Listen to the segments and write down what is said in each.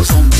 Los.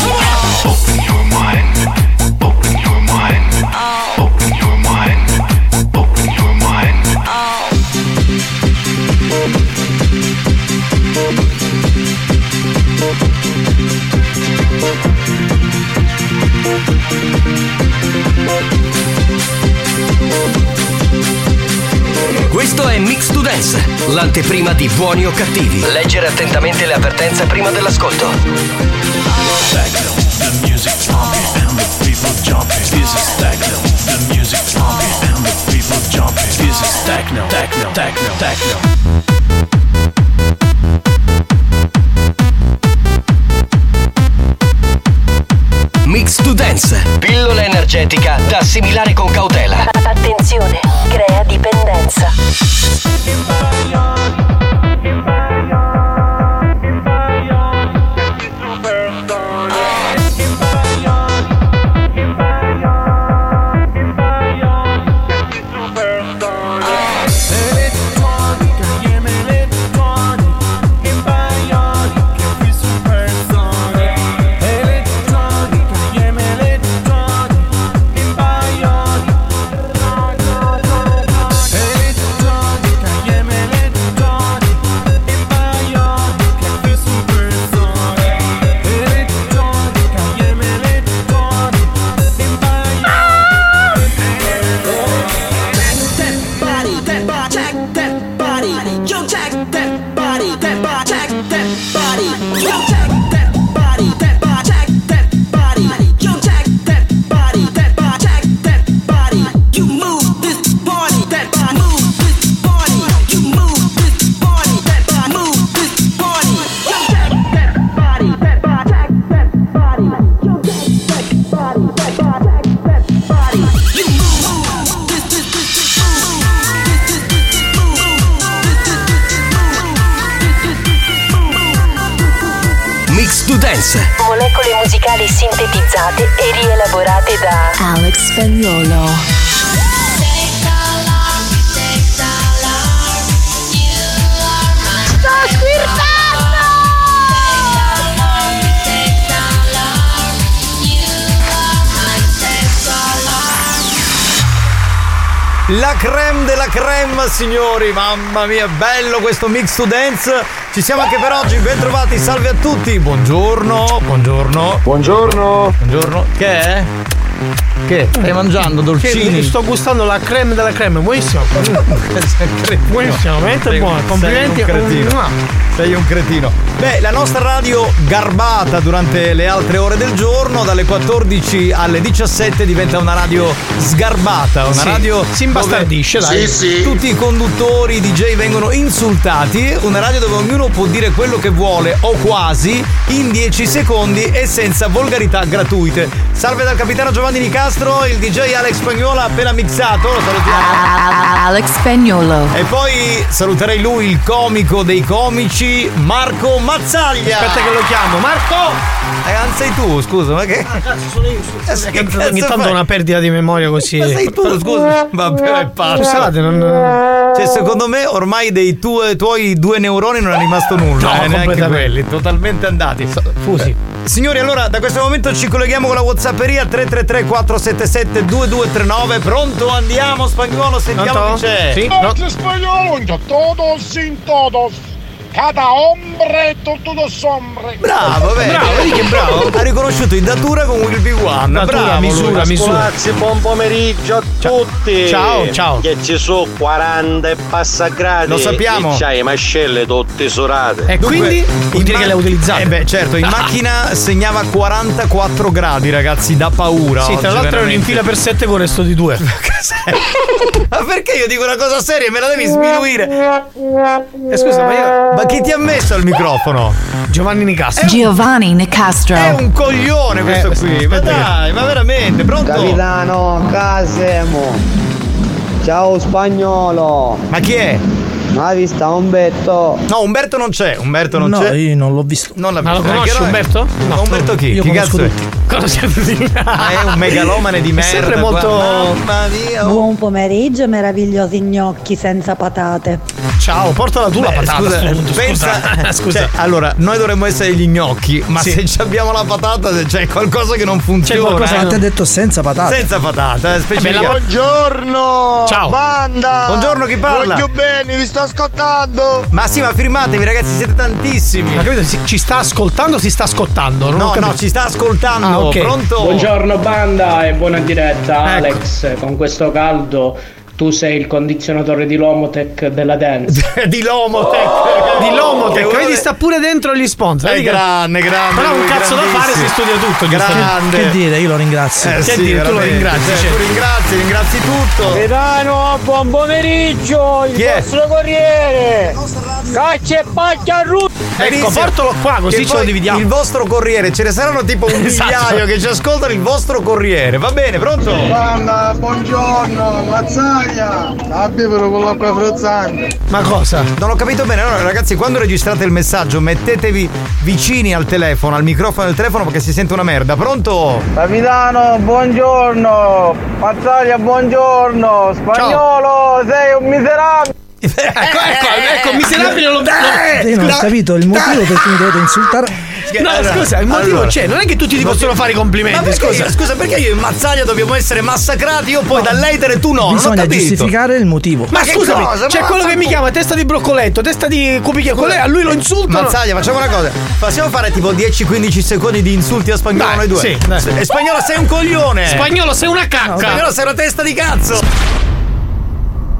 L'anteprima di buoni o cattivi. Leggere attentamente le avvertenze prima dell'ascolto. Techno. The music pumping and the people jumping. This is techno. The music pumping and the people jumping. This is techno. Techno. Techno. Techno. Mix to Dance, pillola energetica da assimilare con cautela. Signori, mamma mia, bello questo mix to dance. Ci siamo anche per oggi, ben trovati, salve a tutti. Buongiorno, buongiorno. Buongiorno. Buongiorno. Che è? Che? Stai mangiando dolcini? Che sto gustando la creme della creme, buonissimo. Buonissimo, veramente buono. Complimenti. Sei un cretino. Sei un cretino. Beh, la nostra radio garbata durante le altre ore del giorno, dalle 14 alle 17 diventa una radio sgarbata, una Sì, radio si imbastardisce, dai. Sì, sì. Tutti i conduttori, i DJ vengono insultati, una radio dove ognuno può dire quello che vuole o quasi in 10 secondi e senza volgarità gratuite. Salve dal capitano Giovanni Giovanni Nicastro, il DJ Alex Spagnuolo ha appena mixato, lo salutiamo. Alex Spagnolo. E poi saluterei lui, il comico dei comici, Marco Mazzaglia. Aspetta che lo chiamo. Marco! Eh, non sei tu, scusa, ma che. Cazzo, sono io. Eh, che cazzo Ogni tanto fai? una perdita di memoria così. Ma sei tu, scusa. Vabbè, è pazzo. Scusate, non. Cioè, secondo me ormai dei tue- tuoi due neuroni non è rimasto nulla. No, eh, neanche completamente. quelli, totalmente andati. Fusi. Signori, allora da questo momento ci colleghiamo con la Whatsapperia 333 477 2239. Pronto? Andiamo, spagnolo, sentiamo Pronto? chi c'è. Sì? Noche spagnolo, todos sin todos. Cada hombre, todos hombres. Bravo, vedi? Bravo, vedi che bravo. Ha riconosciuto in datura con Will Be One. Datura, bravo, misura, lui. misura. Grazie, buon pomeriggio a tutti. Ciao, ciao. Che ci sono 40 e passa gradi. Lo sappiamo. E c'hai mascelle tutte isolate. E quindi vuol dire ma- che le ha utilizzate. Eh beh, certo, in macchina segnava 44 gradi, ragazzi, da paura. Sì, oggi, tra l'altro ero in fila per 7 con il resto di due. Ma perché io dico una cosa seria e me la devi sminuire? Eh, scusa, ma io. Ma chi ti ha messo al microfono? Giovanni Nicastro. Giovanni Nicastro. È un coglione questo Eh, qui. Ma dai, ma veramente, pronto? Capitano Casemo. Ciao spagnolo. Ma chi è? Ma hai visto Umberto? No, Umberto non c'è. Umberto non no, c'è. io non l'ho visto. Non l'ha Ma lo visto conosci. Umberto? Ma Umberto chi? Io chi cazzo è? tutti. Tutti. Ah, è un megalomane di È merda. sempre qua. molto- Mamma mia. oh. Buon pomeriggio, meravigliosi gnocchi senza patate. Ciao, portala tu la Beh, patata. scusa, a sto punto, pensa, scusa. Scusa. cioè, allora, noi dovremmo essere gli gnocchi, ma Sì. se ci abbiamo la patata c'è qualcosa che non funziona. qualcosa eh. che Ma ti ha detto senza patate. Senza patata, eh, specifica- Buongiorno! Ciao. Banda! Buongiorno, chi parla? Voglio bene, vi sto ascoltando! Ma sì, ma firmatevi, ragazzi, siete tantissimi. Ma capito? Ci sta ascoltando o si sta scottando? Non No, no, ci sta ascoltando. Ah, ok. Pronto? Buongiorno banda e buona diretta Ecco. Alex, con questo caldo tu sei il condizionatore di Lomotech della dance. di Lomotech. Di Lomotech, vedi vuole- sta pure dentro gli sponsor. È grande, grande. Però un cazzo da fare si studia tutto. Grande. Che dire, io lo ringrazio. Eh, Che sì, dire, tu lo ringrazi, Cioè, certo. tu ringrazi, ringrazi tutto. Capitano, buon pomeriggio! Il è? vostro corriere! Caccia e pacchia a Ecco, portalo qua così ce lo dividiamo. Il vostro corriere, ce ne saranno tipo un Esatto. migliaio che ci ascoltano il vostro corriere. Va bene, pronto? Banda, buongiorno! Mazzaglia! Abbiamo con l'acqua frizzante! Ma cosa? Non ho capito bene, allora ragazzi, quando registrate il messaggio mettetevi vicini al telefono, al microfono del telefono perché si sente una merda. Pronto? Capitano, buongiorno. Mazzaglia, buongiorno. Spagnolo, sei un miserabile. Ecco, ecco, ecco, miserabile lo. lo- Io non ho capito il motivo perché mi dovete insultare. No, scusa, il motivo Allora. c'è, non è che tutti ti possono fare i Ma complimenti, perché scusa. scusa, perché io e Mazzaglia dobbiamo essere massacrati? Io poi dall'etere tu no, non ho Bisogna giustificare il motivo. Ma, Ma che scusami, cosa? c'è Ma quello che mi chiama testa di broccoletto, testa di cupichia, quello a lui lo insultano. Mazzaglia, facciamo una cosa. Possiamo fare tipo 10-15 secondi di insulti a spagnolo Dai, noi due? sì, dai. E spagnolo sei un coglione! Spagnolo sei una cacca. Spagnolo sei una testa di cazzo!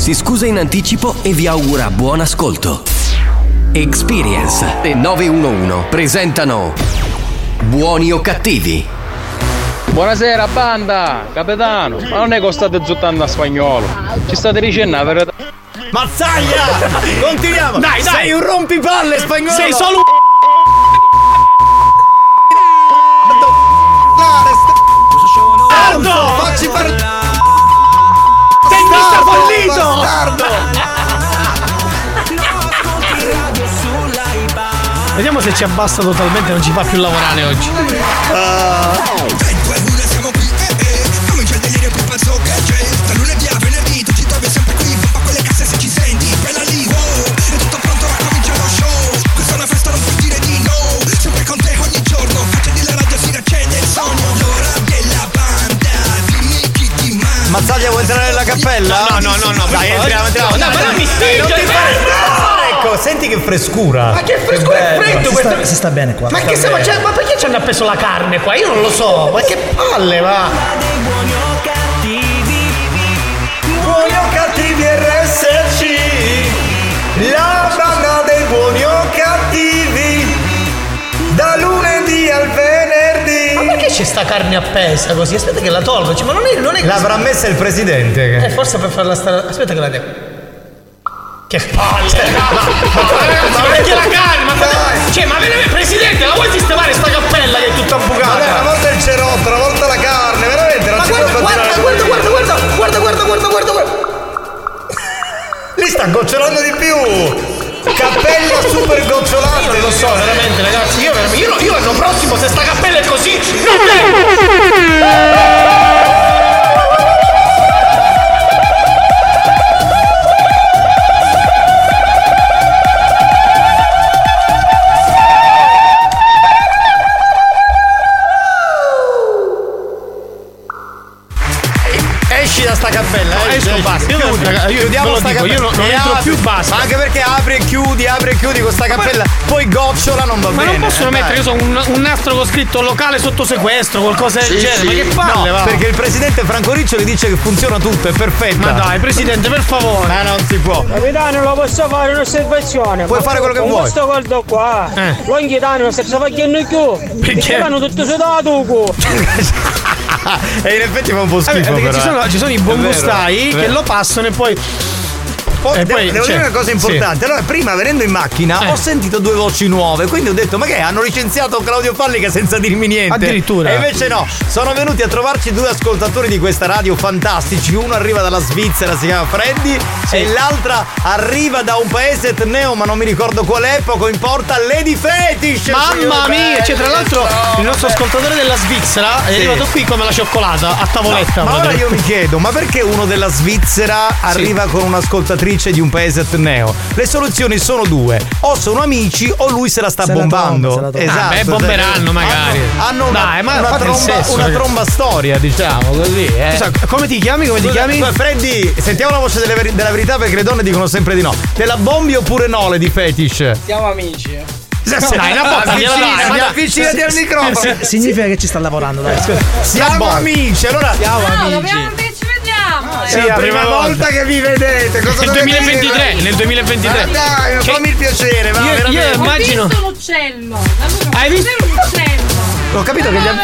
si scusa in anticipo e vi augura buon ascolto. Experience e 911 presentano Buoni o cattivi? Buonasera banda, capitano. Ma non è che state zuttando a spagnolo. Ci state dicendo la verità. Mazzaglia! Continuiamo! Dai, dai. Sei un rompipalle spagnolo! Sei solo un Bastardo! Facci fare... tennista fallito! Bastardo! Vediamo se ci abbassa totalmente, non ci fa più lavorare oggi. Comincia Mazzaglia vuoi entrare nella cappella? No, no, no, no, Dai, entriamo, entriamo. No, però dai. mi spinge, Non ti eh. Ecco, senti che frescura. Ma che fresco è freddo questa sta, Si sta bene qua. Ma, che stiamo facendo? ma perché ci hanno appeso la carne qua? Io non lo so. Ma che palle, va? C'è sta carne appesa così? Aspetta che la tolgo. Cioè, ma non è, non è L'avrà messa il presidente Eh, forse per farla stare. Aspetta che la devo. Che palle! Ma, ma, ma, perché la carne? Ma, cioè, ma veramente, presidente, la vuoi sistemare sta cappella che è tutta bucata? Una volta il cerotto, una volta la carne Veramente non Ma si guarda, può guarda, guarda, guarda, guarda, guarda, guarda, guarda, guarda, guarda. Li sta gocciolando di più Cappella super gocciolante lo so, veramente, ragazzi. Io, io, io l'anno prossimo, se sta cappella è così, non vengo! Basta. Io Chiudi, chiudiamo sta dico, cappella. io non- non entro apri- più, basta. Ma anche perché apri e chiudi, apri e chiudi con sta cappella, poi gocciola non va Ma bene. non possono dai. mettere, io so, un, un nastro con scritto locale sotto sequestro, qualcosa del Sì, genere. sì. Ma che palle, No, va? perché il presidente Franco Riccioli dice che funziona tutto, è perfetta. Ma dai, presidente, per favore. Ma non si può. Capitano, lo posso fare un'osservazione? Puoi fare quello che vuoi. questo guardo qua, Eh. l'onghi danno non si sta facendo più. Perché? Vanno tutto sudato. e in effetti fa un po' Vabbè, schifo. perché però, ci sono, eh. ci sono i È buon vero, gustai è che lo passano e poi. Poi, e devo, poi, devo cioè, dire una cosa importante. Allora, prima venendo in macchina Eh. ho sentito due voci nuove, quindi ho detto: Ma che hanno licenziato Claudio Fallica senza dirmi niente? Addirittura. E invece no, sono venuti a trovarci due ascoltatori di questa radio fantastici. Uno arriva dalla Svizzera, si chiama Freddy, e l'altra arriva da un paese etneo, ma non mi ricordo qual è, poco importa, Lady Fetish. Mamma mia, cioè tra bello, l'altro no, il nostro ascoltatore della Svizzera è Sì. arrivato qui come la cioccolata a tavoletta. Ma ora io mi chiedo, ma perché uno della Svizzera arriva con un'ascoltatrice di un paese etneo? Le soluzioni sono due: o sono amici o lui se la sta Se la bombando. tromba, la tromba. esatto. Ah, beh, bomberanno cioè, magari. Hanno, hanno una, Dai, ma una tromba, sesso, una tromba storia, diciamo così. Eh. Scusa, come ti chiami? Come ti Scusa, chiami? Freddy, sentiamo la voce veri- della verità perché le donne dicono sempre di no. Te la bombi oppure no, Lady Fetish? Siamo amici. Dai, una botta, gliela dai, ma Avvicinati, avvicinati al microfono. Si- Significa che ci sta lavorando, dai. Siamo amici, allora. Siamo amici. Vediamo. Sì, è la prima volta che vi vedete. Cosa Nel dovete 2023, dire? nel 2023. Ma dai, Che- fammi il piacere, va, Io- io veramente. Ho immagino. visto un uccello. Allora, Hai visto? un uccello. Ho capito che gli ha...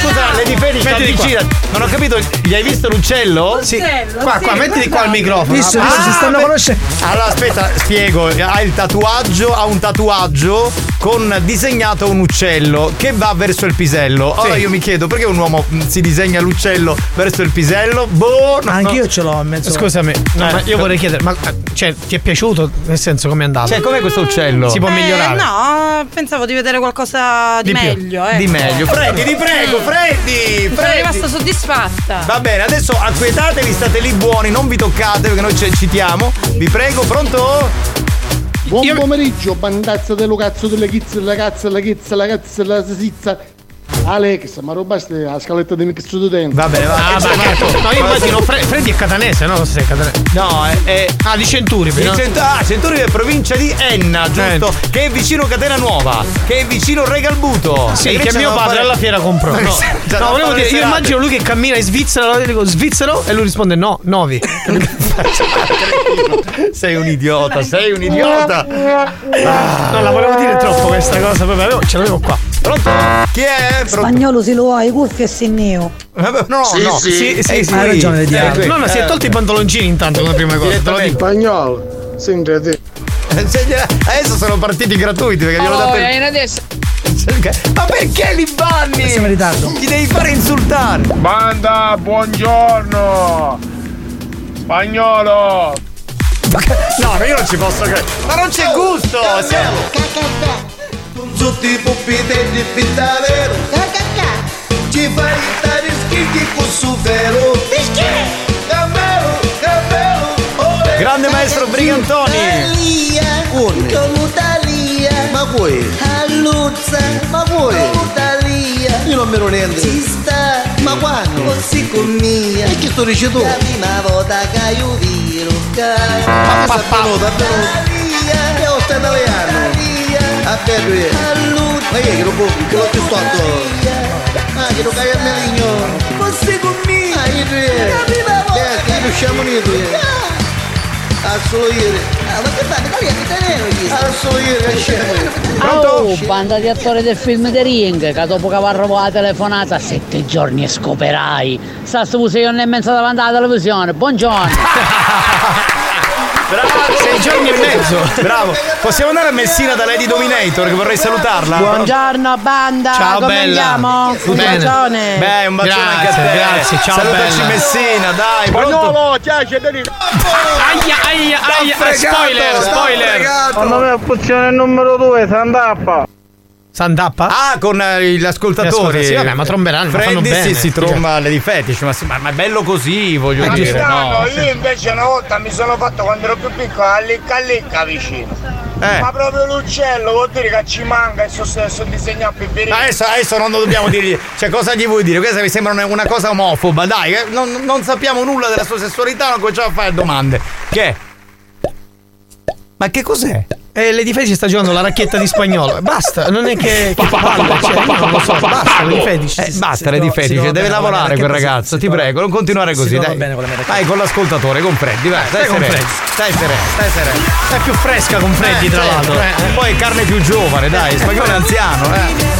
Scusa, Lady Fetish, Mettiti qua. avvicina. Non ho capito, gli hai visto l'uccello? Sì. Qua, qua, mettiti qua il microfono. Visto, Ah, visto, si stanno beh. conoscendo. Allora aspetta, spiego. Ha il tatuaggio, ha un tatuaggio con disegnato un uccello che va verso il pisello. Ora Sì. io mi chiedo perché un uomo mh, si disegna l'uccello verso il pisello? Boh, no, Anch'io no. ce l'ho in mezzo. Scusami, no, Eh. ma io vorrei chiedere, ma eh, cioè, ti è piaciuto? Nel senso, com'è andato? Cioè, com'è questo uccello? Si può migliorare? Eh, no, pensavo di vedere qualcosa di, Di meglio. Ecco. Di meglio. Freddy, ti prego, Freddy! Sono Freddy. rimasta soddisfatta. Va bene, adesso acquietatevi, state lì buoni, non vi toccate perché noi ci citiamo. Vi prego, pronto? Buon pomeriggio, bandazza dello cazzo delle chizze, la cazza, la chizza, la cazza, la sizza. Alex, ma rubaste la scaletta di mix studente. Va bene, va. Ah, Eh, beh, certo. No, io immagino Fre- Freddy è catanese, no? Non so se è catanese. No, è, è Ah, di Centuri, no? cent- ah, Centuri è provincia di Enna, giusto? Che è vicino Catena Nuova, che è vicino Regalbuto. Sì, che mio padre fare- alla fiera comprò. No, no volevo dire, io immagino lui che cammina in Svizzera, allora io dico svizzero e lui risponde no, novi. Sei un idiota, sei un idiota. No, la volevo dire troppo questa cosa, avevo- ce l'avevo qua. Pronto? Chi è? Pronto? Spagnolo si lo ha i cuffie e sinneo. Vabbè, No, Sì, no. sì. Sì, sì, È sì. qui. Hai ragione, vediamo. qui. No, no, si è Eh. tolto i pantaloncini intanto come prima cosa, te lo dico. Spagnolo, senti te. Eh, se gliela- Adesso sono partiti gratuiti perché glielo Oh, date. e adesso Ma perché li banni? Siamo in ritardo. Ti devi fare insultare. Banda, buongiorno. Spagnolo. No, ma io non ci posso credere. Ma non c'è gusto! Siamo. Con tutti i puppitelli fitta vero Ci fai stare schicchi con su vero Cammelo, cammelo ore. Grande maestro Brigantoni. Come? Talia Ma poi? Alluzza Ma poi? Talia Io non mi ero niente Ci sta Ma quando? Così con mia E che sto dicendo tu? La prima volta che io viro Ma mi sta venuta Talia E ho stato italiano A te due. Ma che che lo puoi? Che lo ti sto Ah, che lo cai a meligno. Ma sei conmigo? Ah, io due. Eh, riusciamo. Ah, solo ieri. Ah, ma che fate? Ma lì è nero Ah, solo ieri, scemo. Oh, banda di attori del film The Ring, che dopo che rubato la telefonata, sette giorni e scoperai. Sta sto sei e mezzo davanti alla televisione. Buongiorno. Bravo! Sei giorni e mezzo. Bravo! Possiamo andare a Messina da Lady Dominator che vorrei salutarla? Buongiorno banda, Ciao, come bella. andiamo? Un Bene. bacione. Beh, un bacione anche a Grazie, te. grazie, ciao, Salutaci bella. Messina, dai, pronto? Spagnolo, ciao, c'è lì. Aia, aia, aia, fregato, spoiler, spoiler. Secondo me opzione numero 2, Sandappa. Sandappa? Ah, con eh, gli ascoltatori. Ascolta, sì, vabbè, ma tromberanno, ma fanno Freddy bene. si, si tromba le fetish, ma, sì, ma, ma è bello così, voglio dire. Capitano, No. io invece una volta mi sono fatto quando ero più piccolo a licca a licca vicino. Eh. Ma proprio l'uccello vuol dire che ci manca il suo stesso disegno a piperino. Adesso, adesso non dobbiamo dirgli. Cioè, cosa gli vuoi dire? Questa mi sembra una, una cosa omofoba, dai, eh, non, non sappiamo nulla della sua sessualità, non cominciamo a fare domande. Che? Ma che cos'è? E Lady Fetish sta giocando la racchetta di spagnolo. Basta, non è che. che palle, cioè, io non lo so, basta, Lady Fetish. Eh, basta, Lady Fetish, deve lavorare quel ragazzo, ti prego, non continuare così, dai. Vai con l'ascoltatore, con Freddy, vai, stai sereno. Stai sereno, stai sereno. È più fresca con Freddy, Eh, tra l'altro. eh, Poi è carne più giovane, dai, spagnolo è anziano, eh.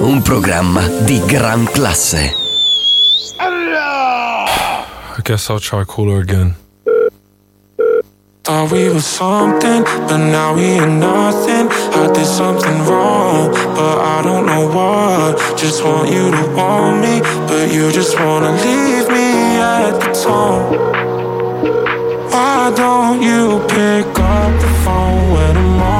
un programma di gran classe. I guess I'll try cooler again. Thought we were something, but now we ain't nothing. I did something wrong, but I don't know what. Just want you to want me, but you just wanna leave me at the tone. Why don't you pick up the phone when I'm all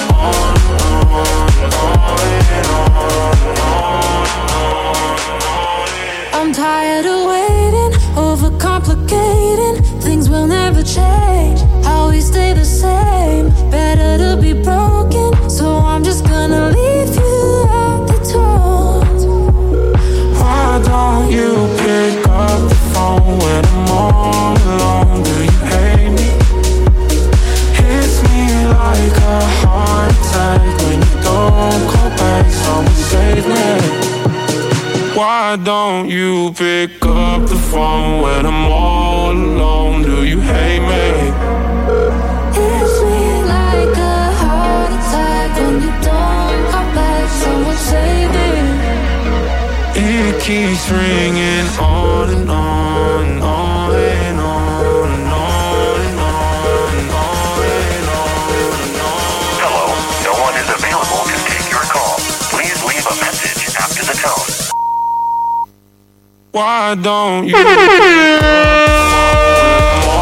tired of waiting, overcomplicating. Things will never change. How we stay the same. Better to Why don't you pick up the phone when I'm all alone? Do you hate me? Hits me like a heart attack when you don't come back. Someone save me. It keeps ringing on and on Why don't you?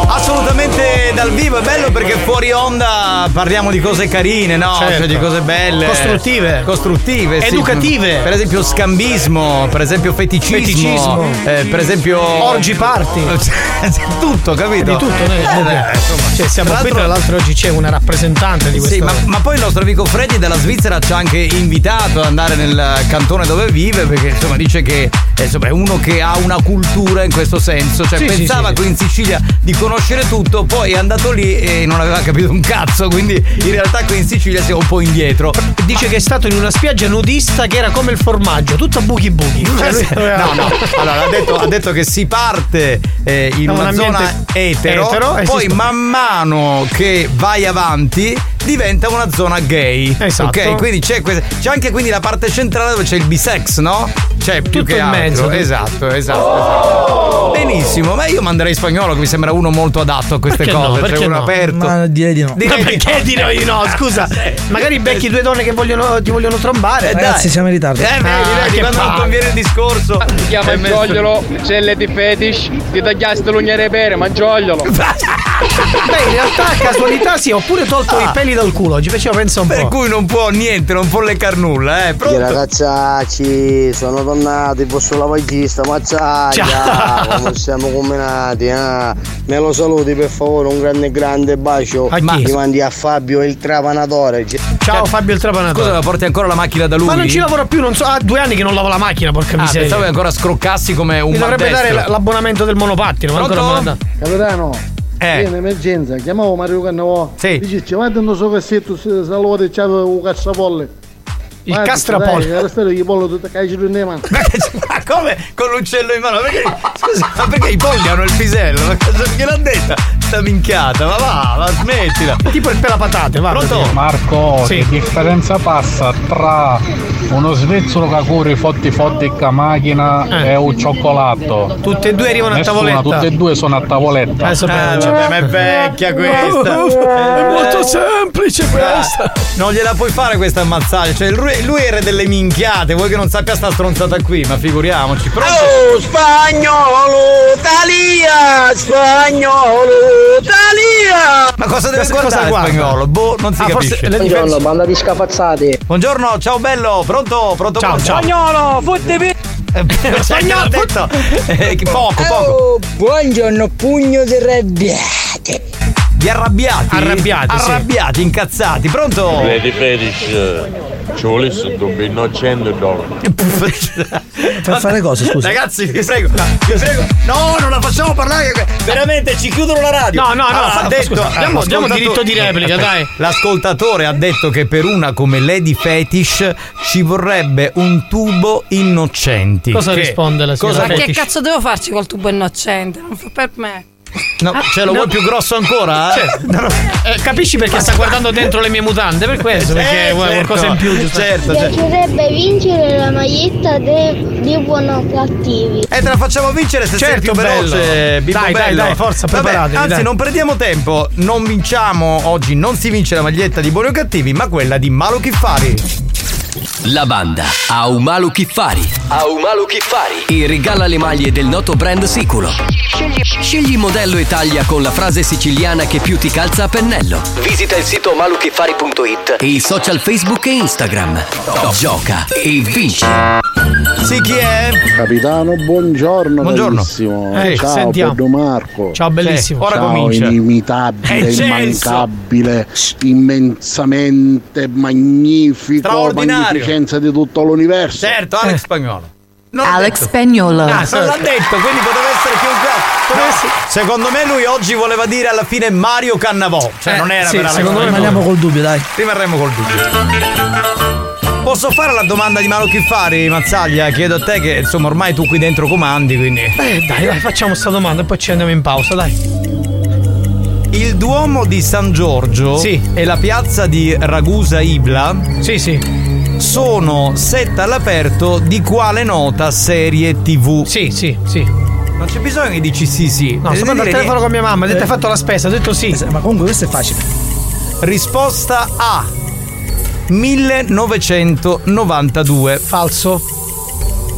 Assolutamente dal vivo, è bello perché fuori onda parliamo di cose carine, no? Certo. Cioè di cose belle. Costruttive. Costruttive, sì. Educative. Per esempio scambismo, per esempio feticismo. Feticismo. eh, per esempio. Orgy party. tutto, capito? Di tutto, noi. Eh, insomma. Cioè, siamo Tra qui, tra l'altro oggi c'è una rappresentante di questo. Sì, ma, ma poi il nostro amico Freddy dalla Svizzera ci ha anche invitato ad andare nel cantone dove vive perché insomma dice che insomma, è uno che ha una cultura in questo senso, cioè Sì, pensava sì. qui in Sicilia di conoscere tutto, poi è andato lì e non aveva capito un cazzo, quindi in realtà qui in Sicilia siamo un po' indietro. Dice che è stato in una spiaggia nudista che era come il formaggio, tutto buchi buchi. No, no, allora ha detto, ha detto che si parte eh, in Da un una zona etero, etero, poi man mano che vai avanti diventa una zona gay. Esatto. Ok, quindi c'è, questa- c'è anche quindi la parte centrale dove c'è il bisex, no? C'è più Tutto che in altro. mezzo. Esatto, esatto, esatto. Benissimo, ma io manderei spagnolo che mi sembra uno molto adatto a queste Perché no? cose, Perché cioè uno no? aperto. Ma direi di no. Direi Ma di perché no. dire di no? Scusa, magari becchi due donne che vogliono, ti vogliono trombare. Eh, Ragazzi, dai. siamo in ritardo. Eh, vedi, Ah, vedi, che quando non conviene il discorso. Ti chiama il giogliolo, celle di fetish, ti tagliaste l'ugnere pere, ma giogliolo. Beh, in realtà casualità sì, ho pure tolto i peli dal culo. Oggi faceva pensa un Per po'. cui non può niente, non può leccar nulla, eh. Pronto? Ragazzacci, sono tornati, posso lavagista, mazzaglia, Ciao. come siamo combinati, eh? Me lo saluti per favore, un grande grande bacio. A chi? Mi mandi a Fabio il trapanatore. Ciao Fabio il trapanatore. Scusa, ma porti ancora la macchina da lui? Ma non ci lavora più, non so. Ha due anni che non lava la macchina, porca Ah, miseria. pensavo che ancora scroccassi come un Mi dovrebbe dare l'abbonamento del monopattino, ma ancora Pronto? dato. Capitano, Eh. io in emergenza, chiamavo Mario Cannavò. Sì. Dice, ci vado in so cassetto, se salute e c'è un. Il castrapolle. Dai, restare i pollo tutte cai in mano. Ma che- ma come con l'uccello in mano? Perché, scusa, ma perché i polli hanno il pisello? Ma cosa gliel'ha detta? Sta minchiata, ma va, ma smettila. Tipo il pelapatate, va. Pronto? Marco, Sì. che differenza passa tra uno svizzero che curi fotti fotti a macchina Eh. e un cioccolato? Tutte e due arrivano a Nessuna, tavoletta. tutte e due sono a tavoletta. Adesso Ah, penso. vabbè, ma è vecchia questa. È molto semplice questa. Non gliela puoi fare questa ammazzaglia. Cioè, lui, lui era delle minchiate. Vuoi che non sappia sta stronzata qui? Ma figuriamoci. Pronto? Oh, spagnolo, Italia, spagnolo, Italia. Ma cosa deve Cosa- guardare cosa guarda? spagnolo? Boh, non si Ah, capisce. le difense- banda di scafazzati. Buongiorno, ciao bello. Pronto? Pronto? Ciao, pronto? ciao. Spagnolo, fottemi. Eh, Spagnolo ha detto. Eh, poco, poco. Oh, buongiorno, pugno di arrabbiate. Di arrabbiati? Arrabbiati, sì. Arrabbiati, incazzati. Pronto? Lady Fetish, ci volesse dubbi innocente dollari. Per fare cosa, scusa? Ragazzi, vi prego, vi prego. No, non la facciamo parlare. Veramente ci chiudono la radio. No, no, no, Ah, ha detto, scusa, l'ascoltatore- diritto di replica, dai. L'ascoltatore ha detto che per una come Lady Fetish ci vorrebbe un tubo innocenti. Cosa Che- risponde la signora cosa Ma che cazzo devo farci col tubo innocente? Non fa per me. No, ce lo vuoi più grosso ancora? eh? Cioè, eh, capisci perché sta guardando dentro le mie mutande? Per questo, perché Eh, vuole certo. qualcosa in più, giusto? Certo, Mi certo. piacerebbe vincere la maglietta de- di buono cattivi. E te la facciamo vincere se sei Certo, più veloce. Bimbo Dai, dai, bello. dai, forza, Vabbè, preparatevi, Anzi, dai. non perdiamo tempo. Non vinciamo oggi, non si vince la maglietta di Buoni o Cattivi, ma quella di Malo Kiffari. La banda Aumalu Kiffari. Aumalu Kiffari. E regala le maglie del noto brand Siculo. Scegli, scegli modello e taglia con la frase siciliana che più ti calza a pennello. Visita il sito maluchiffari.it e i social Facebook e Instagram. Gioca e vinci. Sì, chi è? Capitano, buongiorno. Buongiorno. carissimo. Eh, Ciao, sentiamo. Pedro Marco. Ciao, bellissimo. Ora Ciao, comincia. inimitabile, Eh, immancabile, immensamente magnifico, Straordinario. Magnificenza di tutto l'universo. Certo, Alex Spagnolo. Non l'ha Alex detto. Spagnolo. Ah, non l'ha detto, quindi poteva essere altro. No, Secondo me lui oggi voleva dire alla fine Mario Cannavò. Cioè, Eh, non era sì, per Alex secondo me. Rimaniamo col dubbio, dai. Rimarremo col dubbio. Posso fare la domanda di Malo Kiffari, Mazzaglia? Chiedo a te che insomma ormai tu qui dentro comandi, quindi. Eh, dai, dai, facciamo sta domanda e poi ci andiamo in pausa, dai. Il Duomo di San Giorgio Sì. e la piazza di Ragusa Ibla Sì, sì. Sono setta all'aperto di quale nota serie TV? Sì, sì, sì. Non c'è bisogno che dici sì sì. No, sto andando al telefono con mia mamma, ha detto hai fatto la spesa, ho detto sì. Ma comunque questo è facile. Risposta A 1992. Falso.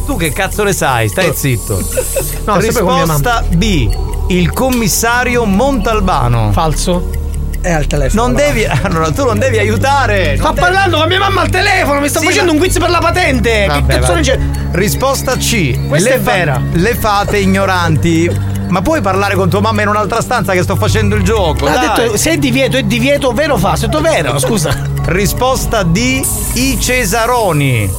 Tu che cazzo ne sai? Stai zitto. No. Risposta B. Il commissario Montalbano. Falso. È al telefono. Non devi. Allora, tu non devi aiutare. Sta parlando con mia mamma al telefono, mi sta Sì, facendo ma- un quiz per la patente. Vabbè, che cazzo c'è? Risposta C. Questa le è vera. Le fate ignoranti. Ma puoi parlare con tua mamma in un'altra stanza che sto facendo il gioco? Ha dai. detto se è divieto, è divieto, vero falso? Ho detto vero, scusa. Risposta D. I Cesaroni.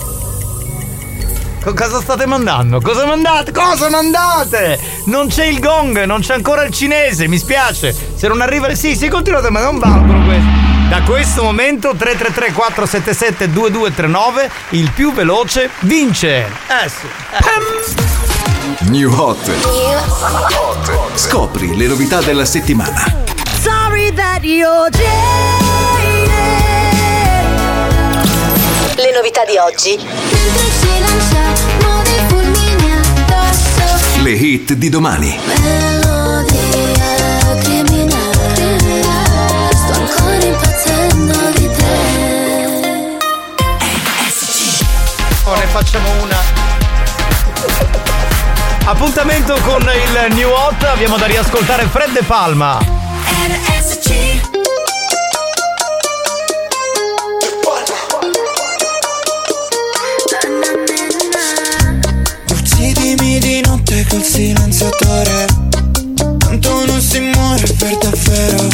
Co- Cosa state mandando? Cosa mandate? Cosa mandate? Non c'è il gong, non c'è ancora il cinese, mi spiace. Se non arriva il sì, sì, continuate, ma non valgono questi. Da questo momento 333 477 2239 il più veloce vince. Eh sì. New Hot. Scopri le novità della settimana. Sorry that you're Le novità di oggi. Le hit di domani. Melodia criminale Sto ancora impazzendo di te Oh, ne facciamo una. Appuntamento con il New Hot, abbiamo da riascoltare Fred De Palma. Silenziatore Tanto non si muore per davvero.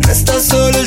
Resta solo il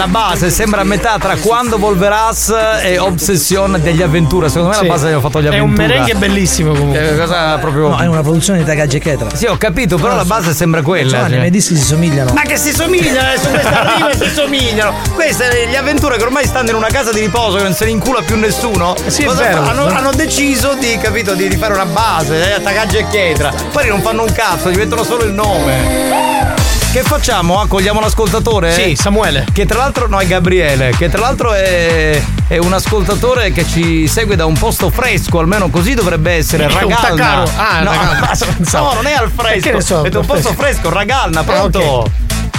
la base, sembra a metà tra Quando Volverás e Obsession degli Avventura. Secondo me Sì. la base l'hanno fatto gli È un merengue bellissimo comunque. È cosa proprio. No, è una produzione di Tagaggi e Chetra. Sì, ho capito, però la base sembra quella. Giovanni, cioè. i dischi si somigliano. Ma che si somigliano, su questa arriva si somigliano. Queste gli avventure che ormai stanno in una casa di riposo che non se ne incula più nessuno. Sì, è cosa vero. Hanno, hanno deciso di, capito, di, di fare una base, eh, Tagaggi e Pietra. Poi non fanno un cazzo, gli mettono solo il nome. Che facciamo? Accogliamo l'ascoltatore? Sì, Samuele. Che tra l'altro no, è Gabriele, che tra l'altro è, è un ascoltatore che ci segue da un posto fresco, almeno così dovrebbe essere. Un Ragalna. Ah, no, Ragalna. no, non è al fresco. ne so, è un posto fresco, Ragalna, pronto? ok.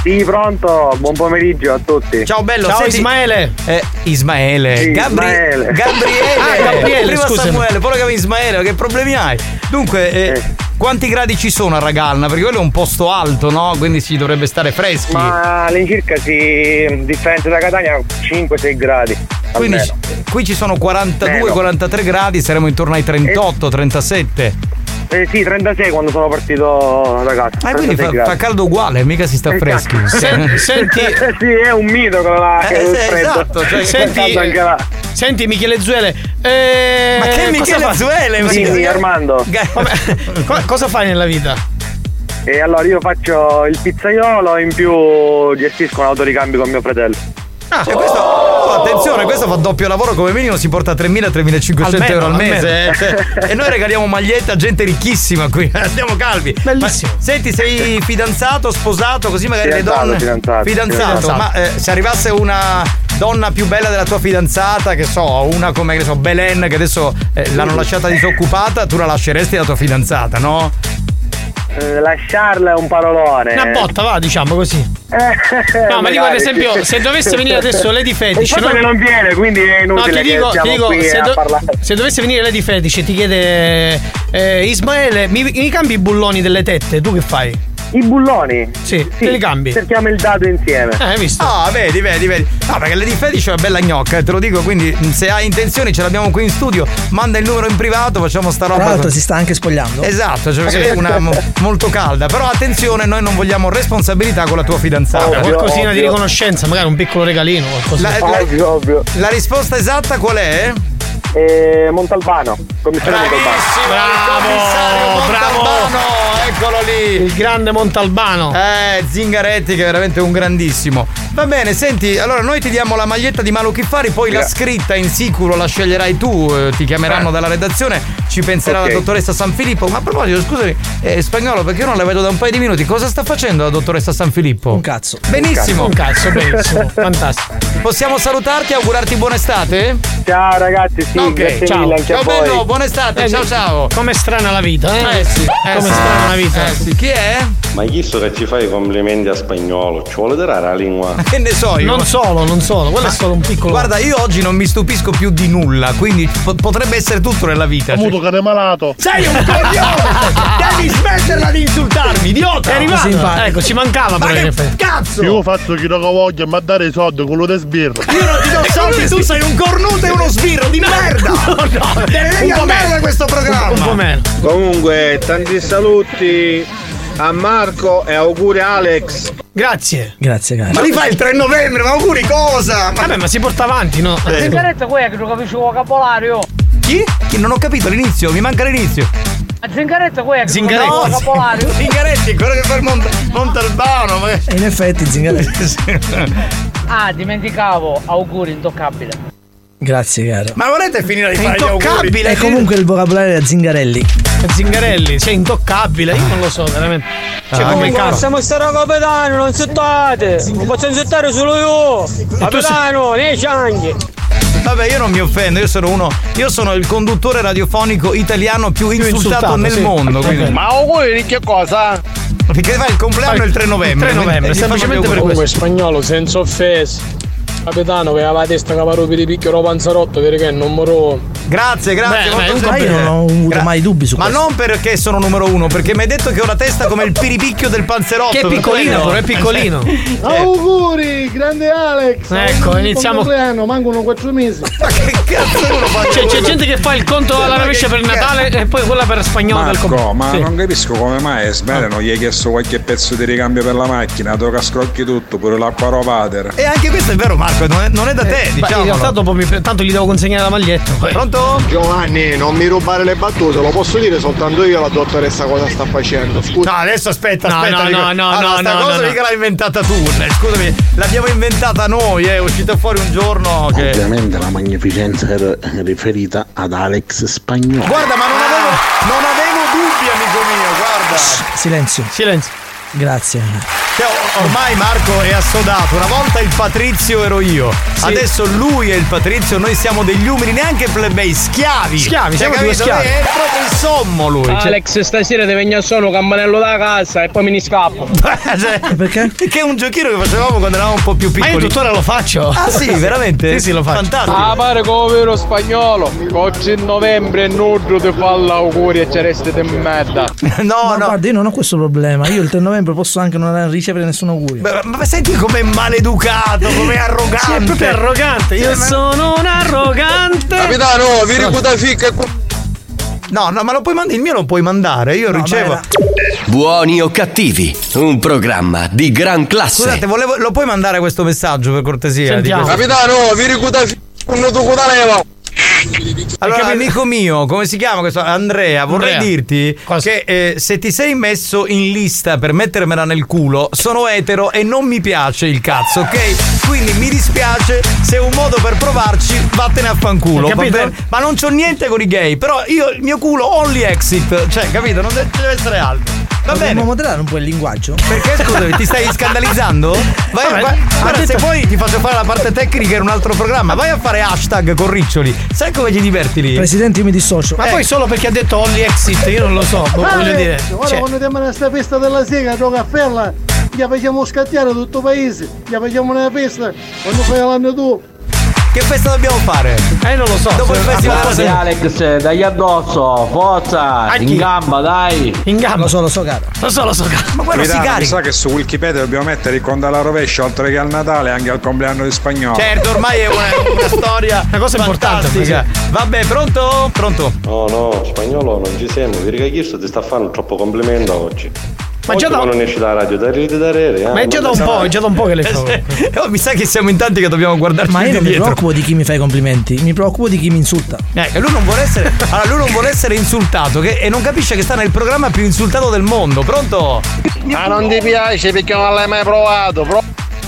Sì, pronto, buon pomeriggio a tutti. Ciao bello, Ciao senti- Ismaele. Eh, Ismaele. Sì, Gabri- Ismaele. Gabriele. Ah, Gabriele, Prima scusami. Samuele, poi lo chiami Ismaele, che problemi hai? Dunque, eh, quanti gradi ci sono a Ragalna? Perché quello è un posto alto, no? Quindi si dovrebbe stare freschi. Ma all'incirca si differenza da Catania 5-6 gradi. Quindi almeno. qui ci sono 42, Meno. 43 gradi, saremo intorno ai 38, 37. Eh sì, 36 quando sono partito da casa. Ah, quindi 36 fa, fa caldo uguale, mica si sta freschi. Sen- senti, sì, è un mito quello là. che Eh, è sì, freddo. esatto, cioè, senti, Caldo anche là. senti Michele Zuele. eh, Ma che Michele Zuele? Ma sì, Armando. Vabbè, co- cosa fai nella vita? E allora io faccio il pizzaiolo e in più gestisco un autoricambio con mio fratello. Cioè, questo, oh, attenzione, questo fa doppio lavoro come minimo, si porta 3.000-3.500 Almeno, euro al mese. eh, cioè, e noi regaliamo magliette a gente ricchissima qui. Andiamo calvi. Bellissimo. Ma, senti, sei fidanzato, sposato, così magari Fidanzato, le donne. fidanzato. Fidanzato. Ma eh, se arrivasse una donna più bella della tua fidanzata, che so, una come che so, Belen, che adesso eh, l'hanno lasciata disoccupata, tu la lasceresti la tua fidanzata, no? Eh, lasciarla è un parolone. Una botta, va, diciamo così. Eh, No, ma dico ad esempio, se dovesse venire adesso Lady Fetish, no? che non viene, quindi è No, inutile ti dico, ti dico se, do- se dovesse venire Lady Fetish e ti chiede eh, Ismaele, mi, mi cambi i bulloni delle tette, tu che fai? I bulloni? Sì, te li cambi. Cerchiamo il dato insieme. Eh, hai visto? Ah, vedi, vedi, vedi. No, perché Lady Fetish è una bella gnocca, eh, te lo dico, quindi mh, se hai intenzioni ce l'abbiamo qui in studio, manda il numero in privato, facciamo sta Tra roba. l'altro si sta anche spogliando. Esatto, cioè perché è una mo- molto calda, però attenzione, noi non vogliamo responsabilità con la tua fidanzata. Qualcosina di riconoscenza, magari un piccolo regalino, qualcosa. La, la- Ovvio, ovvio. la risposta esatta qual è? Eh, Montalbano. Commissario Montalbano. Bravo, bravo. eccolo lì. Il grande Montalbano. Eh, Zingaretti che è veramente un grandissimo. Va bene, senti, allora noi ti diamo la maglietta di Malo Chiffari, poi la Gra- scritta in sicuro la sceglierai tu, eh, ti chiameranno dalla redazione, ci penserà Ok. la dottoressa San Filippo. Ma a proposito, scusami, eh, spagnolo, perché io non la vedo da un paio di minuti, cosa sta facendo la dottoressa San Filippo? Un cazzo. Benissimo. Un cazzo, benissimo, fantastico. Possiamo salutarti e augurarti buona estate? Ciao ragazzi, sì, Ok, grazie ciao. mille anche Ciao a voi. bello, buona estate, Eh, ciao ciao. Com'è strana la vita, eh? Eh sì, eh Come sì. strana la vita. Eh sì, chi è? Ma chi so che ci fai i complimenti a spagnolo? Ci vuole dare la lingua? Che ne so io? Non solo, non solo, quello è solo un piccolo. Guarda, io oggi non mi stupisco più di nulla, quindi po- potrebbe essere tutto nella vita. Avuto cane malato. Sei un coglione! Devi smetterla di insultarmi, idiota! è arrivato. simpatico. Ecco, ci mancava Ma che cazzo! Io faccio chi non voglio, ma dare i soldi con lo de sbirro. Io non ti do soldi, tu sei un cornuto e uno sbirro di merda! no, Te ne devi un po' andare meno. da questo programma! Un po' meno. Comunque, tanti saluti a Marco e auguri Alex. Grazie. Grazie, caro. Ma li fai il 3 novembre, ma auguri cosa? Ma Vabbè, ma si porta avanti, no? Eh. Zingaretta quella che non capisce il vocabolario. chi? Chi? Non ho capito l'inizio, mi manca l'inizio. A Zingaretta quella che non Zingaretti. capisce il vocabolario. Zingaretti, quello che fa il Mont- Montalbano. ma- E in effetti, Zingaretti. Ah, dimenticavo, auguri intoccabile. Grazie, caro. Ma volete finire di È fare gli auguri? intoccabile. E comunque il vocabolario è Zingarelli. Zingarelli, sei intoccabile, io non lo so, veramente. Cioè, come Comunque, cazzo. siamo stare capitano, non insultate. Non posso insultare solo io. Capitano, nei cianghi. Vabbè, io non mi offendo, io sono uno. Io sono il conduttore radiofonico italiano più, insultato, insultato, nel sì. mondo. Quindi. Ma auguri di che cosa? Perché fai il compleanno il 3 novembre. Il 3 novembre, quindi- semplicemente per Comunque, questo. spagnolo, senza offesa. Capitano, che aveva la testa caparupi di picchiolo panzarotto, perché non moro. Grazie, grazie. Beh, molto beh, Ma io non ho avuto Gra- mai dubbi su Ma questo. non perché sono numero uno, perché mi hai detto che ho la testa come il piripicchio del panzerotto. Che è per piccolino, però è piccolino. Auguri, grande Alex. Ecco, iniziamo- compleanno, mancano quattro mesi. Ma che cazzo uno fa? Cioè, c'è gente che fa il conto alla Ma rovescia che per? Natale e poi quella per spagnolo del Marco, compleanno. ma Sì. non capisco come mai Smere non gli hai chiesto qualche pezzo di ricambio per la macchina, tocca scrocchi tutto, pure l'acqua rovater. E anche questo è vero, Marco, non è, non è da te, Ma diciamo. in realtà dopo mi, tanto gli devo consegnare la maglietta. poi. Pronto? Giovanni, non mi rubare le battute, lo posso dire soltanto io la dottoressa cosa sta facendo. Scusa. No, adesso aspetta, No, aspetta. no, dico- no, no, allora, no, sta no, cosa no, mica l'hai inventata tu. eh, Scusami, l'abbiamo inventata noi, eh, è uscita fuori un giorno che. Ovviamente la magnificenza era riferita ad Alex Spagnolo. Guarda, ma non avevo, non avevo dubbi, amico mio, guarda. Silenzio. Silenzio. Grazie. Cioè, or- ormai Marco è assodato. Una volta il Patrizio ero io. Adesso lui è il Patrizio, noi siamo degli umili, neanche plebei, schiavi. Schiavi, Cioè, siamo due capito? schiavi. È proprio il sommo lui. Cioè- Alex, stasera ti venga solo un campanello da casa e poi me ne scappo. cioè, perché? Che è un giochino che facevamo quando eravamo un po' più Ma piccoli. io tuttora lo faccio. Ah sì, veramente? Sì, sì, lo faccio. Fantastico. Ah, pare come vero spagnolo. Oggi in novembre Nudro ti fa l'auguri e ci resti di merda. No, Ma no. guarda, io non ho questo problema. Io il 3 novembre posso anche non ricevere nessun augurio. Beh, Ma senti com'è maleducato, com'è arrogante. Sì, è proprio arrogante. Io Sì, ma- sono un arrogante. Capitano, vi ricorda ficca No, no, ma lo puoi mandare. Il mio lo puoi mandare. Io ricevo. Buoni o cattivi, un programma di gran classe. Scusate, volevo- lo puoi mandare questo messaggio per cortesia? Sentiamo. Di questo- Capitano, vi ricorda un tu con la leva. Allora, amico mio, come si chiama questo? Andrea, vorrei Andrea. dirti che eh, se ti sei messo in lista per mettermela nel culo, sono etero e non mi piace il cazzo, ok? Quindi mi dispiace, se è un modo per provarci, vattene a fanculo. Hai va capito? bene? Ma non c'ho niente con i gay, però io il mio culo only exit, cioè, capito? Non deve essere altro. Va Dobbiamo bene. moderare un po' il linguaggio. Perché scusami, ti stai scandalizzando? Vai, Vabbè, vai- ha guarda, detto- se poi ti faccio fare la parte tecnica in un altro programma, vai a fare hashtag con Riccioli. Sai come ti diverti lì? Presidente, io mi dissocio. Ma poi solo perché ha detto only exit, io non lo so, boh, Ah, voglio eh, dire. Ora Cioè, quando andiamo a questa festa della sega, gioca a ferla, gli facciamo scattiare tutto il paese, gli facciamo una festa, quando fai l'anno tu. Che festa dobbiamo fare? Eh, non lo so. Dopo il festival Grazie Alex, dai addosso, forza, in gamba, dai. In gamba. Lo so, lo so, caro. Lo so, lo so, caro. Ma Capitano, mi sa che su Wikipedia dobbiamo mettere il conto alla rovescia, oltre che al Natale, anche al compleanno di spagnolo. Certo, ormai è una, una storia Una cosa importante, fantastica. Vabbè, pronto? Pronto? No, no, spagnolo non ci sembra, perché Kirsto ti sta facendo troppo complimento oggi. Ma già da- quando non esci dalla radio, da rere, eh. Ma è già da un po', è già da un po' che le fa. Oh, mi sa che siamo in tanti che dobbiamo guardarci Ma io non mi preoccupo di chi mi fa i complimenti, mi preoccupo di chi mi insulta. Eh, e lui non vuole essere. Allora, lui non vuole essere insultato che- e non capisce che sta nel programma più insultato del mondo. Pronto? Ma non ti piace perché non l'hai mai provato, pro-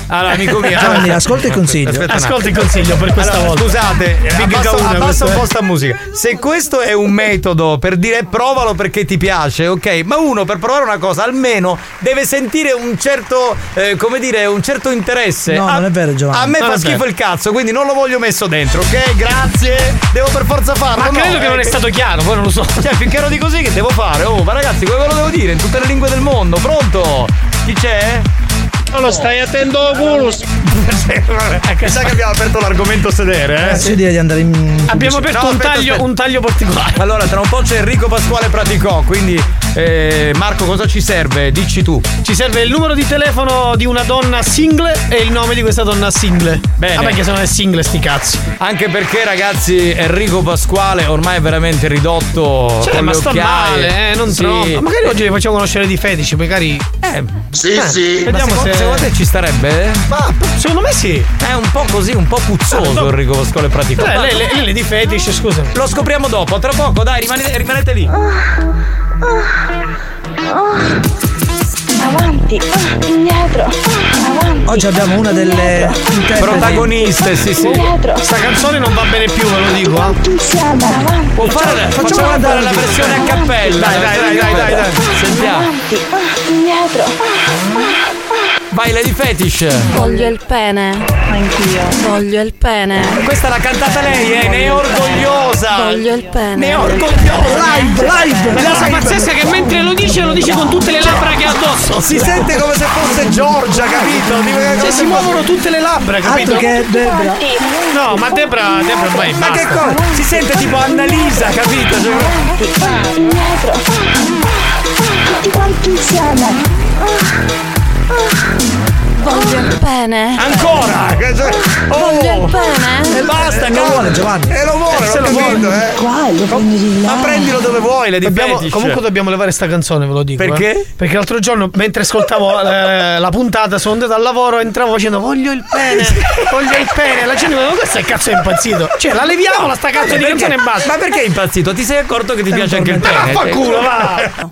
Allora, amico mio. Giovanni, ascolta il consiglio. Aspetta Ascolta il consiglio per questa Allora, volta. Scusate, Big abbassa, Gauna abbassa un eh. po' sta musica. Se questo è un metodo per dire provalo perché ti piace, ok? Ma uno per provare una cosa almeno deve sentire un certo, eh, come dire, un certo interesse. No, a, non è vero, Giovanni. A me Non fa schifo vero. il cazzo, quindi non lo voglio messo dentro, ok? Grazie. Devo per forza farlo. Ma no, credo che non è eh, stato chiaro, poi non lo so. Cioè, finché ero di così che devo fare? Oh, ma ragazzi, come ve lo devo dire? In tutte le lingue del mondo, pronto? Chi c'è? Non stai attento al culo. Mi sa che abbiamo aperto l'argomento sedere, eh? Io direi di andare in. Abbiamo aperto No, un, aspetta, taglio, aspetta. un taglio particolare. Allora, tra un po' c'è Enrico Pasquale Praticò, quindi eh, Marco cosa ci serve? Dici tu. Ci serve il numero di telefono di una donna single e il nome di questa donna single. Bene. Vabbè, che se non è single, sti cazzi. Anche perché ragazzi Enrico Pasquale ormai è veramente ridotto Cioè, ma sta male, eh, non Sì. troppo. Ma magari oggi le facciamo conoscere di fetici, magari. Eh, Sì, Eh, sì. Vediamo secondo, se- secondo te ci starebbe? Ma secondo me sì. È un po' così, un po' puzzoso Ah, no. Enrico Pasquale Praticò. Eh, lei, lei, lei è di fetish, scusa. Lo scopriamo dopo, tra poco, dai, rimanete, rimanete lì. Avanti, ah, indietro, ah, avanti. Oggi abbiamo una delle interpreti. Protagoniste, sì, sì. Indietro. Sta canzone non va bene più, ve lo dico. eh. Insieme, avanti. Può fare, facciamo fare la versione a cappella. Dai, dai, dai, dai, dai, dai. Sentiamo. Avanti, ah, indietro. Vai, Lady Fetish. Voglio il pene. Anch'io. Voglio il pene. Questa l'ha cantata lei, eh, ne è orgogliosa. Voglio il pene. Ne è orgogliosa. Live, live! La cosa pazzesca è che mentre lo dice, lo dice con tutte le labbra che ha addosso. Si sente come se fosse Giorgia, capito? Cioè, si muovono tutte le labbra, capito? Altro che Debra. No, ma Debra, Debra ormai Ma che cosa? Si sente tipo Annalisa, capito? Cioè, indietro. ah, Tutti quanti insieme. Voglio il pene. Ancora! Cioè- Voglio Oh! il pene. E basta, Lo vuole, Giovanni. E lo vuole, se l'ho lo capito, vuole. eh. Qua lo prendi di là. Ma prendilo dove vuoi, Lady Dobbiamo- Fetish. comunque dobbiamo levare sta canzone, ve lo dico. Perché? eh. Perché l'altro giorno, mentre ascoltavo eh, la puntata, sono andato al lavoro e entravo facendo voglio il pene, voglio il pene. La gente mi dice, ma questo è cazzo è impazzito. Cioè, la leviamo la sta cazzo di Perché? canzone e basta. Ma perché è impazzito? Ti sei accorto che ti piace anche il Ma pene? fa culo, va!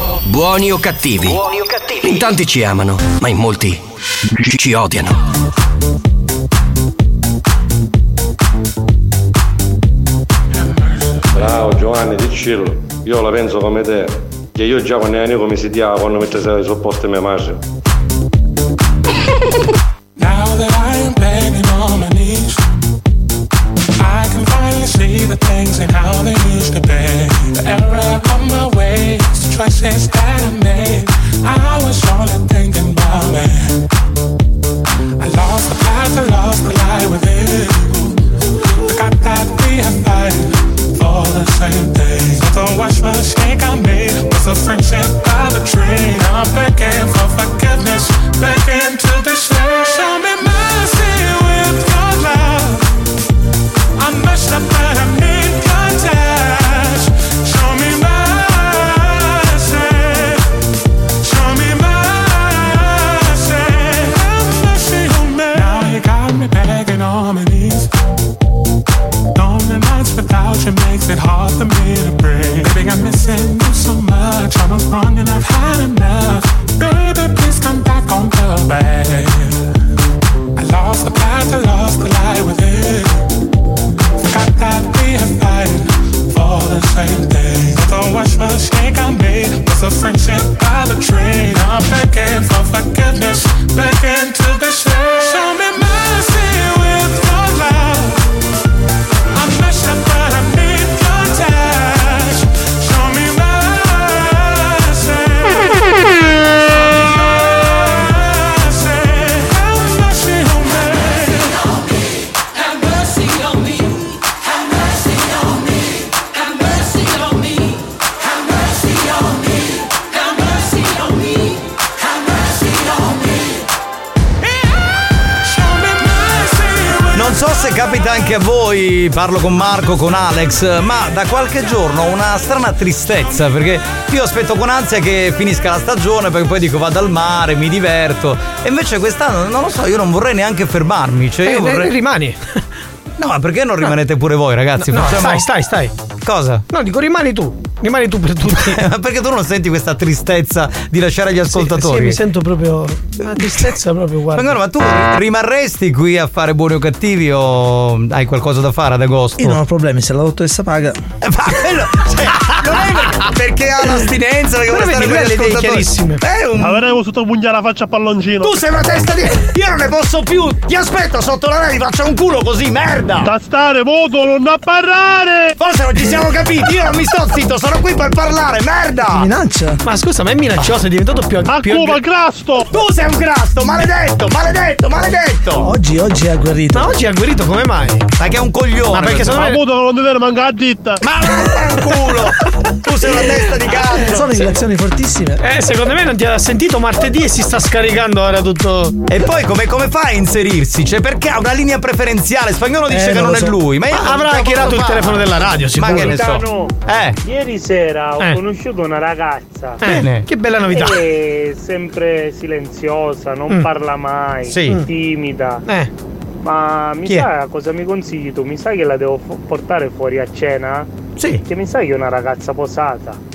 Buoni o cattivi? In tanti ci amano, ma in molti ci- ci odiano. Bravo Giovanni, diccelo. Io la penso come te. Che io già quando ero come si diava quando mi sei sopposto mia madre. parlo con Marco, con Alex, ma da qualche giorno ho una strana tristezza perché io aspetto con ansia che finisca la stagione perché poi dico vado al mare, mi diverto e invece quest'anno non lo so, io non vorrei neanche fermarmi, cioè io Eh, vorrei... rimani. No, ma perché non rimanete pure voi ragazzi? No, no, Facciamo- stai, stai, stai. Cosa? No, dico rimani tu. Rimani tu per tutti. Ma perché tu non senti questa tristezza di lasciare gli ascoltatori? Sì, mi sento proprio. Una tristezza proprio, guarda. Ma, guarda, ma tu rimarresti qui a fare buoni o cattivi o hai qualcosa da fare ad agosto? Io non ho problemi, se la dottoressa paga. Ma quello, cioè, perché ha l'astinenza, perché vuole stare con le idee chiarissime. È un Avrei sotto pugnare la faccia a palloncino. Tu sei una testa di. Io non ne posso più! Ti aspetto sotto la neve, ti faccio un culo così, merda! Da stare, voto, non da parlare! Forse non ci siamo capiti, io non mi sto zitto, sono qui per parlare, merda! Minaccia? Ma scusa, ma è minaccioso, è diventato più. A più Cuba, grasto! Tu sei un grasto, maledetto, maledetto, maledetto! Oggi, oggi è agguerrito. Ma oggi è agguerrito come mai? Ma che è un coglione! Ma perché questo. secondo Ma voto non deve manca a ditta! Ma vaffanculo! tu sei una testa di cazzo! Sono reazioni fortissime. Eh, secondo me non ti ha sentito martedì e si sta scaricando ora tutto. E poi come, come fa a inserirsi? Cioè perché ha una linea preferenziale? Spagnolo dice Eh, che non non è so. lui, ma io Ma non avrà hackerato posso il telefono della radio, sicuro. Ma che ne so. Eh. Ieri sera ho Eh. conosciuto una ragazza. Eh, che bella novità. È sempre silenziosa, non Mm. parla mai, Sì. timida. Eh. Ma mi Chi è? sa cosa mi consigli tu? Mi sa che la devo fu- portare fuori a cena? Sì. Che mi sa che è una ragazza posata.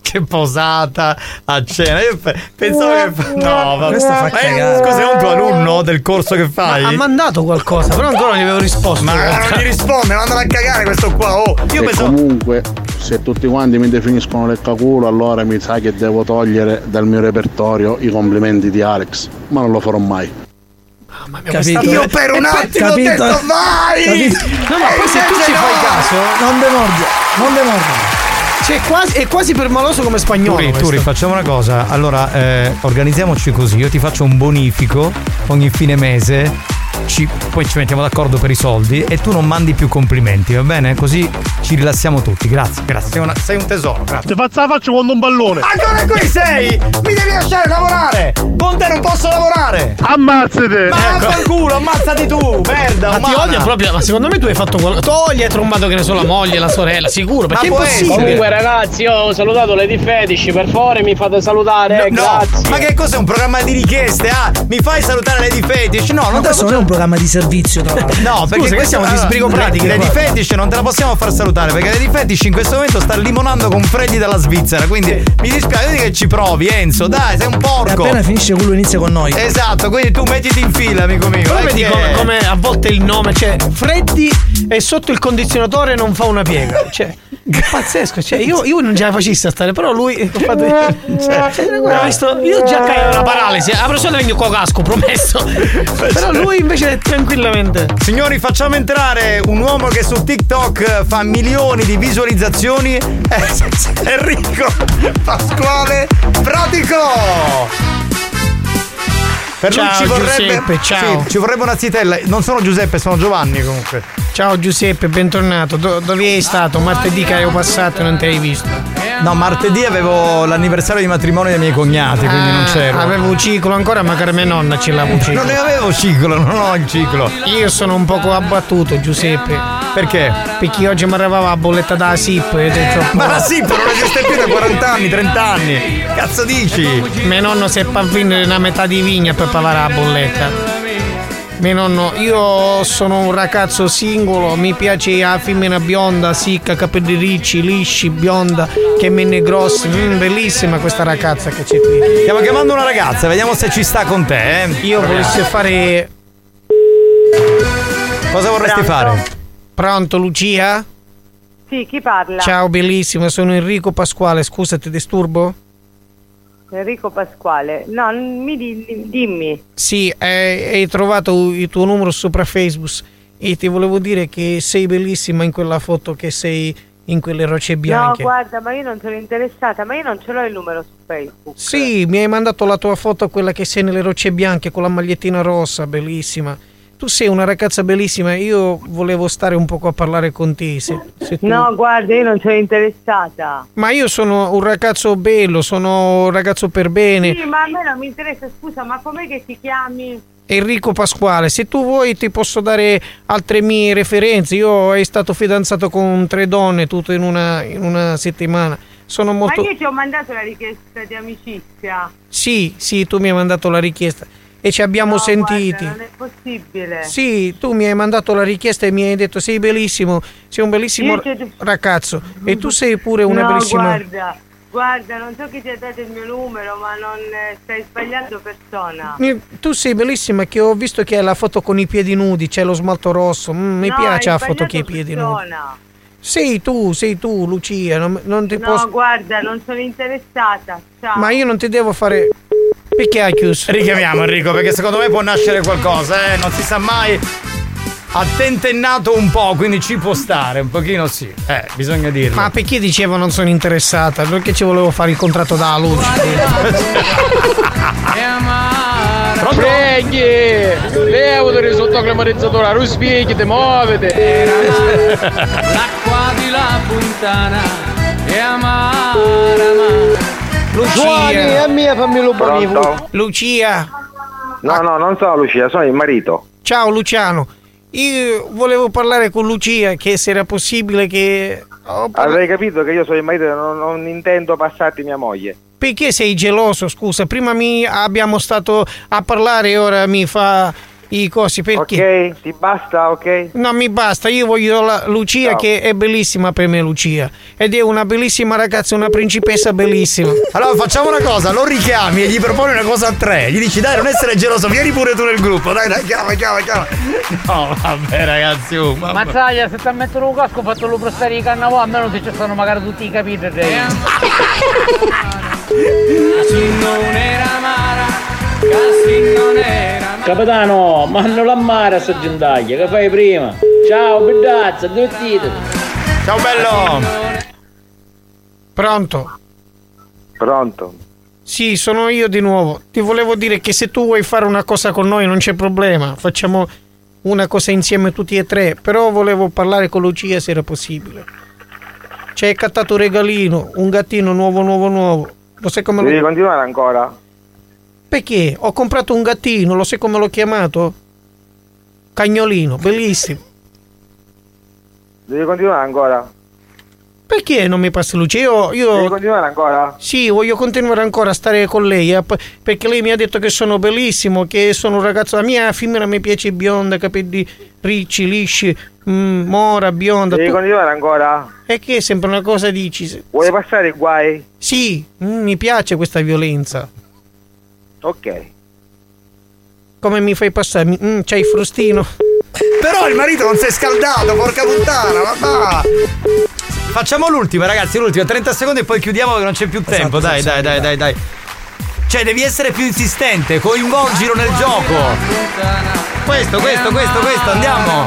Che posata a cena. Io pe- pensavo che. No, vabbè. Questo fa Ma è- cagare. Scusa, è un tuo alunno del corso che fai? Ha mandato qualcosa, però ancora non gli avevo risposto. Ma non gli risponde, mandala a cagare questo qua. Oh, io e pensavo. comunque, se tutti quanti mi definiscono leccaculo, allora mi sa che devo togliere dal mio repertorio i complimenti di Alex. Ma non lo farò mai. Capito? Io per un attimo ho Capito? detto vai! Capito? No, ma poi se tu ci fai no! caso, Non demordia, non demordia. cioè, quasi, è quasi permaloso come spagnolo. Turi. Turi, facciamo una cosa. Allora, eh, organizziamoci così. Io ti faccio un bonifico ogni fine mese. ci- poi ci mettiamo d'accordo per i soldi e tu non mandi più complimenti, va bene? Così ci rilassiamo tutti. Grazie, grazie. Sei, una- sei un tesoro, grazie. Ti faccio la faccia quando un ballone! Ancora qui sei! Mi devi lasciare lavorare! Con te non posso lavorare! Ammazzate! Ma vaffanculo, ammazzati tu, merda! Ma ti umana. odia proprio, ma secondo me tu hai fatto qualcosa. Tu gli hai trombato che ne so la moglie, la sorella, sicuro, perché Ma è può impossibile. Comunque ragazzi, io ho salutato Lady Fetish, per favore mi fate salutare, eh, No, grazie. ma che cos'è un programma di richieste? Ah, mi fai salutare Lady Fetish? No, non Ma te questo non è un programma di servizio, tra l'altro. No, perché Scusa, che siamo di sbrigo pratiche Lady. Fetish non te la possiamo far salutare perché Lady Fetish in questo momento sta limonando con freddi dalla Svizzera. Quindi mi dispiace vedi che ci provi, Enzo. Dai, sei un E porco. appena finisce quello inizia con noi. Esatto, quindi tu mettiti in fila, amico mio. Eh, vedi che- come, come a volte il nome, cioè Freddy è sotto il condizionatore e non fa una piega. Cioè, pazzesco. Cioè, io, io non ce la facessi a stare, però lui. ho fatto- cioè, cioè, visto- io già caio una paralisi. Apro solo vengo qua casco, promesso. Però lui invece tranquillamente. Signori, facciamo entrare un uomo che su TikTok fa milioni di visualizzazioni. È Enrico Pasquale Pratico. Per lui Ciao, ci vorrebbe, Giuseppe, ciao. Sì, ci vorrebbe una zitella. Non sono Giuseppe, sono Giovanni comunque. Ciao Giuseppe, bentornato. Do- dove sei stato? Martedì che avevo passato e non ti hai visto. No, martedì avevo l'anniversario di matrimonio dei miei cognati, quindi non Ah, c'ero. Avevo un ciclo ancora, magari mia nonna ce l'aveva un ciclo. Non ne avevo ciclo, non ho il ciclo. Io sono un poco abbattuto, Giuseppe. Perché? Perché oggi mi arrivava la bolletta da SIP e ho detto, Ma la SIP non esiste più da 40 anni, 30 anni. Cazzo dici? Mio nonno si è vendere una metà di vigna per pagare la bolletta. Mio nonno, io sono un ragazzo singolo, mi piace la femmina bionda, sicca, capelli ricci, lisci, bionda, che menne grossi. Mm, bellissima questa ragazza che c'è qui. Stiamo chiamando una ragazza, vediamo se ci sta con te. Eh. Io volessi fare. Cosa vorresti Pronto? fare? Pronto, Lucia? Sì, chi parla? Ciao, bellissima, sono Enrico Pasquale. Scusa, ti disturbo? Enrico Pasquale. No, mi di- di- dimmi. Sì, eh, hai trovato il tuo numero sopra Facebook e ti volevo dire che sei bellissima in quella foto che sei in quelle rocce No, bianche. guarda, ma io non sono interessata, ma io non ce l'ho il numero su Facebook. Sì, mi hai mandato la tua foto, quella che sei nelle rocce bianche con la magliettina rossa, bellissima. Tu sei una ragazza bellissima, io volevo stare un poco a parlare con te. se- se tu- No, guarda, io non sono interessata. Ma io sono un ragazzo bello, sono un ragazzo per bene. Sì, ma a me non mi interessa, scusa, ma com'è che ti chiami? Enrico Pasquale, se tu vuoi ti posso dare altre mie referenze. Io è stato fidanzato con tre donne tutto in una, in una settimana. Sono molto... Ma io ti ho mandato la richiesta di amicizia. Sì, sì, tu mi hai mandato la richiesta e ci abbiamo No, sentiti. guarda, non è possibile. Sì, tu mi hai mandato la richiesta e mi hai detto sei bellissimo, sei un bellissimo ti- ragazzo e tu sei pure una no, bellissima... guarda, guarda, non so chi ti ha dato il mio numero, ma non eh, stai sbagliando persona. Tu sei bellissima che ho visto che hai la foto con i piedi nudi, c'è lo smalto rosso, mm, mi No, piace la foto che hai i piedi nudi. Sei tu, sei tu Lucia, non, non ti No, posso... guarda, non sono interessata. Ciao. Ma io non ti devo fare... Perché hai chiuso? Richiamiamo Enrico perché secondo me può nascere qualcosa, eh? Non si sa mai. Ha tentennato un po', quindi ci può stare, un pochino sì. Eh, bisogna dirlo. Ma perché dicevo non sono interessata? Perché ci volevo fare il contratto da luce? Preghi! Levate sotto climatizzatore, ruspiechite, muovete! L'acqua di la puntana è amara, amara. Giovanni, Lucia! è mia, fammi lo Pronto? Lucia! No, no, non sono Lucia, sono il marito. Ciao Luciano! Io volevo parlare con Lucia che se era possibile che... oh, Avrei capito che io sono il marito e non, non intendo passarti mia moglie. Perché sei geloso, scusa? Prima mi abbiamo stato a parlare e ora mi fa i cosi perché? Ok, ti basta, ok? No, mi basta, io voglio la Lucia Ciao. che è bellissima per me Lucia ed è una bellissima ragazza, una principessa bellissima. Allora facciamo una cosa, lo richiami e gli proponi una cosa a tre. Gli dici dai non essere geloso, vieni pure tu nel gruppo. Dai, dai, chiama, chiama, chiama. No, vabbè ragazzi, oh, mamma. Mazzaglia, se ti mettono un casco fatelo prestare i cannavò, almeno se ci stanno magari tutti i capitoli. Casi non era amara, casi non. Capitano, mandalo a mare a sta gentaglia, che fai prima? Ciao, bellazza, divertitevi. Ciao bello. Pronto? Pronto? Sì, sono io di nuovo. Ti volevo dire che se tu vuoi fare una cosa con noi non c'è problema. Facciamo una cosa insieme tutti e tre. Però volevo parlare con Lucia se era possibile. Ci hai cattato un regalino, un gattino nuovo, nuovo, nuovo. Lo sai come Devi lo... continuare ancora? Perché? Ho comprato un gattino, lo sai come l'ho chiamato? Cagnolino, bellissimo. Devi continuare ancora? Perché non mi passa Lucia? Io, io- Devi continuare ancora? Sì, voglio continuare ancora a stare con lei, eh, perché lei mi ha detto che sono bellissimo, che sono un ragazzo. La mia femmina mi piace bionda, capelli ricci, lisci, mm, mora, bionda. Devi tu- continuare ancora? E che sempre una cosa dici? Vuoi passare guai? Sì, mm, mi piace questa violenza. Ok. Come mi fai passare? Mm, c'hai il frustino? Però il marito non si è scaldato, porca puttana, ma va. Facciamo l'ultima, ragazzi, l'ultima, 30 secondi e poi chiudiamo che non c'è più tempo. dai, dai, dai, dai, dai. Cioè, devi essere più insistente, coinvolgilo nel gioco. Questo, questo, questo, questo, andiamo.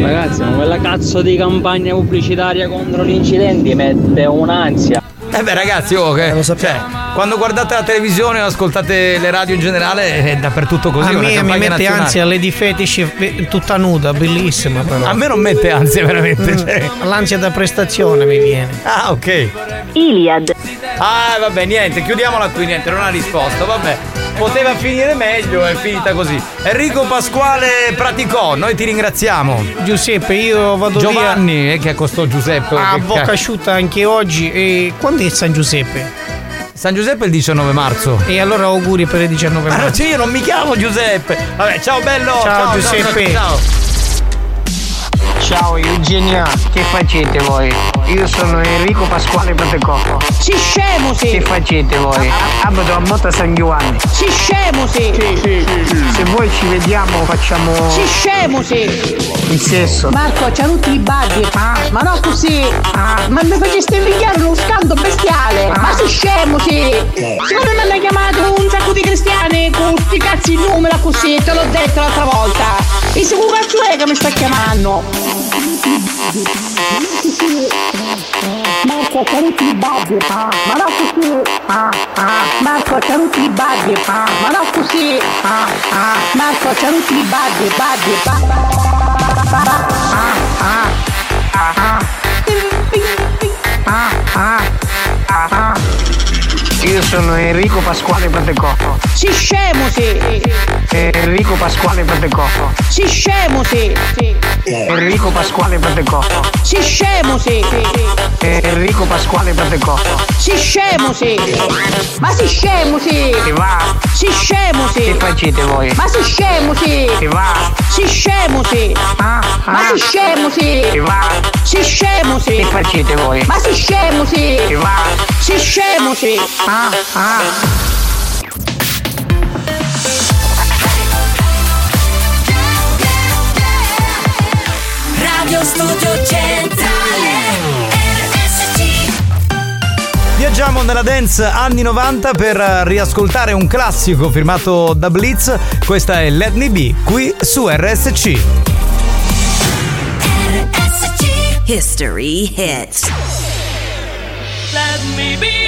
Ragazzi, ma quella cazzo di campagna pubblicitaria contro gli incidenti mette un'ansia. Eh beh ragazzi, oh, che, cioè, quando guardate la televisione o ascoltate le radio in generale è dappertutto così. a me mi mette nazionale. ansia Lady Fetish eh, tutta nuda, bellissima però. A me non mette ansia veramente. Mm, cioè. L'ansia da prestazione mi viene. Ah, ok. Iliad. Ah, vabbè, niente, chiudiamola qui, niente, non ha risposto, vabbè. Poteva finire meglio, è finita così. Enrico Pasquale Praticò, noi ti ringraziamo. Giuseppe, io vado Giovanni, eh, che costò Giuseppe. A che bocca ca- asciutta anche oggi. E quando è San Giuseppe? San Giuseppe è il 19 marzo. E allora auguri per il 19 Ma no, marzo. sì, io non mi chiamo Giuseppe. Vabbè, ciao bello. Ciao, Giuseppe. ciao. Ciao Eugenia, che facete voi? Io sono Enrico Pasquale Patecò. Si scemo sì! Che facete voi? Abito a Motta San Giovanni. Si scemo sì! Se voi ci vediamo facciamo Si scemo sì! il sesso. Marco, c'ha tutti i budget. Ma no così! Ma mi faceste invidiare uno scando bestiale! Ma si scemo sì! Secondo me mi hanno chiamato un sacco di cristiani con sti cazzi in numero così, te l'ho detto l'altra volta! E se un cazzo è che mi sta chiamando? Marco, c'ha tutti i budget. Ma no così! Marco, c'ha tutti i budget. Ma no così! Marco, c'ha tutti i budget, budget, Io sono Enrico Pasquale Patecò. Si scemo sì! Enrico Pasquale Patecò. Si scemo sì. Enrico Pasquale Patecò. Si scemo sì. Enrico Pasquale Patecò. Si scemo sì. Ma si scemo sì. Che va? Si scemo sì. Che facete voi? Ma si scemo sì. Che va? Si scemo sì. Ma si scemo sì. Che va? Si scemo sì. Che facete voi? Ma si scemo sì. Che va? Si scemo sì. Ah, ah. Studio Centrale RSC Viaggiamo nella dance anni 90 per riascoltare un classico firmato da Blitz. Questa è Let Me Be qui su RSC. History hits Let me be,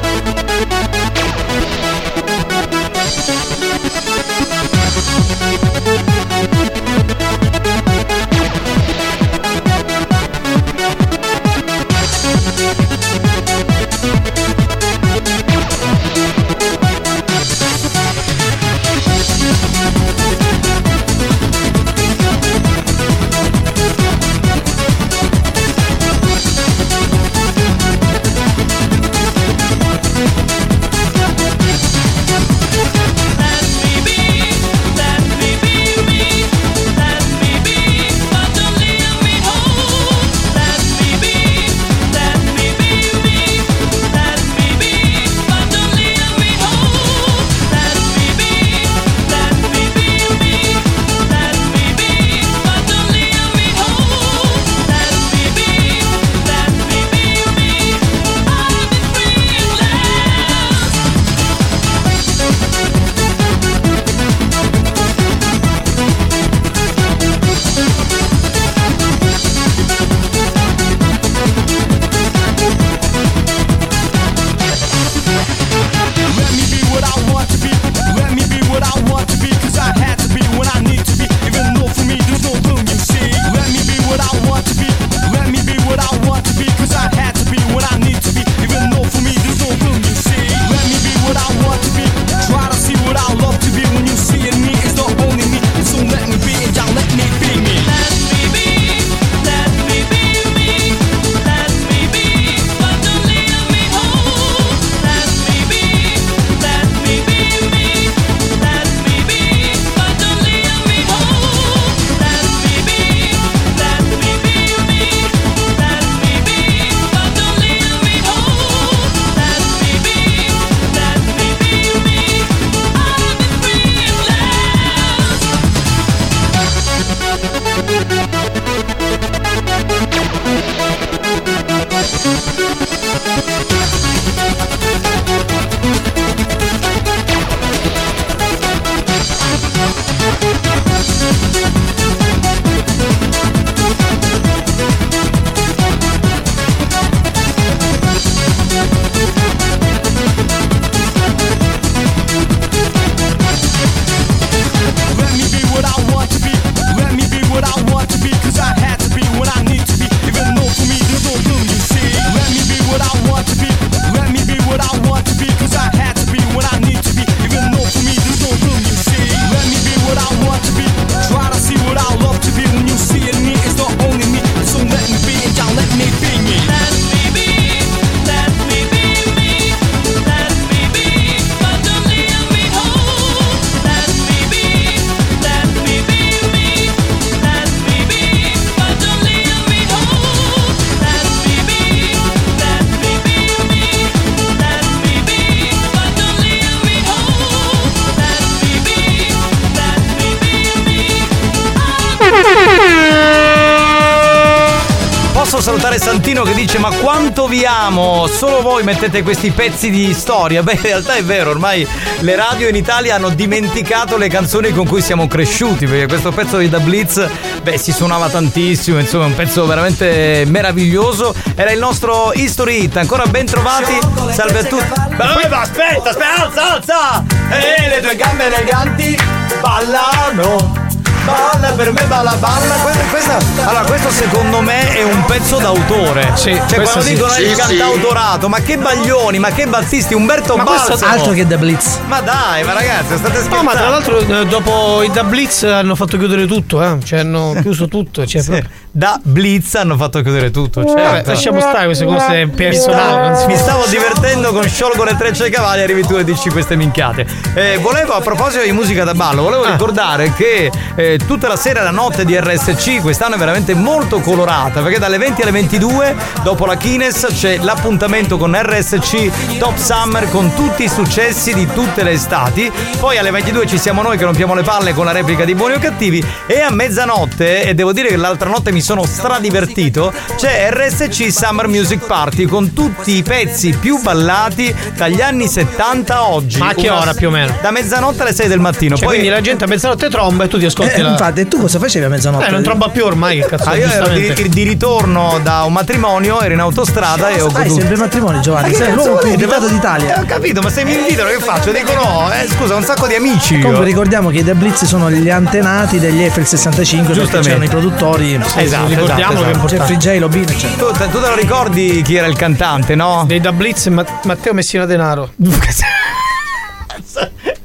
Solo voi mettete questi pezzi di storia. Beh, in realtà è vero, ormai le radio in Italia hanno dimenticato le canzoni con cui siamo cresciuti. Perché questo pezzo di Da Blitz, beh, si suonava tantissimo. Insomma, è un pezzo veramente meraviglioso. Era il nostro History Hit. Ancora ben trovati. Salve a tutti. Ma aspetta, aspetta, alza, alza! E le tue gambe eleganti ballano. Balla per me, balla, balla. Questa, questa- allora, questo secondo me è un pezzo d'autore. Sì, cioè, questo quando sì. dicono Sì, il sì. cantautorato, ma che Baglioni, ma che Battisti, Umberto Ma questo- Balsamo. Altro che The Blitz. Ma dai, ma ragazzi, state scherzando. No, ma tra l'altro eh, dopo i Da Blitz hanno fatto chiudere tutto, eh. Cioè hanno chiuso tutto. Cioè, proprio- Da Blitz hanno fatto chiudere tutto. Certo. Vabbè, lasciamo stare queste cose personali. si- Mi stavo divertendo con sciolgo le trecce ai cavalli, arrivi tu e dici queste minchiate. Eh, volevo, a proposito di musica da ballo, volevo Ah. ricordare che eh, tutta la sera e la notte di RSC quest'anno è veramente molto colorata, perché dalle 20 alle 22, dopo la Kines, c'è l'appuntamento con RSC Top Summer con tutti i successi di tutte le estati. Poi alle 22 ci siamo noi che rompiamo le palle con la replica di Buoni o Cattivi. E a mezzanotte, e devo dire che l'altra notte mi sono stradivertito, c'è RSC Summer Music Party con tutti i pezzi più ballati dagli anni 70 a oggi. Ma a che ora più o meno? Da mezzanotte alle 6 del mattino. Cioè, Poi quindi la gente a mezzanotte tromba e tu ti ascolti la. infatti, e tu cosa facevi a mezzanotte? Eh, non tromba più ormai, che cazzo. Ah, io ero di, di ritorno da un matrimonio, ero in autostrada e ho goduto. sempre matrimoni, Ma Giovanni. Sei cazzo l'uomo più invitato Ma- d'Italia. Eh, ho capito, ma se mi invitano che faccio? Dico no, eh, scusa, un sacco di amici. Comunque ricordiamo che i The Blitz sono gli antenati degli Eiffel 65 perché Giustamente. c'erano i produttori. Esatto, ricordiamolo che è esatto, Jeffrey J. Lobin, eccetera. Tu, te- tu te lo ricordi chi era il cantante, no? Dei Da Blitz Ma- Matteo Messina Denaro.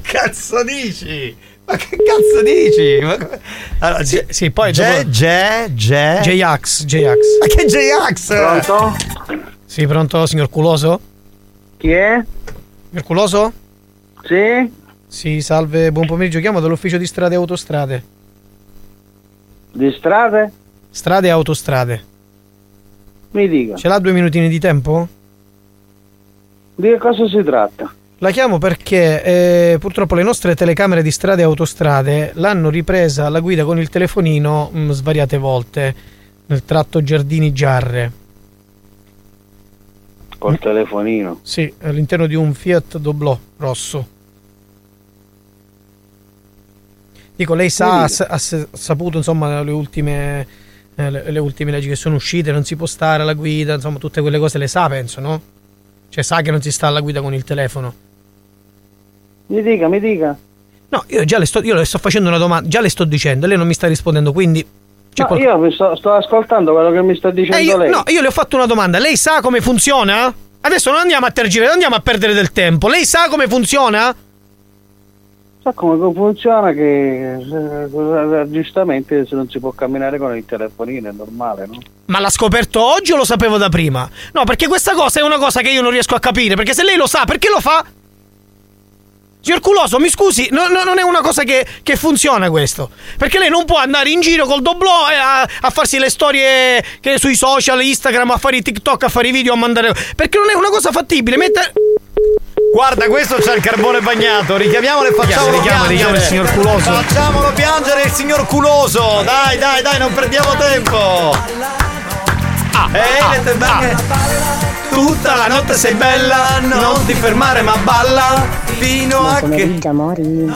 cazzo dici? Ma che cazzo dici? Ma come- Allora, Sì, sì, poi Ge, dopo- Ge. J-Ax, J-Ax. Ma che J-Ax? Pronto? Sì, pronto, signor Culoso? Chi è? Signor Culoso? Sì? Sì, salve, buon pomeriggio. Chiamo dall'ufficio di strade e autostrade. Di strade? Strade e autostrade. Mi dica. Ce l'ha due minutini di tempo? Di che cosa si tratta? La chiamo perché eh, purtroppo le nostre telecamere di strade e autostrade l'hanno ripresa alla guida con il telefonino mh, svariate volte nel tratto Giardini Giarre. Col telefonino. Sì, all'interno di un Fiat Doblò rosso. Dico, lei sa, ha, ha sa- saputo insomma le ultime, eh, le, le ultime leggi che sono uscite, non si può stare alla guida, insomma tutte quelle cose le sa, penso, no? Cioè sa che non si sta alla guida con il telefono. Mi dica, mi dica. No, io già le sto, io le sto facendo una domanda, già le sto dicendo, lei non mi sta rispondendo, quindi... c'è No, io sto, sto ascoltando quello che mi sta dicendo Eh, io, lei. no, io le ho fatto una domanda, lei sa come funziona? Adesso non andiamo a tergiversare, non andiamo a perdere del tempo. Lei sa come funziona? Sa come funziona che eh, giustamente se non si può camminare con il telefonino è normale, no? Ma l'ha scoperto oggi o lo sapevo da prima? No, perché questa cosa è una cosa che io non riesco a capire. Perché se lei lo sa, perché lo fa? Signor Culoso, mi scusi, no- no- non è una cosa che, che funziona questo. Perché lei non può andare in giro col doblò e a, a farsi le storie che sui social, Instagram, a fare i TikTok, a fare i video, a mandare. Perché non è una cosa fattibile. Mette. Guarda, questo c'ha il carbone bagnato. Richiamiamolo e facciamolo Richiama, richiama piangere. il signor Culoso. Facciamolo piangere il signor Culoso. Dai, dai, dai, non perdiamo tempo. Ah, Ehi, le tue belle- Tutta la notte sei bella, non ti fermare ma balla fino Buon a che amori,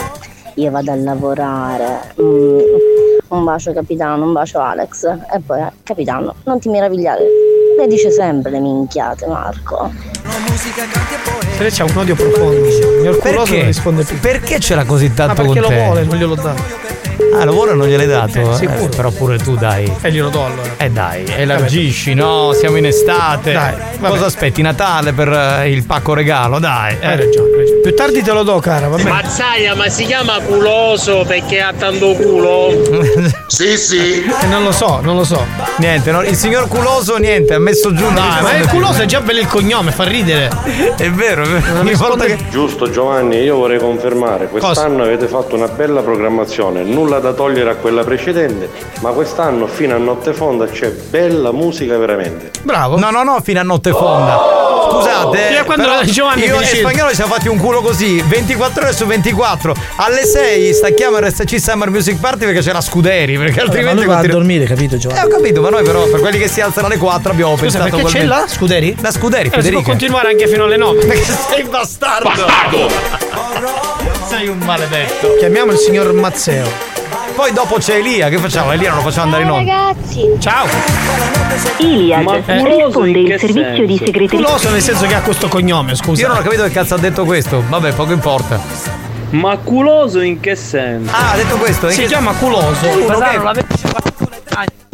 io vado a lavorare. Mm, un bacio capitano, un bacio Alex. E poi, eh, capitano, non ti meravigliare. Lei dice sempre le minchiate, Marco. Se lei c'ha un odio profondo. Signor Culoso non Perché? risponde più. Perché ce l'ha così Ma tanto perché con lo te? vuole, non glielo dà. Ah, lo vuole o non gliel'hai dato? Eh, sicuro. però pure tu dai. E glielo do allora. Eh dai, elargisci, no? Siamo in estate. Dai, vabbè. Cosa aspetti? Natale per eh, il pacco regalo, dai. Hai ragione, hai ragione. Più tardi te lo do, cara, va bene. Mazzaia, ma si chiama culoso perché ha tanto culo? sì, sì. Eh, non lo so, non lo so. Niente, no, il signor Culoso niente, ha messo giù. Dai, ma il culoso è già bello il cognome, fa ridere. È vero, è vero. Ogni volta risponde- che. Giusto Giovanni, io vorrei confermare, quest'anno avete fatto una bella programmazione, nulla da togliere a quella precedente, ma quest'anno fino a notte fonda c'è bella musica veramente. Bravo. No, no, no, fino a notte fonda. scusate. Quando però Giovanni io e finisce- spagnolo ci siamo fatti un culo così, 24 ore su 24. Alle 6 stacchiamo RSC Summer Music Party perché c'è la Scuderi, perché Ma altrimenti lui va a dormire, capito Eh, Giovanni? ho capito, ma noi però per quelli che si alzano alle 4 abbiamo Scusa, pensato perché c'è la Scuderi? La Scuderi, Eh, si può Federica. continuare anche fino alle 9. Perché sei bastardo. Sei un maledetto. Chiamiamo il signor Mazzeo. Poi dopo c'è Elia, che facciamo? Elia non lo facciamo andare in onda. Ragazzi, Ciao. Iliad Ma culoso risponde il servizio di senso? segreteria. Culoso nel senso che ha questo cognome, scusa. Io non ho capito che cazzo ha detto questo. Vabbè, poco importa. Ma culoso in che senso? Ah, ha detto questo? In Si che- chiama culoso. Uno che-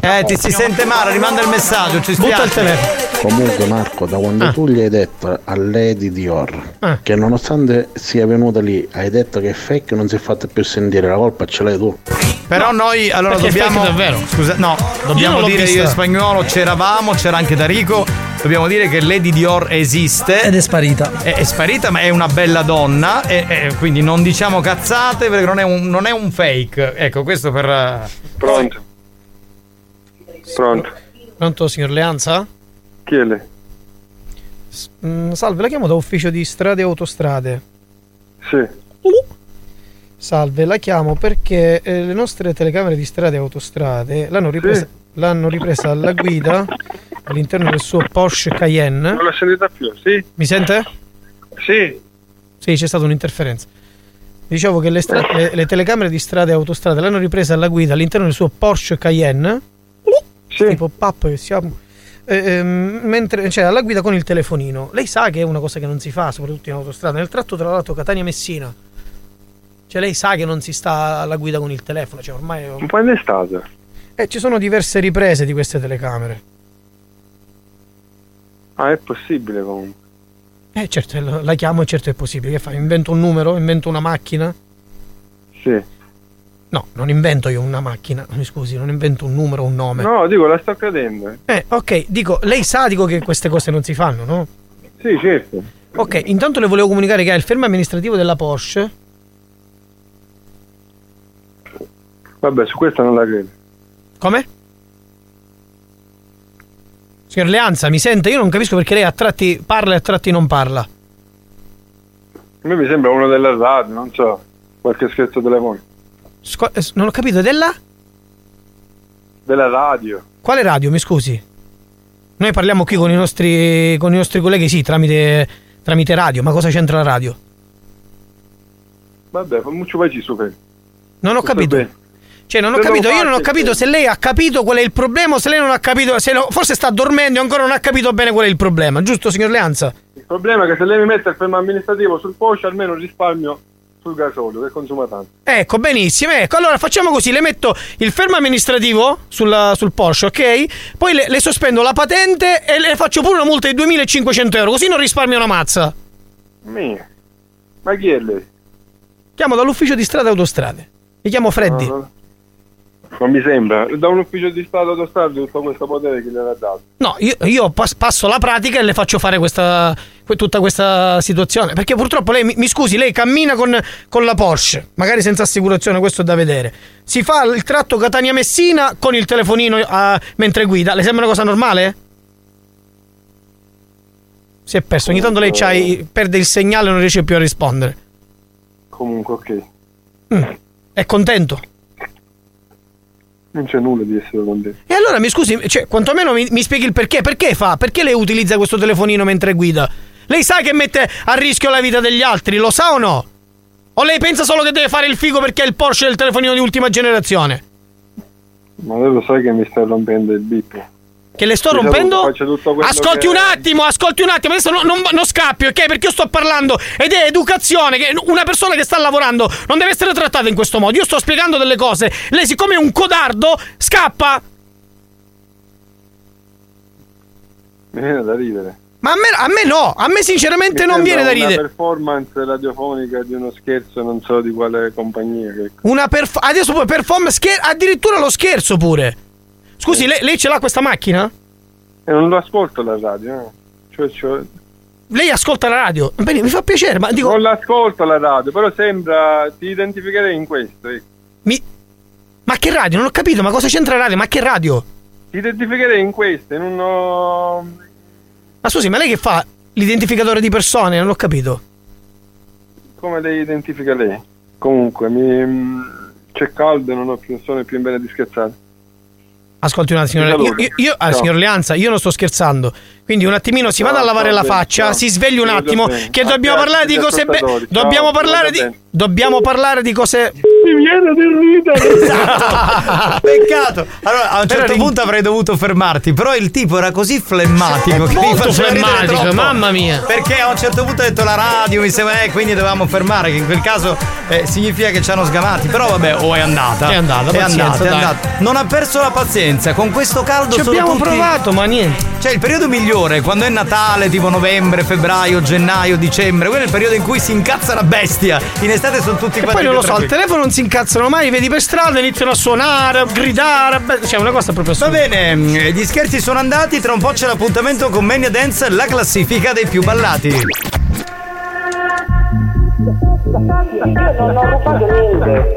Eh, ti si sente male, rimanda il messaggio, ci Butta il spiace. telefono. Comunque Marco, da quando Ah. tu gli hai detto a Lady Dior Ah. che nonostante sia venuta lì, hai detto che è fake non si è fatta più sentire, la colpa ce l'hai tu. Però noi allora Perché è dobbiamo. davvero. Scusa, no, Io dobbiamo l'ho dire vista. io e spagnolo c'eravamo, c'era anche Darico. Dobbiamo dire che Lady Dior esiste. Ed è sparita. È, è sparita, ma è una bella donna. E, e quindi non diciamo cazzate perché non è un, non è un fake. Ecco, questo per. eh, Pronto? Pronto? Pronto, signor Leanza? Chi è lei? Mm, salve, la chiamo da ufficio di strade e autostrade. Sì. Salve, la chiamo perché eh, le nostre telecamere di strade e autostrade l'hanno ripresa, l'hanno ripresa alla guida all'interno del suo Porsche Cayenne. Non l'ho sentita più, sì? Mi sente? Sì. Sì, c'è stata un'interferenza. Dicevo che le, stra- le- le telecamere di strade e autostrade l'hanno ripresa alla guida all'interno del suo Porsche Cayenne. Tipo pop che siamo. eh, ehm, mentre cioè alla guida con il telefonino. Lei sa che è una cosa che non si fa, soprattutto in autostrada. Nel tratto tra l'altro Catania-Messina. Cioè lei sa che non si sta alla guida con il telefono. Cioè ormai. Un po' è stata. Eh, ci sono diverse riprese di queste telecamere. Ah, è possibile comunque. Eh, certo, la la chiamo e certo è possibile. Che fa? Invento un numero? Invento una macchina? Sì. No, non invento io una macchina. Mi scusi, non invento un numero, un nome. No, dico, la sto credendo. Eh, ok, dico, lei sa dico che queste cose non si fanno, no? Sì, certo. Ok, intanto le volevo comunicare che ha il fermo amministrativo della Porsche. Vabbè, su questa non la credo. Come? Signor Leanza, mi sente? Io non capisco perché lei a tratti parla e a tratti non parla. A me mi sembra uno della radio, non so. Qualche scherzo telefonico. Sco- eh, non ho capito, della? Della radio. Quale radio, mi scusi? Noi parliamo qui con i nostri, con i nostri colleghi, sì, tramite, tramite radio, ma cosa c'entra la radio? Vabbè, fa muccio poi ci super. Non ho capito. Cioè, non ho capito, io non ho capito se lei ha capito qual è il problema o se lei non ha capito, se lo- forse sta dormendo e ancora non ha capito bene qual è il problema, giusto signor Leanza? Il problema è che se lei mi mette il fermo amministrativo sul Porsche almeno risparmio sul gasolio che consuma tanto. Ecco, benissimo, ecco, allora facciamo così, le metto il fermo amministrativo sulla- sul Porsche, ok? Poi le, le sospendo la patente e le faccio pure una multa di 2500 euro, così non risparmio una mazza. Mia. Ma chi è lei? Chiamo dall'ufficio di strade e autostrade. Mi chiamo Freddy. No, no. Non mi sembra. Da un ufficio di Stato autostrada tutto questo potere chi gliel'ha dato? No, io, io pas- passo la pratica e le faccio fare questa, que- tutta questa situazione. Perché purtroppo lei, mi, scusi, lei cammina con, con la Porsche, magari senza assicurazione, questo è da vedere. Si fa il tratto Catania-Messina con il telefonino ah, mentre guida. Le sembra una cosa normale? Si è perso. Ogni tanto lei c'ha i- perde il segnale e non riesce più a rispondere. Comunque, ok. Mm. È contento? Non c'è nulla di essere contento. E allora mi scusi, cioè, quantomeno mi, mi spieghi il perché. Perché fa? Perché lei utilizza questo telefonino mentre guida? Lei sa che mette a rischio la vita degli altri, lo sa o no? O lei pensa solo che deve fare il figo perché è il Porsche del telefonino di ultima generazione? Ma lei lo sai che mi stai rompendo il bip. Che le sto rompendo? faccio tutto quello Ascolti che- un attimo, ascolti un attimo, adesso non, non, non scappi, ok? Perché io sto parlando ed è educazione, che una persona che sta lavorando non deve essere trattata in questo modo. Io sto spiegando delle cose, lei siccome è un codardo, scappa. Mi viene da ridere. Ma a me, a me no, a me sinceramente Mi non viene da Una ridere. performance radiofonica di uno scherzo, non so di quale compagnia. Che... Una perf- adesso poi performance, scher- addirittura lo scherzo pure. Scusi, lei, lei ce l'ha questa macchina? E non lo ascolto la radio, eh. Cioè, cioè- Lei ascolta la radio? Bene, mi fa piacere, ma dico. Non l'ascolto la radio, però sembra. Ti identificherei in questo. ecco. Mi... Ma che radio? Non ho capito, ma cosa c'entra la radio? Ma che radio? Ti identificherei in questo, in uno. Ma scusi, ma lei che fa? L'identificatore di persone, non l'ho capito. Come le identifica lei? Comunque, mi, mm, c'è caldo e non ho più, sono più in bene di scherzare. Ascolti un attimo, io, io, io- ah, signor Leanza, io non sto scherzando. Quindi un attimino si vada a lavare la faccia, ciao. si svegli un attimo, bene. che A dobbiamo parlare di cose be- ascoltatori. Ciao, Dobbiamo parlare di. Dobbiamo parlare di cose Mi viene di ridere. Esatto. Peccato. Allora, a un certo Però- punto avrei dovuto fermarti, però il tipo era così flemmatico che mi Molto flemmatico, mamma mia. Perché a un certo punto ha detto la radio, mi sembra, eh, quindi dovevamo fermare, che in quel caso eh, significa che ci hanno sgamati. Però vabbè, o è andata. È andata, è pazienza, andata, è andata. Non ha perso la pazienza, con questo caldo Ci sono abbiamo tutti- provato, ma niente. Cioè, il periodo migliore, quando è Natale, tipo novembre, febbraio, gennaio, dicembre, quello è il periodo in cui si incazza la bestia. In estate sono tutti quanti poi non lo so, al telefono non si incazzano mai, vedi per strada, iniziano a suonare, a gridare, beh, cioè una cosa proprio Va assurda. bene, mm, gli scherzi sono andati, tra un po' c'è l'appuntamento con Mania Dance, la classifica dei più ballati. Non ho rubato niente.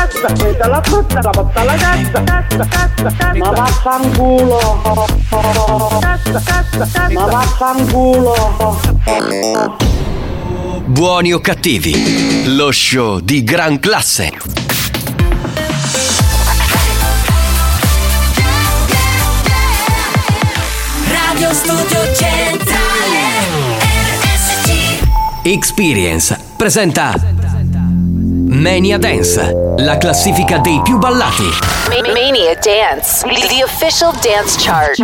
prendo la frutta la porta alla cassa, cassa, cassa. Ma vaffanculo. Cassa, cassa, cassa. Ma vaffanculo. Buoni o cattivi, lo show di gran classe. Radio Studio Centrale RSC Experience presenta Mania Dance, la classifica dei più ballati. Ma- Mania Dance, the official dance chart.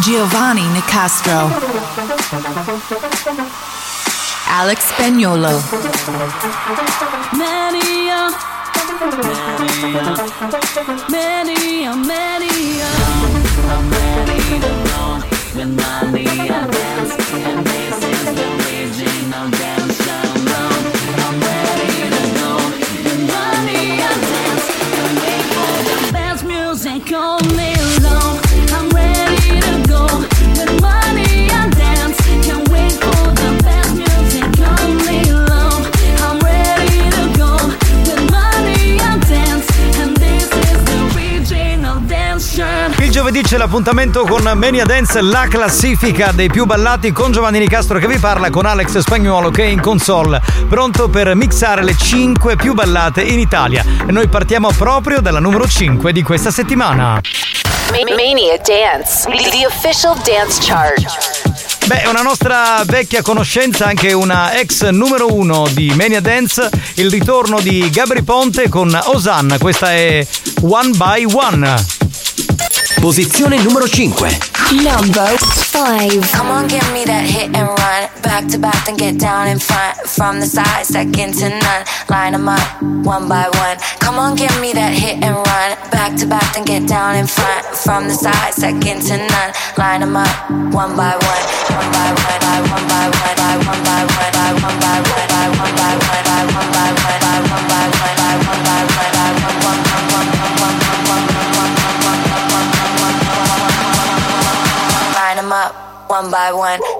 Giovanni Nicastro. Alex Spagnolo. Mania Mania Mania I'm ready to go with Mania Dance And this is the original dance giovedì c'è l'appuntamento con Mania Dance, la classifica dei più ballati con Giovanni Nicastro che vi parla con Alex Spagnuolo che è in console, pronto per mixare le 5 più ballate in Italia. E noi partiamo proprio dalla numero 5 di questa settimana. Ma- Mania Dance, the official dance chart. Beh, è una nostra vecchia conoscenza, anche una ex numero uno di Mania Dance, il ritorno di Gabri Ponte con Osanna. Questa è One by One. Posizione numero 5. Number five. Come on, give me that hit and run. Back to back, then get down in front. From the side, second to none. Line 'em up, one by one. Come on, give me that hit and run. Back to back, then get down in front. From the side, second to none. Line 'em up, one by one. One by one, by one by one, by one by one, by one by one, by one one by one.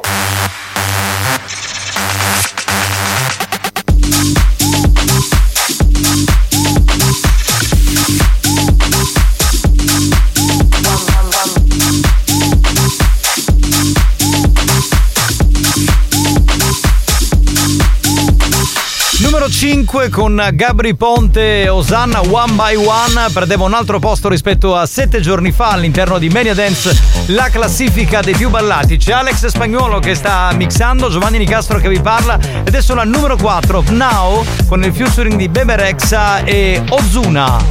5 con Gabri Ponte e Osanna One by One perdeva un altro posto rispetto a 7 giorni fa all'interno di Media Dance la classifica dei più ballati. C'è Alex Spagnuolo che sta mixando, Giovanni Nicastro che vi parla ed è sulla numero 4 Now con il featuring di Beberexa e Ozuna.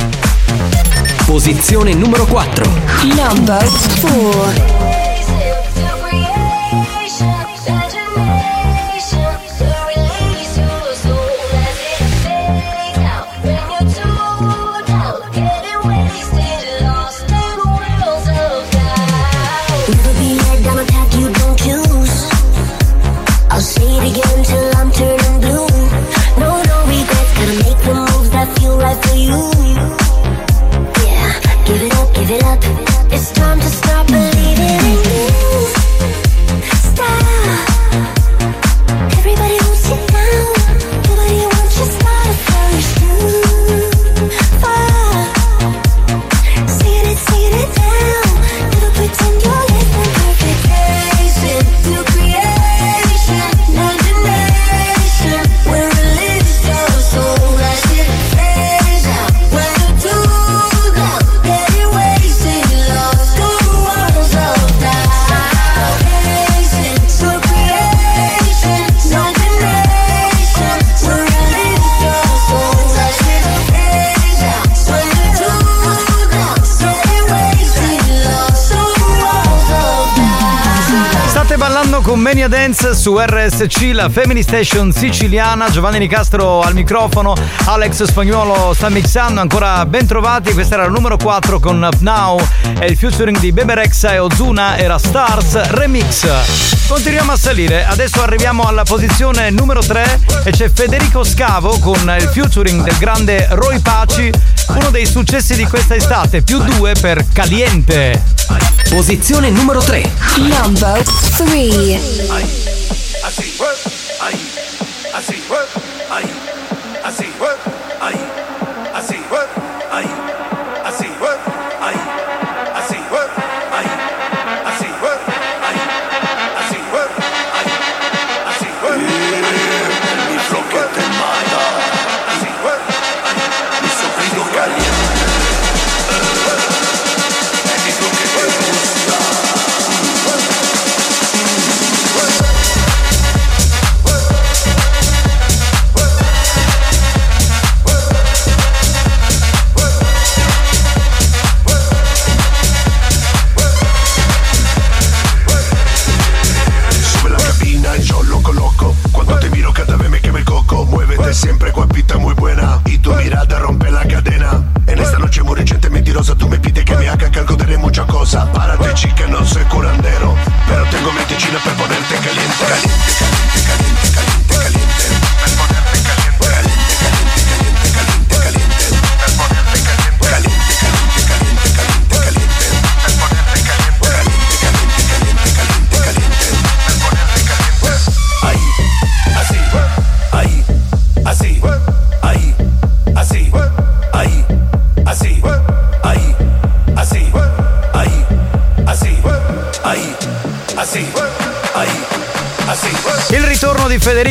Posizione numero 4 Number 4 ballando con Mania Dance su RSC, la Family Station siciliana. Giovanni Nicastro al microfono, Alex Spagnuolo sta mixando. Ancora ben trovati. Questa era la numero 4 con Up Now e il featuring di Bebe Rexha e Ozuna era Stars Remix. Continuiamo a salire. Adesso arriviamo alla posizione numero 3 e c'è Federico Scavo con il featuring del grande Roy Paci, uno dei successi di questa estate, più due per Caliente. Posizione numero 3. Number three. Sube la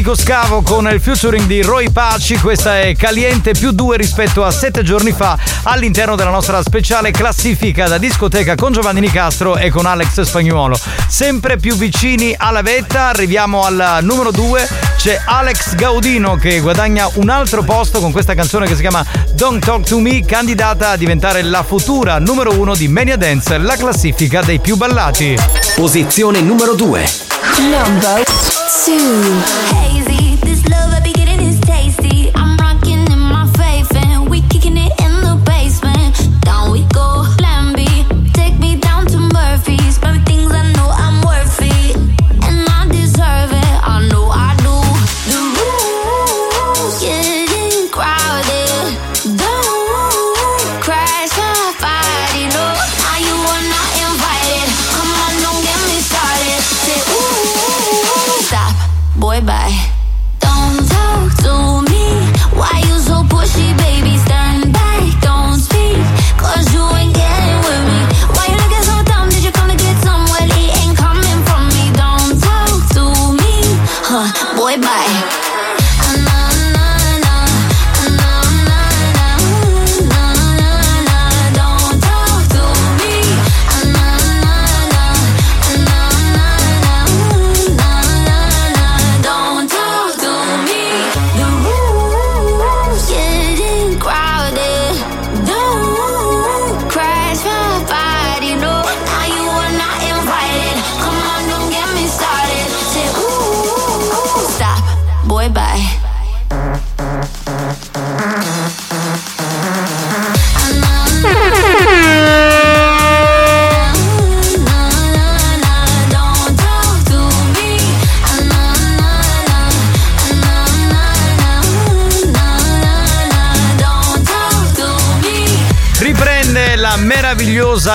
Enrico Scavo con il featuring di Roy Paci, questa è Caliente più 2 rispetto a 7 giorni fa all'interno della nostra speciale classifica da discoteca con Giovanni Nicastro e con Alex Spagnuolo. Sempre più vicini alla vetta, arriviamo al numero 2, c'è Alex Gaudino che guadagna un altro posto con questa canzone che si chiama Don't Talk to Me, candidata a diventare la futura numero 1 di Mania Dance, la classifica dei più ballati. Posizione numero 2. Number two.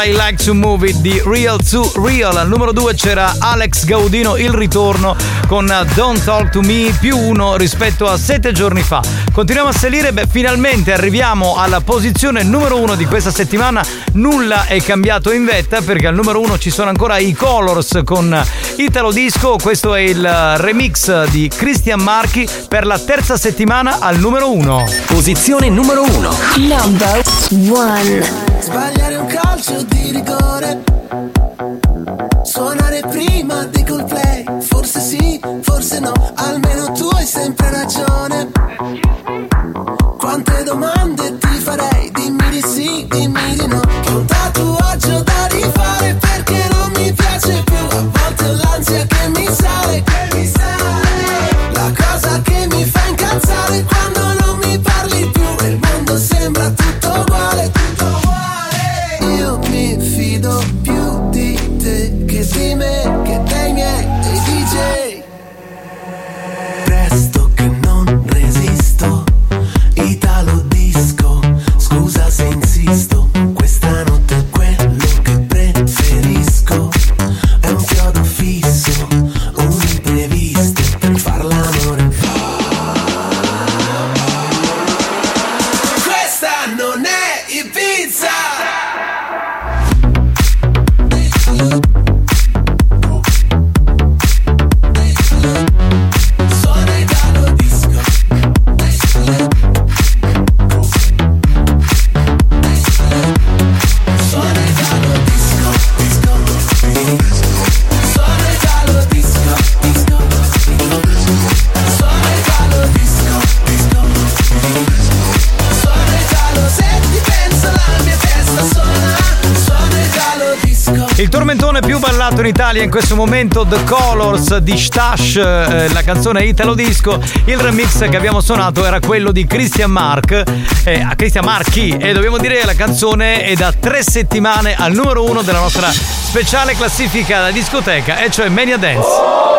I Like to Move It di Real to Real. Al numero 2 c'era Alex Gaudino, il ritorno con Don't Talk to Me più uno rispetto a sette giorni fa. Continuiamo a salire, beh, finalmente arriviamo alla posizione numero uno di questa settimana. Nulla è cambiato in vetta perché al numero uno ci sono ancora i Colors con Italo Disco. Questo è il remix di Christian Marchi per la terza settimana al numero uno. Posizione numero uno. Number one. Sbagliare un calcio di rigore. Suonare in questo momento, The Colors di Stash, eh, la canzone Italo Disco. Il remix che abbiamo suonato era quello di Christian Mark, eh, Christian Marchi. E dobbiamo dire che la canzone è da tre settimane al numero uno della nostra speciale classifica da discoteca, e cioè Mania Dance.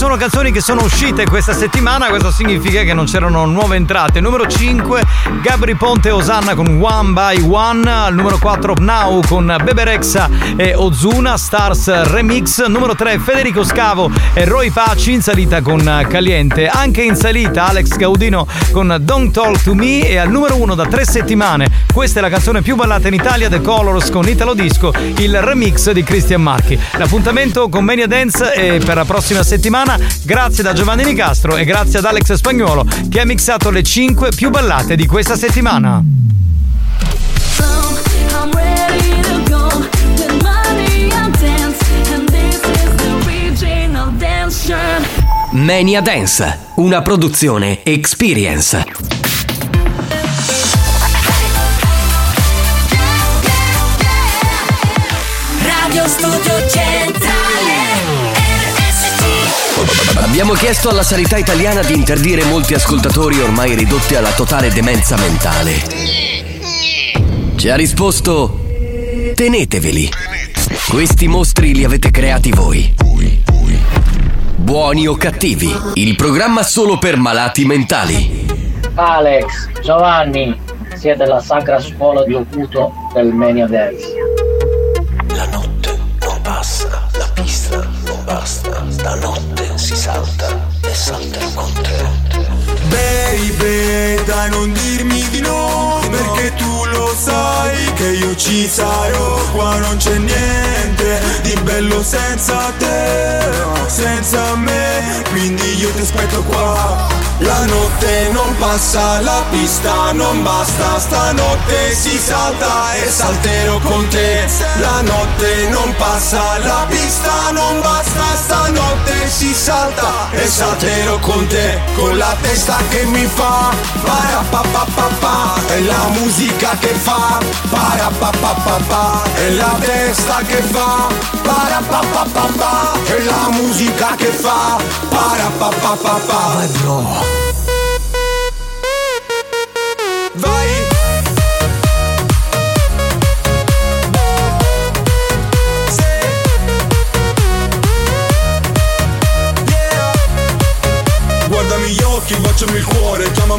Sono canzoni che sono uscite questa settimana, questo significa che non c'erano nuove entrate. Numero 5, Gabri Ponte e Osanna con One by One. Al numero 4, Now con Bebe Rexha e Ozuna, Stars Remix. Numero 3, Federico Scavo e Roy Paci in salita con Caliente. Anche in salita Alex Gaudino con Don't Talk to Me. E al numero 1 da tre settimane, questa è la canzone più ballata in Italia, The Colors con Italo Disco, il remix di Christian Marchi. L'appuntamento con Mania Dance è per la prossima settimana. Grazie da Giovanni Nicastro e grazie ad Alex Spagnuolo che ha mixato le 5 più ballate di questa settimana. Mania Dance, una produzione Experience. Radio Studio Centrale Abbiamo chiesto alla sanità italiana di interdire molti ascoltatori ormai ridotti alla totale demenza mentale. Ci ha risposto: teneteveli. Questi mostri li avete creati voi. Buoni o cattivi, il programma solo per malati mentali. Alex, Giovanni, siete la sacra scuola di Ocuto del Mania Dance. La notte non passa, la pista non basta, stanotte Dai non dirmi di no Perché tu lo sai che io ci sarò. Qua non c'è niente di bello senza te Senza me, quindi io ti aspetto qua La notte non passa, la pista non basta. Stanotte si salta e salterò con te. La notte non passa, la pista non basta. Stanotte si salta e salterò con te. Con la testa che mi fa Parapapapapa È la musica che fa Parapapapapa È la testa che fa Parapapapapa È la musica che fa Parapapapapa Vai bro Vai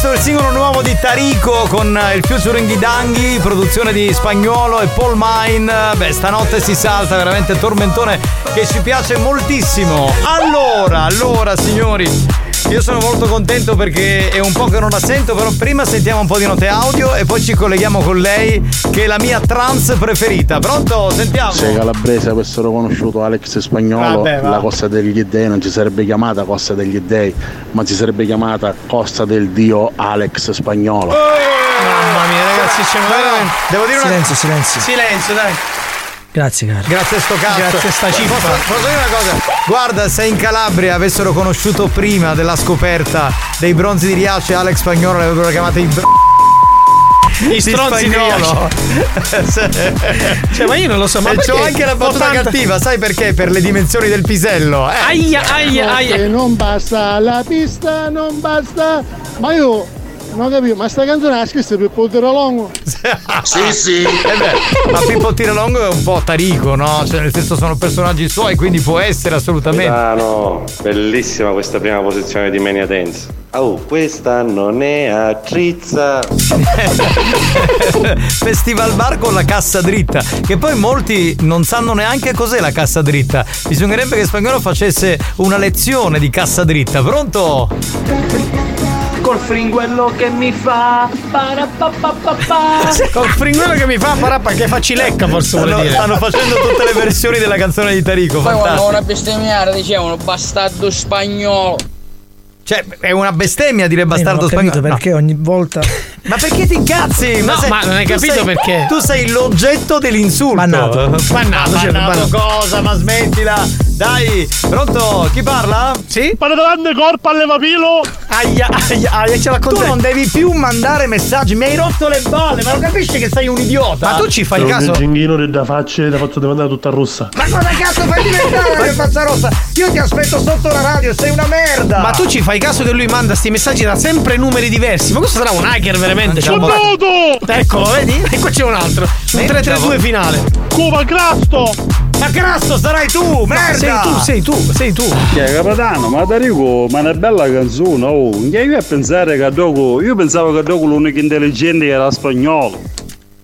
Questo è il singolo nuovo di Tarico con eh, il featuring di Danghi, produzione di Spagnolo e Paul Mine. Beh, stanotte si salta, veramente tormentone che ci piace moltissimo. Allora, allora signori, io sono molto contento perché è un po' che non la sento, però prima sentiamo un po' di note audio e poi ci colleghiamo con lei che è la mia trance preferita. Pronto? Sentiamo. Se i calabresi avessero conosciuto Alex Spagnolo, Vabbè, va. la Costa degli Dei non si sarebbe chiamata Costa degli Dei, ma si sarebbe chiamata Costa del Dio Alex Spagnolo. Mamma mia, ragazzi, c'è veramente. Devo dire una Silenzio, silenzio. Silenzio, dai. Grazie, caro. Grazie a sto cazzo. Grazie a sta cifra. Posso, posso dire una cosa? Guarda, se in Calabria avessero conosciuto prima della scoperta dei bronzi di Riace Alex Spagnolo, l'avrebbero chiamato i br- I stronzi di spagnolo. Cioè, ma io non lo so, ma e c'ho perché anche la battuta 80 cattiva, sai perché? Per le dimensioni del pisello. Eh. Aia, aia, aia. non basta, la pista non basta. Ma io non capivo, ma sta canzone la scritta per poter longo. Sì, sì. Eh beh, ma Pippo Tiralongo è un po' tarico, no? Cioè, nel senso sono personaggi suoi, quindi può essere assolutamente. Milano, bellissima questa prima posizione di Mania Dance. Oh, questa non è attrizza. Festival bar con la cassa dritta. Che poi molti non sanno neanche cos'è la cassa dritta. Bisognerebbe che Spagnolo facesse una lezione di cassa dritta. Pronto? Col fringuello che mi fa. Col fringuello che mi fa parappa che facci lecca forse Stanno, dire. stanno facendo tutte le versioni della canzone di Tarico. Poi quando fantastico. una bestemmiare dicevano bastardo spagnolo. Cioè, è una bestemmia dire bastardo ho capito spagnolo. No. perché ogni volta. Ma perché ti incazzi? No, ma non hai capito sei- perché. Tu sei l'oggetto dell'insulto. Bannato. Bannato, Ma cioè, bannato bannato. cosa? Ma smettila. Dai, pronto? Chi parla? Sì? Parlando corpo alle papilo. Aia, aia, aia, ce l'ha con Tu te. non devi più mandare messaggi, mi hai rotto le balle, ma lo capisci che sei un idiota? Ma tu ci fai caso? ginghino da facce, da faccio mandare tutta rossa. Ma cosa cazzo fai diventare che faccia rossa? Io ti aspetto sotto la radio, sei una merda! Ma tu ci fai caso che lui manda sti messaggi da sempre numeri diversi? Ma questo sarà un hacker veramente? Cioè, Eccolo, vedi? E qua c'è un altro. Un 332 finale. Cuba Crasto! Ma Crasto sarai tu, merda! Sei tu, sei tu, sei tu. Che capitano, ma Tarico, ma è una bella canzone, oh. Che io a pensare che dopo, io pensavo che dopo l'unico intelligente era spagnolo.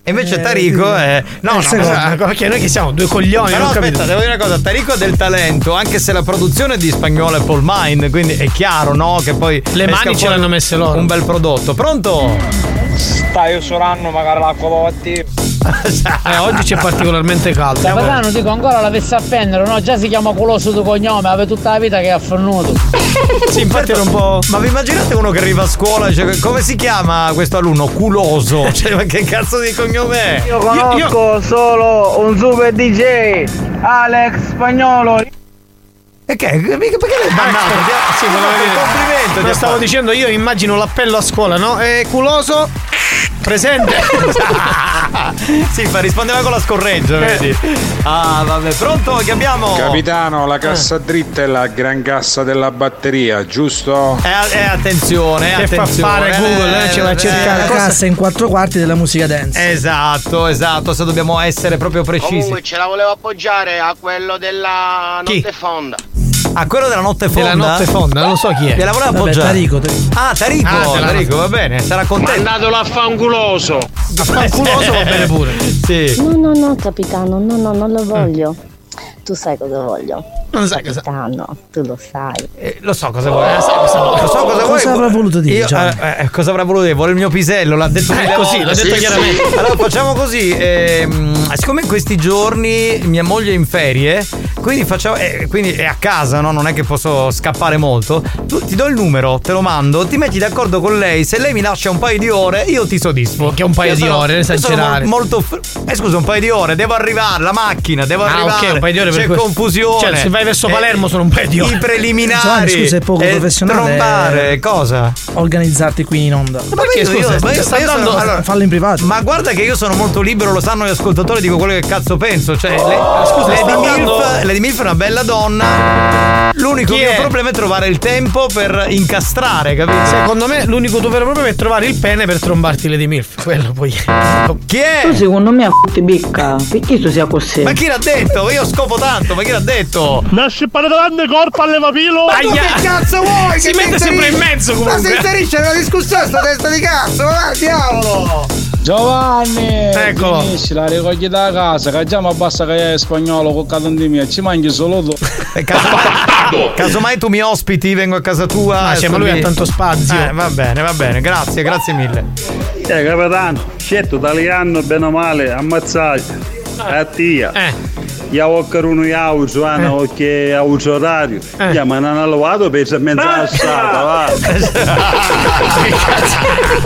E invece Tarico è. No, no, secondo. ma- perché noi che siamo due coglioni, Però aspetta, capito. devo dire una cosa, Tarico ha del talento, anche se la produzione è di spagnolo e Paul Mine, quindi è chiaro, no? Che poi. Le mani ce l'hanno messe loro. Un bel prodotto. Pronto? Stai usurando magari l'acqua botti. Eh, oggi c'è particolarmente caldo. Capitano, dico ancora l'avesse a prendere, no? Già si chiama culoso di cognome, aveva tutta la vita che ha fornuto. Sì, infatti era un po'. Ma vi immaginate uno che arriva a scuola e dice come si chiama questo alunno? Culoso. Cioè, ma che cazzo di cognome è? Io conosco solo un super DJ, Alex Spagnolo. E che? Perché l'hai bannato? Sì, volevo Ma che dire. complimento. ti stavo dicendo io, immagino l'appello a scuola, no? E culoso, presente. sì, fa rispondeva con la scorreggia, vedi? Ah, vabbè, pronto? Che abbiamo? Capitano, la cassa dritta è la gran cassa della batteria, giusto? Eh, eh, attenzione, Che fa attenzione. fare Google, eh, ce va a cercare. La cassa in quattro quarti della musica dance. Esatto, esatto, se dobbiamo essere proprio precisi. Comunque ce la volevo appoggiare a quello della Chi? notte fonda. A quello della notte fonda? Della notte fonda, non so chi è. Gliela voleva appoggiare. Tarico, Tarico. Ah, Tarico, Ah, Tarico, va bene, sarà contento. Mandatelo a fanculoso. Fanculoso va bene pure. Sì. No, no, no, capitano, no, no, non lo voglio. Tu sai cosa voglio. Non sai cosa. No, tu lo sai. Eh, lo so cosa vuoi. Eh, cosa- lo so cosa, vuoi. Cosa avrà voluto dire, Io, eh, eh, cosa avrà voluto dire? Vuole il mio pisello, l'ha detto Eh, così, l'ha detto chiaramente. Allora facciamo così. ehm, siccome in questi giorni mia moglie è in ferie, quindi facciamo. eh, quindi è a casa, no? Non è che posso scappare molto. Tu ti do il numero, te lo mando, ti metti d'accordo con lei. Se lei mi lascia un paio di ore, io ti soddisfo. Che un paio Io di sono- ore, sono esagerare. mol- molto. fr- eh scusa, un paio di ore, devo arrivare, la macchina, devo Ah, arrivare. ok, un paio di ore C'è confusione. Cioè, se vai verso Eh, Palermo sono un paio di ore. I preliminari. Giovanni, scusa, è poco eh, professionale. Trombare, cosa? Organizzarti qui in onda. Ma perché io- scusa, io- ma io, sta ma io sono, andando- allora, Fallo in privato. ma guarda che io sono molto libero, lo sanno gli ascoltatori, dico quello che cazzo penso. Cioè, le- scusa, Lady, andando- Milf, Lady Milf è una bella donna. L'unico Chi mio è? problema è trovare il tempo per incastrare, capito? Secondo me l'unico tuo vero problema è trovare il pene per trombarti le di MILF. Quello poi. Chi è? Tu secondo me a f***i bicca, perché tu sia così? Ma chi l'ha detto? Io scopo tanto, ma chi l'ha detto? Nasce pane grande corpo alle papilo. Ma tu che cazzo vuoi? Si che mette sempre in mezzo Ma comunque. si inserisce nella discussione sta testa di cazzo, ma diavolo! Giovanni! Eccolo. Finisci la ricogli da casa, che già mi che è spagnolo con cadondi mia, ci mangi solo tu. Eh, caso- Casomai tu mi ospiti, vengo a casa tua. Ah, sì, sto ma lui ha tanto spazio. Eh, va bene, va bene, grazie, grazie mille. Eh, capitano, scelto italiano bene o male, ammazzato. A tia. Eh. Ja åker uno i Ausuana och eh, Ausorario. Eh. Ja, ma non hanno lavato per mezza assata, va.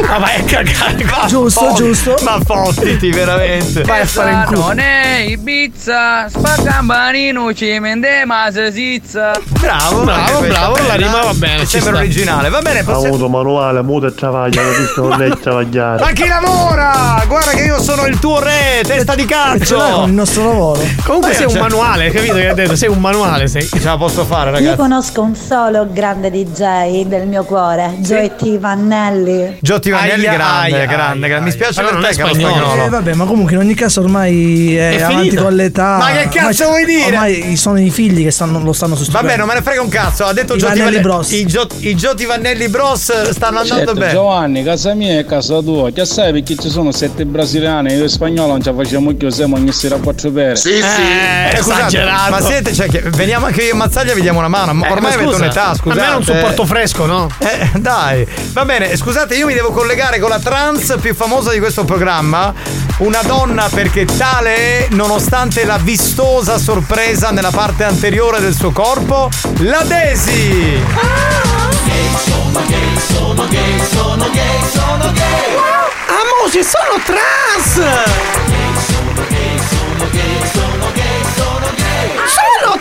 Ma vai a cagare. Ma Giusto, giusto. Ma fottiti, veramente. Vai a fare in culo. non è Ibiza, spacambanino ci mende ma se sizza. Bravo, Bravo, bravo, la rima va bene, È sta. originale. Va bene, possiamo... avuto manuale, muto e travaglia, non visto non è travagliare. Ma chi lavora? Guarda che io sono il tuo re, testa di Ce l'hai con il cazzo. nostro lavoro. Comunque sei un cioè- manuale, capito che ha detto? Sei un manuale, sei. Ce la posso fare, Io ragazzi. conosco un solo grande DJ del mio cuore, Joy T. Vannelli. Giotti Vanelli, Aia, grande, aia, grande, aia, grande. Mi spiace per non te spagnolo. spagnolo. Eh, vabbè, ma comunque in ogni caso ormai è, È avanti finita. con l'età. Ma che Ormai- cazzo vuoi dire? Ormai sono i figli che stanno- lo stanno sostituendo. Vabbè, non me ne frega un cazzo. Ha detto I Giotti Vanelli Vanelli Bros. I, Gio- i Giotti Vanelli Bros stanno andando Certo, bene. Giovanni, casa mia e casa tua, che sai perché ci sono sette brasiliani, io e spagnolo non ci facciamo più, siamo ogni sera a quattro pere. Sì, sì. Eh, scusate, esagerato. ma siete, cioè, che veniamo anche io e Mazzaglia vi diamo una mano. Ma Eh, ormai ma avete un'età, scusate. A me non supporto fresco, no? Eh, dai, va bene, scusate, io mi devo collegare con la trans più famosa di questo programma. Una donna perché tale è, nonostante la vistosa sorpresa nella parte anteriore del suo corpo, la Daisy! Amosi, sono trans! Sono trans! Sono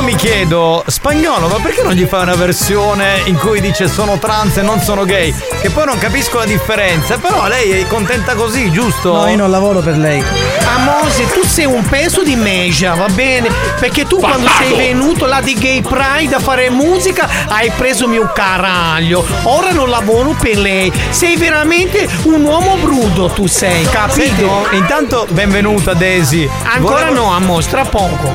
mi chiedo, spagnolo, ma perché non gli fai una versione in cui dice sono trans e non sono gay? Che poi non capisco la differenza, però lei è contenta così, giusto? No, io non lavoro per lei. Amose, tu sei un peso di meja, va bene? Perché tu quando sei venuto là di Gay Pride a fare musica hai preso mio caraglio. Ora non lavoro per lei. Sei veramente un uomo brudo, tu sei, capito? Senti, intanto benvenuta Daisy. Ancora Volevo- no, Amos, tra poco.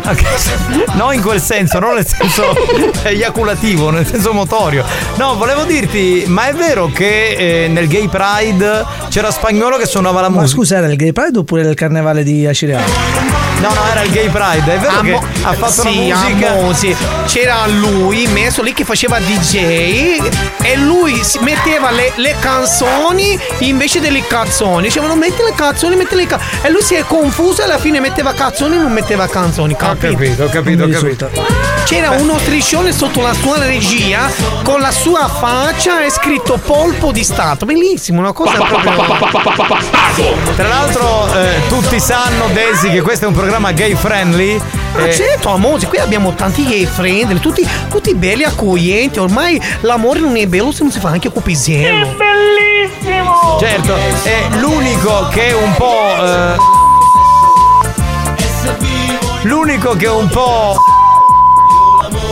No, in quel senso, non nel senso eiaculativo, nel senso motorio. No, volevo dirti, ma è vero che eh, nel Gay Pride c'era spagnolo che suonava la Ma musica? scusa, era il gay pride oppure il carnevale di Acireale? No, no, era il Gay Pride, è vero che Amo- ha fatto sì, una musica. Amosi. C'era lui messo lì che faceva DJ e lui metteva le, le canzoni invece delle canzoni. Dicevano metti le canzoni, metti le canzoni. E lui si è confuso e alla fine metteva canzoni e non metteva canzoni. Ho Capito? capito, ho capito, ho capito. C'era uno striscione sotto la sua regia con la sua faccia e scritto polpo di stato. Bellissimo, una cosa proprio. Tra l'altro, eh, tutti sanno, Daisy, che questo è un programma gay friendly. Ma eh, certo, Amosi, qui abbiamo tanti gay friendly, tutti, tutti belli accoglienti. Ormai l'amore non è bello se non si fa anche con pisello. Bellissimo! Certo, è l'unico che è un po'. eh, l'unico che è un po'.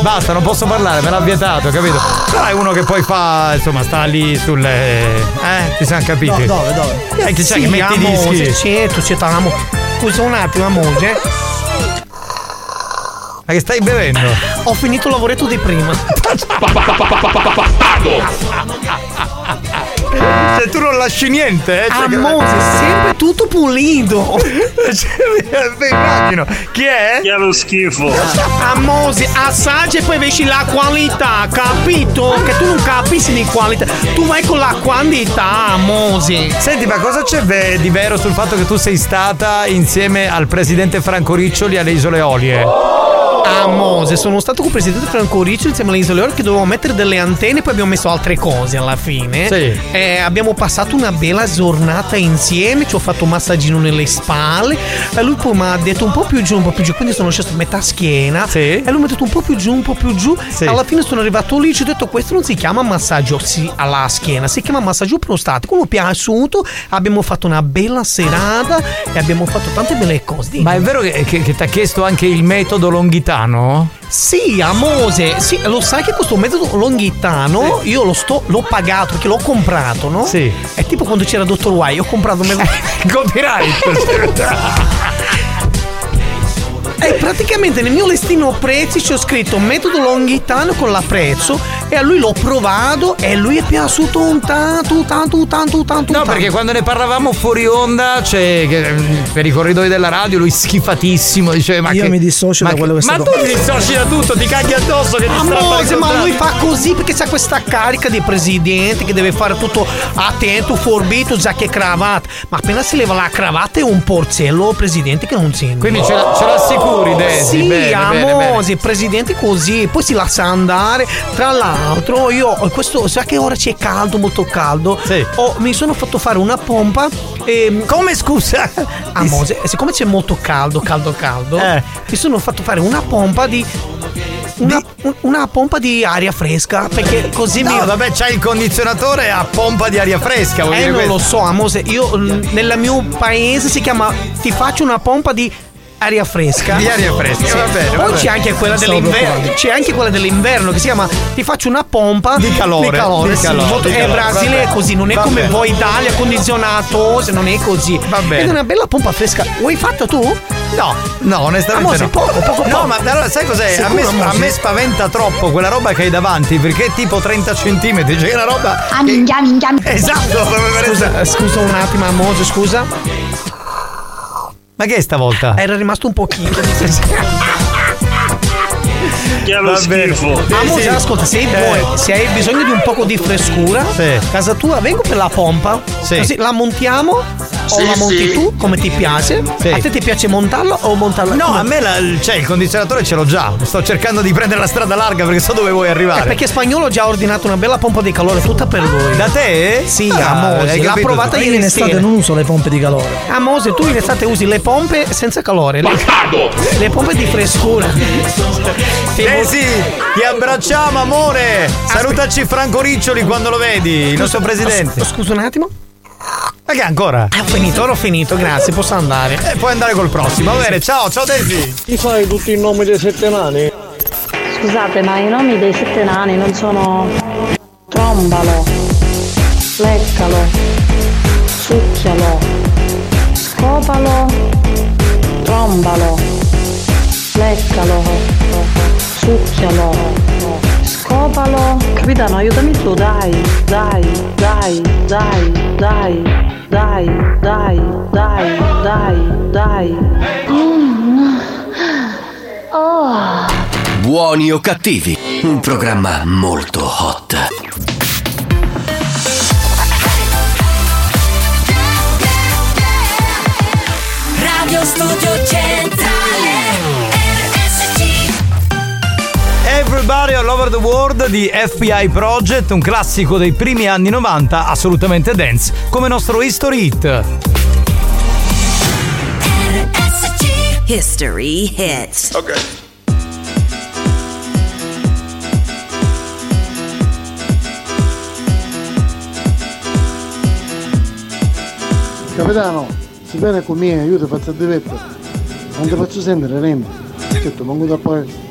basta, non posso parlare, me l'ha vietato, capito? Però è uno che poi fa, insomma, sta lì sulle. Eh, ci siamo capiti. No, dove, dove? Eh, che c'è Sì, che metti i amore, dischi? Certo, certo, amo. Scusa un attimo, amore. Ma che stai bevendo? Ho finito il lavoretto di prima. Cioè, tu non lasci niente, eh? Cioè, che- Amore, sempre tutto pulito. Beh, immagino. Chi è? Chi è lo schifo? Amore, assaggia e poi vedi la qualità, capito? Che tu non capisci di qualità. Tu vai con la quantità, amore. Senti, ma cosa c'è di vero sul fatto che tu sei stata insieme al presidente Franco Riccioli alle Isole Olie? Amore, sono stato con il presidente Franco Ricci insieme alle Isole Ore che dovevamo mettere delle antenne, poi abbiamo messo altre cose alla fine. Sì. Eh, abbiamo passato una bella giornata insieme, ci ho fatto un massaggino nelle spalle e lui poi mi ha detto un po' più giù, un po' più giù, quindi sono sceso a metà schiena e lui mi ha detto un po' più giù, un po' più giù. Alla fine sono arrivato lì, ci ho detto questo non si chiama massaggio sì, alla schiena, si chiama massaggio prostatico. Mi è piaciuto, abbiamo fatto una bella serata e abbiamo fatto tante belle cose. Ma è vero che, che- che ti ha chiesto anche il metodo longhitano? Sì, Amose, sì, lo sai che questo metodo longhitano io lo sto, l'ho pagato perché l'ho comprato, no? Sì. È tipo quando c'era Dottor Why, ho comprato un metodo. E praticamente nel mio listino prezzi ci ho scritto metodo longhitano con la prezzo e a lui l'ho provato e lui è piaciuto un tanto, tanto, tanto, tanto. No, perché quando ne parlavamo fuori onda, cioè, mm, per i corridoi della radio, lui schifatissimo, diceva ma Io che- mi dissocio ma da quello che Ma sto tu ti dissoci da tutto, ti caghi addosso che ti Amore, ma lui fa così perché c'ha questa carica di presidente che deve fare tutto attento, forbito, giacca e cravatta. Ma appena si leva la cravatta è un porcello presidente che non sente. Quindi ce la- ce l'assicuri, Desi? Sì, Bene, bene, amore, presidente così, poi si lascia andare. Tra l'altro, io ho questo, sa che ora c'è caldo, molto caldo. Ho- mi sono fatto fare una pompa. E, Come scusa? Amore, siccome c'è molto caldo, caldo, caldo, Eh. mi sono fatto fare una pompa di. Una, un- una pompa di aria fresca perché così No, mi. vabbè, c'hai il condizionatore a pompa di aria fresca. vuol Eh, non questo. lo so, amore. Io mm, nel mio paese si chiama Ti faccio una pompa di aria fresca. Di aria fresca, va bene, va Poi bene. c'è anche quella dell'inverno. C'è anche quella dell'inverno che si chiama Ti faccio una pompa Di calore, Di calore, di sì, calore, molto- di eh, calore, Brasile vabbè. è così, non è Va come bene. voi Italia, condizionato, se non è così. Va bene. Ed è una bella pompa fresca. Vuoi fatta tu? No, no, onestamente Amore, no. poco, poco, poco. No, ma allora sai cos'è? A me, a me spaventa troppo quella roba che hai davanti perché è tipo 30 centimetri, cioè è una roba. Ah, minchia. Esatto, Scusa, scusa un attimo, amore, scusa. Ma che è stavolta? Era rimasto un pochino. Lo Va bene. schifo? Amore, sì. ascolta, se hai, Eh. vuoi- se hai bisogno di un poco di frescura, Sì. casa tua, vengo per la pompa. Sì. Così la montiamo o Sì, la monti sì. tu come ti piace. Sì. A te ti piace montarla o montarla? No, come- a me la- cioè, il condizionatore ce l'ho già. Sto cercando di prendere la strada larga perché so dove vuoi Eh, arrivare. perché spagnolo ha già ordinato una bella pompa di calore tutta per lui. Da te? Sì, Ah, amore, hai l'ha provata. Io in ieri estate sera. non uso le pompe di calore. Amose, tu in estate usi le pompe senza calore. Le, le pompe di frescura. Eh sì, ti abbracciamo amore. Salutaci Franco Riccioli quando lo vedi, il nostro presidente. Scusa un attimo. Ma che ancora? Ho finito, ora ho finito, grazie, posso andare. Eh, puoi andare col prossimo. Va bene, ciao, ciao Desi. Ti fai tutti i nomi dei sette nani? Scusate, ma i nomi dei sette nani non sono trombalo, leccalo, succhialo, scopalo, trombalo, leccalo, succhialo, scopalo. Capitano, aiutami tu, dai, dai, dai, dai, dai, dai, dai, dai, dai, dai. Mm. Oh. Buoni o cattivi, un programma molto hot. Radio Studio Centrale Everybody All Over the World di FBI Project, un classico dei primi anni 90, assolutamente dance, come nostro History Hit. History Hits Ok. Capitano, se viene con me, ti faccio il divetto. Non ti faccio sentire niente. Certo, manco da poi.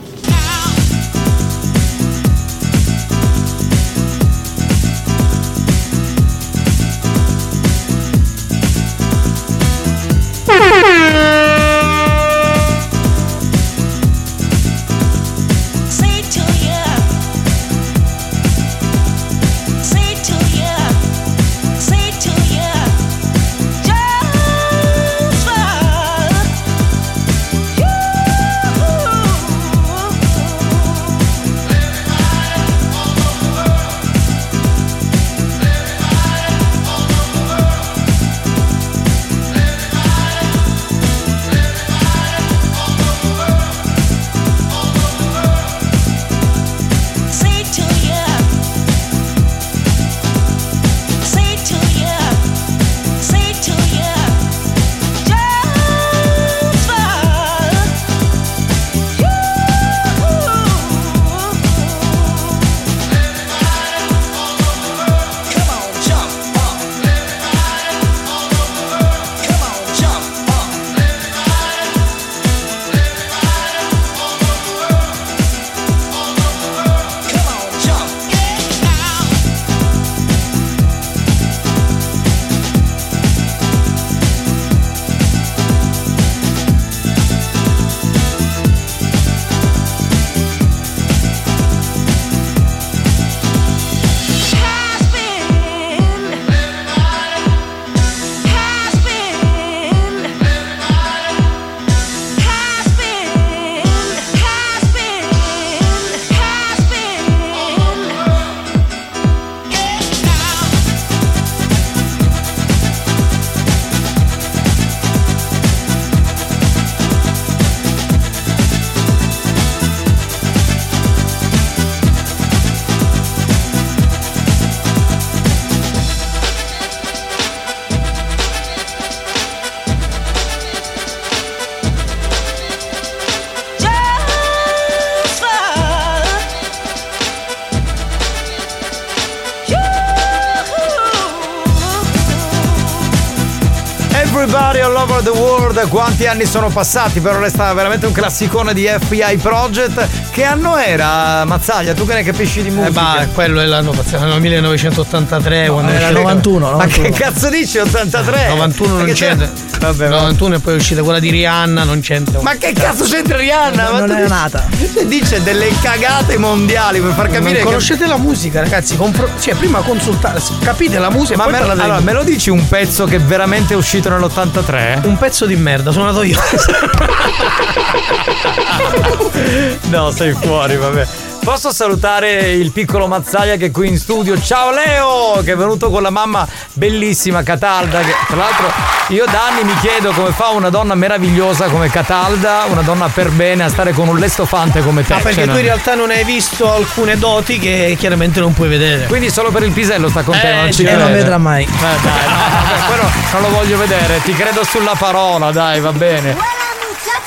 Quanti anni sono passati, però resta veramente un classicone di FBI Project. Che anno era, Mazzaglia? Tu che ne capisci di musica? Eh, ma quello è l'anno passato, nel 1983 quando era è uscita- 91, Ma che cazzo dici 83? 91 non c'entra. Vabbè, 91 e poi è uscita quella di Rihanna, non c'entra. Ma che cazzo c'entra Rihanna? Ma Non tu è dici- nata. Dice delle cagate mondiali per far capire non che conoscete la musica, ragazzi. compro- cioè, prima consultate, capite la musica, Ma poi me, allora, me lo dici un pezzo che veramente è uscito nell'83? Un pezzo di merda, sono andato io. no, sei fuori, vabbè. Posso salutare il piccolo Mazzaglia che è qui in studio. Ciao Leo, che è venuto con la mamma bellissima Catalda. Che, tra l'altro, io da anni mi chiedo come fa una donna meravigliosa come Catalda, una donna per bene, a stare con un lestofante come te. Ah, perché Cioè, tu in realtà non hai visto alcune doti che chiaramente non puoi vedere. Quindi solo per il pisello sta con te, Eh, non ci sì, crede. non vedrà mai. Eh, dai, no, vabbè, quello non lo voglio vedere, ti credo sulla parola, dai, va bene.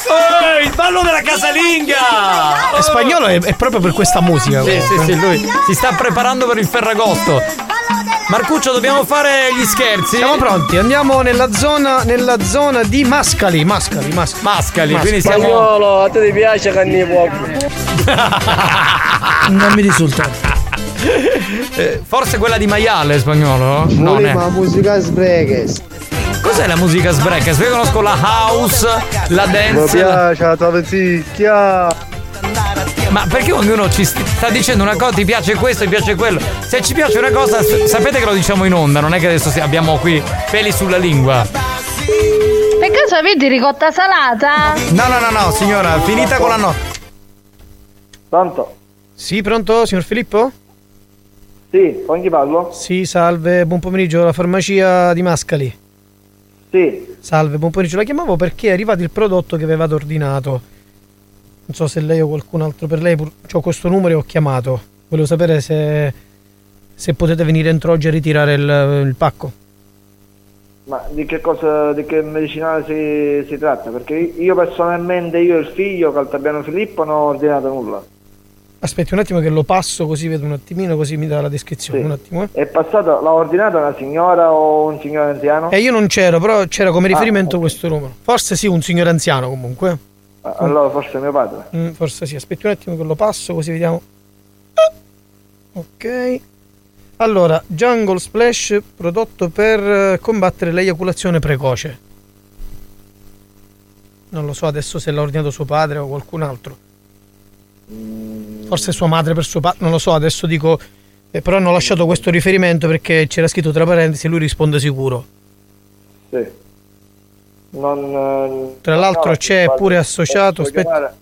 Oh, il ballo della casalinga! È spagnolo è, è proprio per questa musica. Sì, sì, sì, lui si sta preparando per il Ferragosto. Marcuccio, dobbiamo fare gli scherzi. Siamo pronti, andiamo nella zona, nella zona di Mascali. Mascali, Mascali. Mascali, quindi siamo. Spagnolo, a te ti piace canni poco? Non mi risulta. Eh, forse quella di maiale spagnolo? No, ne- ma musica sbreches. Cos'è la musica sbreakers? Io conosco la house, la Mi dance. la- piace la tua vecchia. Ma perché ognuno ci st- sta dicendo una cosa, ti piace questo, ti piace quello? Se ci piace una cosa, sapete che lo diciamo in onda, non è che adesso abbiamo qui peli sulla lingua. Per caso avete ricotta salata? No, no, no, no, signora, finita con la no. Pronto? Sì, pronto, signor Filippo? Sì, con chi parlo? Sì, salve, buon pomeriggio, la farmacia di Mascali. Sì. Salve, buon pomeriggio. La chiamavo perché è arrivato il prodotto che avevate ordinato. Non so se lei o qualcun altro per lei. pur- Ho questo numero e ho chiamato. Volevo sapere se, se potete venire entro oggi a ritirare il, il pacco. Ma di che cosa, di che medicinale si, si tratta? Perché io personalmente, io e il figlio, Caltabiano Filippo, non ho ordinato nulla. Aspetti un attimo che lo passo così vedo un attimino, così mi dà la descrizione. Sì. Un attimo, eh. È passato, l'ha ordinato una signora o un signore anziano? E io non c'ero, però c'era come Ah, riferimento ok. questo numero. Forse sì, un signore anziano comunque. Ah, Allora forse mio padre. Mm, forse sì, aspetti un attimo che lo passo così vediamo. Ah, Ok. Allora, Jungle Splash prodotto per eh, combattere l'eiaculazione precoce. Non lo so adesso se l'ha ordinato suo padre o qualcun altro. Forse sua madre per suo padre, non lo so, adesso dico... eh, però hanno lasciato questo riferimento perché c'era scritto tra parentesi lui risponde sicuro. Sì. Non, eh, Tra l'altro no, c'è pure associato, Posso aspetta. chiamare,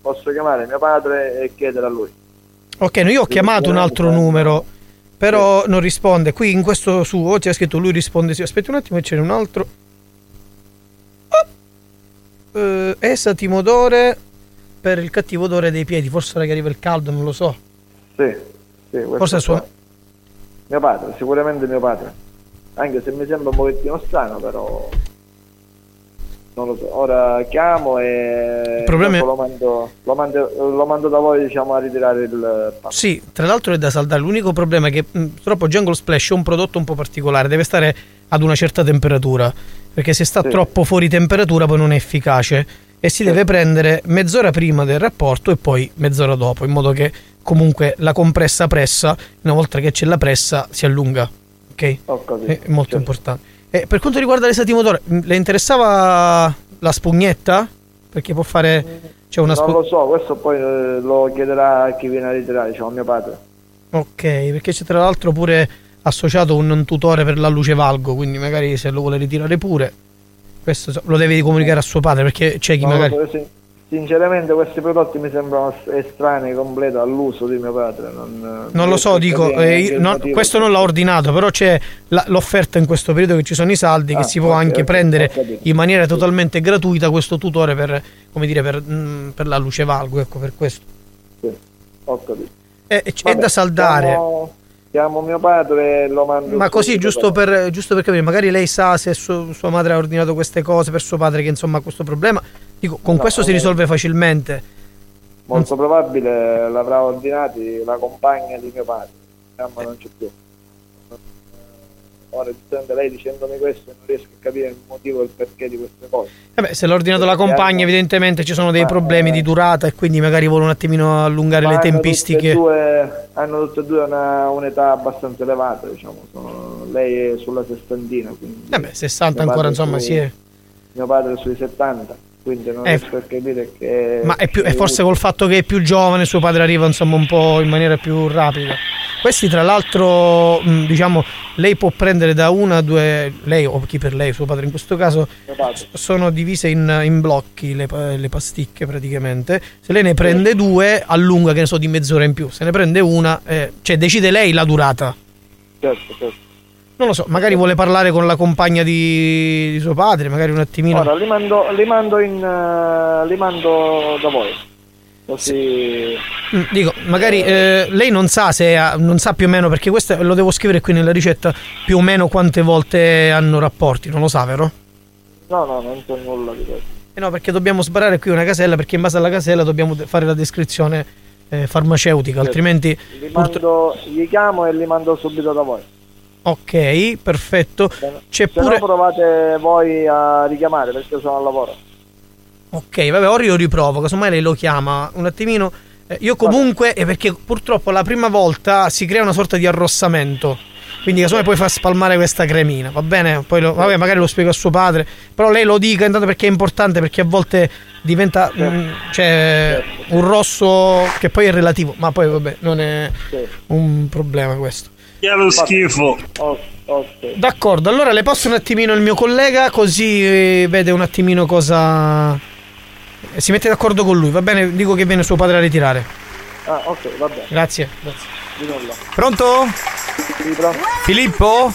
posso chiamare mio padre e chiedere a lui. Ok, no, io ho chiamato un altro numero, però non risponde. Qui in questo suo c'è scritto lui risponde sì. Aspetta un attimo, ce n'è un altro. Ah! Eh, esa timodore per il cattivo odore dei piedi. Forse ora che arriva il caldo, non lo so. Sì, sì, Forse è suo. Mio padre, sicuramente mio padre. Anche se mi sembra un pochettino strano, però. Non lo so. Ora chiamo e. problema è- Lo mando, lo, mando, lo mando da voi, diciamo, a ritirare il. Sì, tra l'altro è da saldare. L'unico problema è che mh, purtroppo Jungle Splash è un prodotto un po' particolare, deve stare ad una certa temperatura, perché se sta Sì. troppo fuori temperatura poi non è efficace e si deve prendere mezz'ora prima del rapporto e poi mezz'ora dopo, in modo che comunque la compressa pressa, una volta che c'è la pressa, si allunga. Ok? È molto importante. E per quanto riguarda l'esatimotore, mh, le interessava la spugnetta? Perché può fare... C'è una non spu- lo so, questo poi eh, lo chiederà chi viene a ritirare, diciamo, mio padre. Ok, perché c'è tra l'altro pure associato un tutore per la luce valgo, quindi magari se lo vuole ritirare pure, questo lo deve comunicare a suo padre, perché c'è chi Non lo magari... sinceramente questi prodotti mi sembrano estranei completo all'uso di mio padre. Non, Non lo so, dico, eh, io- no, questo non l'ha ordinato, però c'è la- l'offerta in questo periodo che ci sono i saldi, Ah, che si può anche ok, prendere capito. in maniera totalmente gratuita questo tutore per, come dire, per, mm, per la luce valgo, ecco, per questo. Ho capito. È, è Vabbè, da saldare. Chiamo, chiamo mio padre e lo mando. Ma così, giusto per, giusto per capire, magari lei sa se suo- sua madre ha ordinato queste cose per suo padre che insomma ha questo problema. Dico, con No, questo si risolve facilmente. Molto probabile l'avrà ordinati la compagna di mio padre. Mia mamma non c'è più. Ora giustamente lei dicendomi questo non riesco a capire il motivo e il perché di queste cose. Eh beh, se l'ha ordinato la compagna, evidentemente ci sono dei problemi di durata e quindi magari vuole un attimino allungare le tempistiche. Tutte due, hanno tutte e due una- un'età abbastanza elevata, diciamo. Sono- lei è sulla sessantina, quindi. Eh beh, 60 mio ancora, insomma, sui- sì. è- Mio padre è sui 70, quindi non Eh, riesco a capire che. Ma è, più, è forse col fatto che è più giovane, suo padre arriva insomma un po' in maniera più rapida. Questi tra l'altro, diciamo, lei può prendere da una a due, lei o chi per lei, suo padre in questo caso, sono divise in, in blocchi le, le pasticche praticamente. Se lei ne prende due, allunga, che ne so, di mezz'ora in più. Se ne prende una, eh, cioè decide lei la durata. Certo, certo. Non lo so, magari vuole parlare con la compagna di, di suo padre, magari un attimino. Ora li mando, li mando in. eh, li mando da voi. Così. Mm, Dico, magari eh, lei non sa se ha- non sa più o meno perché questo lo devo scrivere qui nella ricetta più o meno quante volte hanno rapporti, non lo sa, vero? No, no, non so nulla di questo. Eh no, perché dobbiamo sbarare qui una casella perché in base alla casella dobbiamo fare la descrizione eh, farmaceutica, altrimenti Li mando, gli chiamo e li mando subito da voi. Ok, perfetto. C'è Se pure no provate voi a richiamare perché sono al lavoro. Ok, vabbè, ora io riprovo, casomai lei lo chiama un attimino. Eh, io comunque, è perché purtroppo la prima volta si crea una sorta di arrossamento. Quindi casomai poi fa spalmare questa cremina, va bene? Poi lo- vabbè, magari lo spiego a suo padre. Però lei lo dica intanto perché è importante, perché a volte diventa mm, cioè, un rosso che poi è relativo, ma poi vabbè, non è un problema questo. Che è lo schifo. Oh, ok. D'accordo, allora le passo un attimino il mio collega così eh, vede un attimino cosa... eh, Si mette d'accordo con lui, va bene? Dico che viene suo padre a ritirare. Ah, ok, va bene. Grazie. grazie. Di nulla. Pronto? Sì, pronto? Filippo?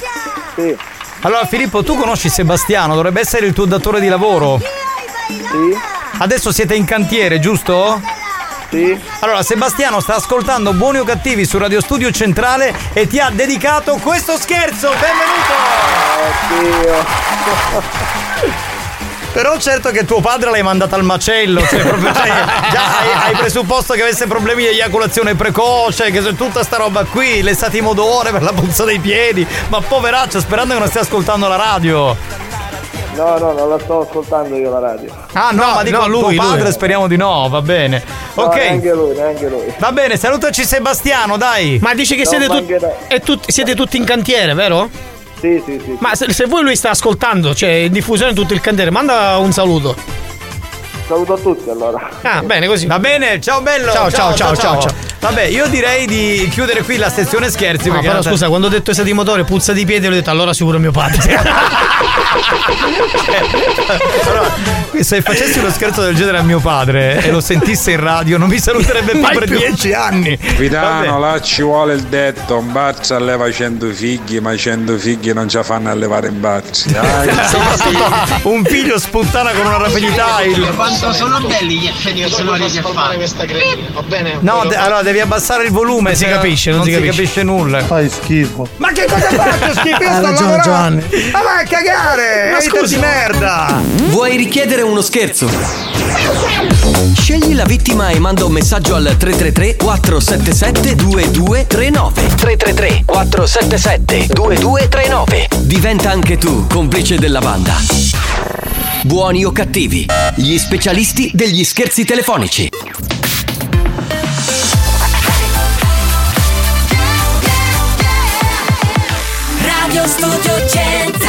Sì. Allora Filippo, tu conosci Sebastiano, dovrebbe essere il tuo datore di lavoro. Sì. Adesso siete in cantiere, giusto? Sì. Allora, Sebastiano sta ascoltando Buoni o Cattivi su Radio Studio Centrale e ti ha dedicato questo scherzo. Benvenuto! Però certo che tuo padre l'hai mandato al macello, cioè proprio cioè, già hai, hai presupposto che avesse problemi di eiaculazione precoce, che c'è tutta sta roba qui, l'estatimo d'ore per la puzza dei piedi, ma poveraccio, sperando che non stia ascoltando la radio. No, no, non la sto ascoltando io la radio. Ah no, ma dico no, lui, tuo padre lui. speriamo di no, va bene. No, ok. Neanche lui, neanche lui. Va bene, salutaci Sebastiano, dai. Ma dice che siete, tut- e tut- siete tutti in cantiere, vero? Sì, sì, sì. Ma se, se voi lui sta ascoltando, cioè in diffusione tutto il cantiere, manda un saluto. Saluto a tutti allora. Ah, bene così. Va bene, ciao bello. Ciao, ciao, ciao, ciao, ciao. Vabbè, io direi di chiudere qui la sezione scherzi. No, perché però scusa, quando ho detto esati motore, puzza di piede, ho detto allora sicuro mio padre. Allora, se facessi uno scherzo del genere a mio padre e lo sentisse in radio, non mi saluterebbe più Mai per più. dieci anni. Capitano, Vabbè. là ci vuole il detto, un barzo alleva 100 figli, ma 100 figli non ci fanno allevare in barzi. Un figlio spuntana con una rapidità. il- Quanto sono belli gli effetti che sono riesci a fare questa cremina, va bene? No, de- allora devi abbassare il volume. Si capisce, non si capisce. nulla. Fai schifo. Ma che cosa faccio? Schifo, io Hai sto lavorando. Giovanni. Ma vai a cagare! Ma Ma scusa. di merda! Vuoi richiedere uno scherzo? Scegli la vittima e manda un messaggio al 333 477 2239 333 477 2239 Diventa anche tu complice della banda. Buoni o cattivi, gli specialisti degli scherzi telefonici. Radio Studio Centrale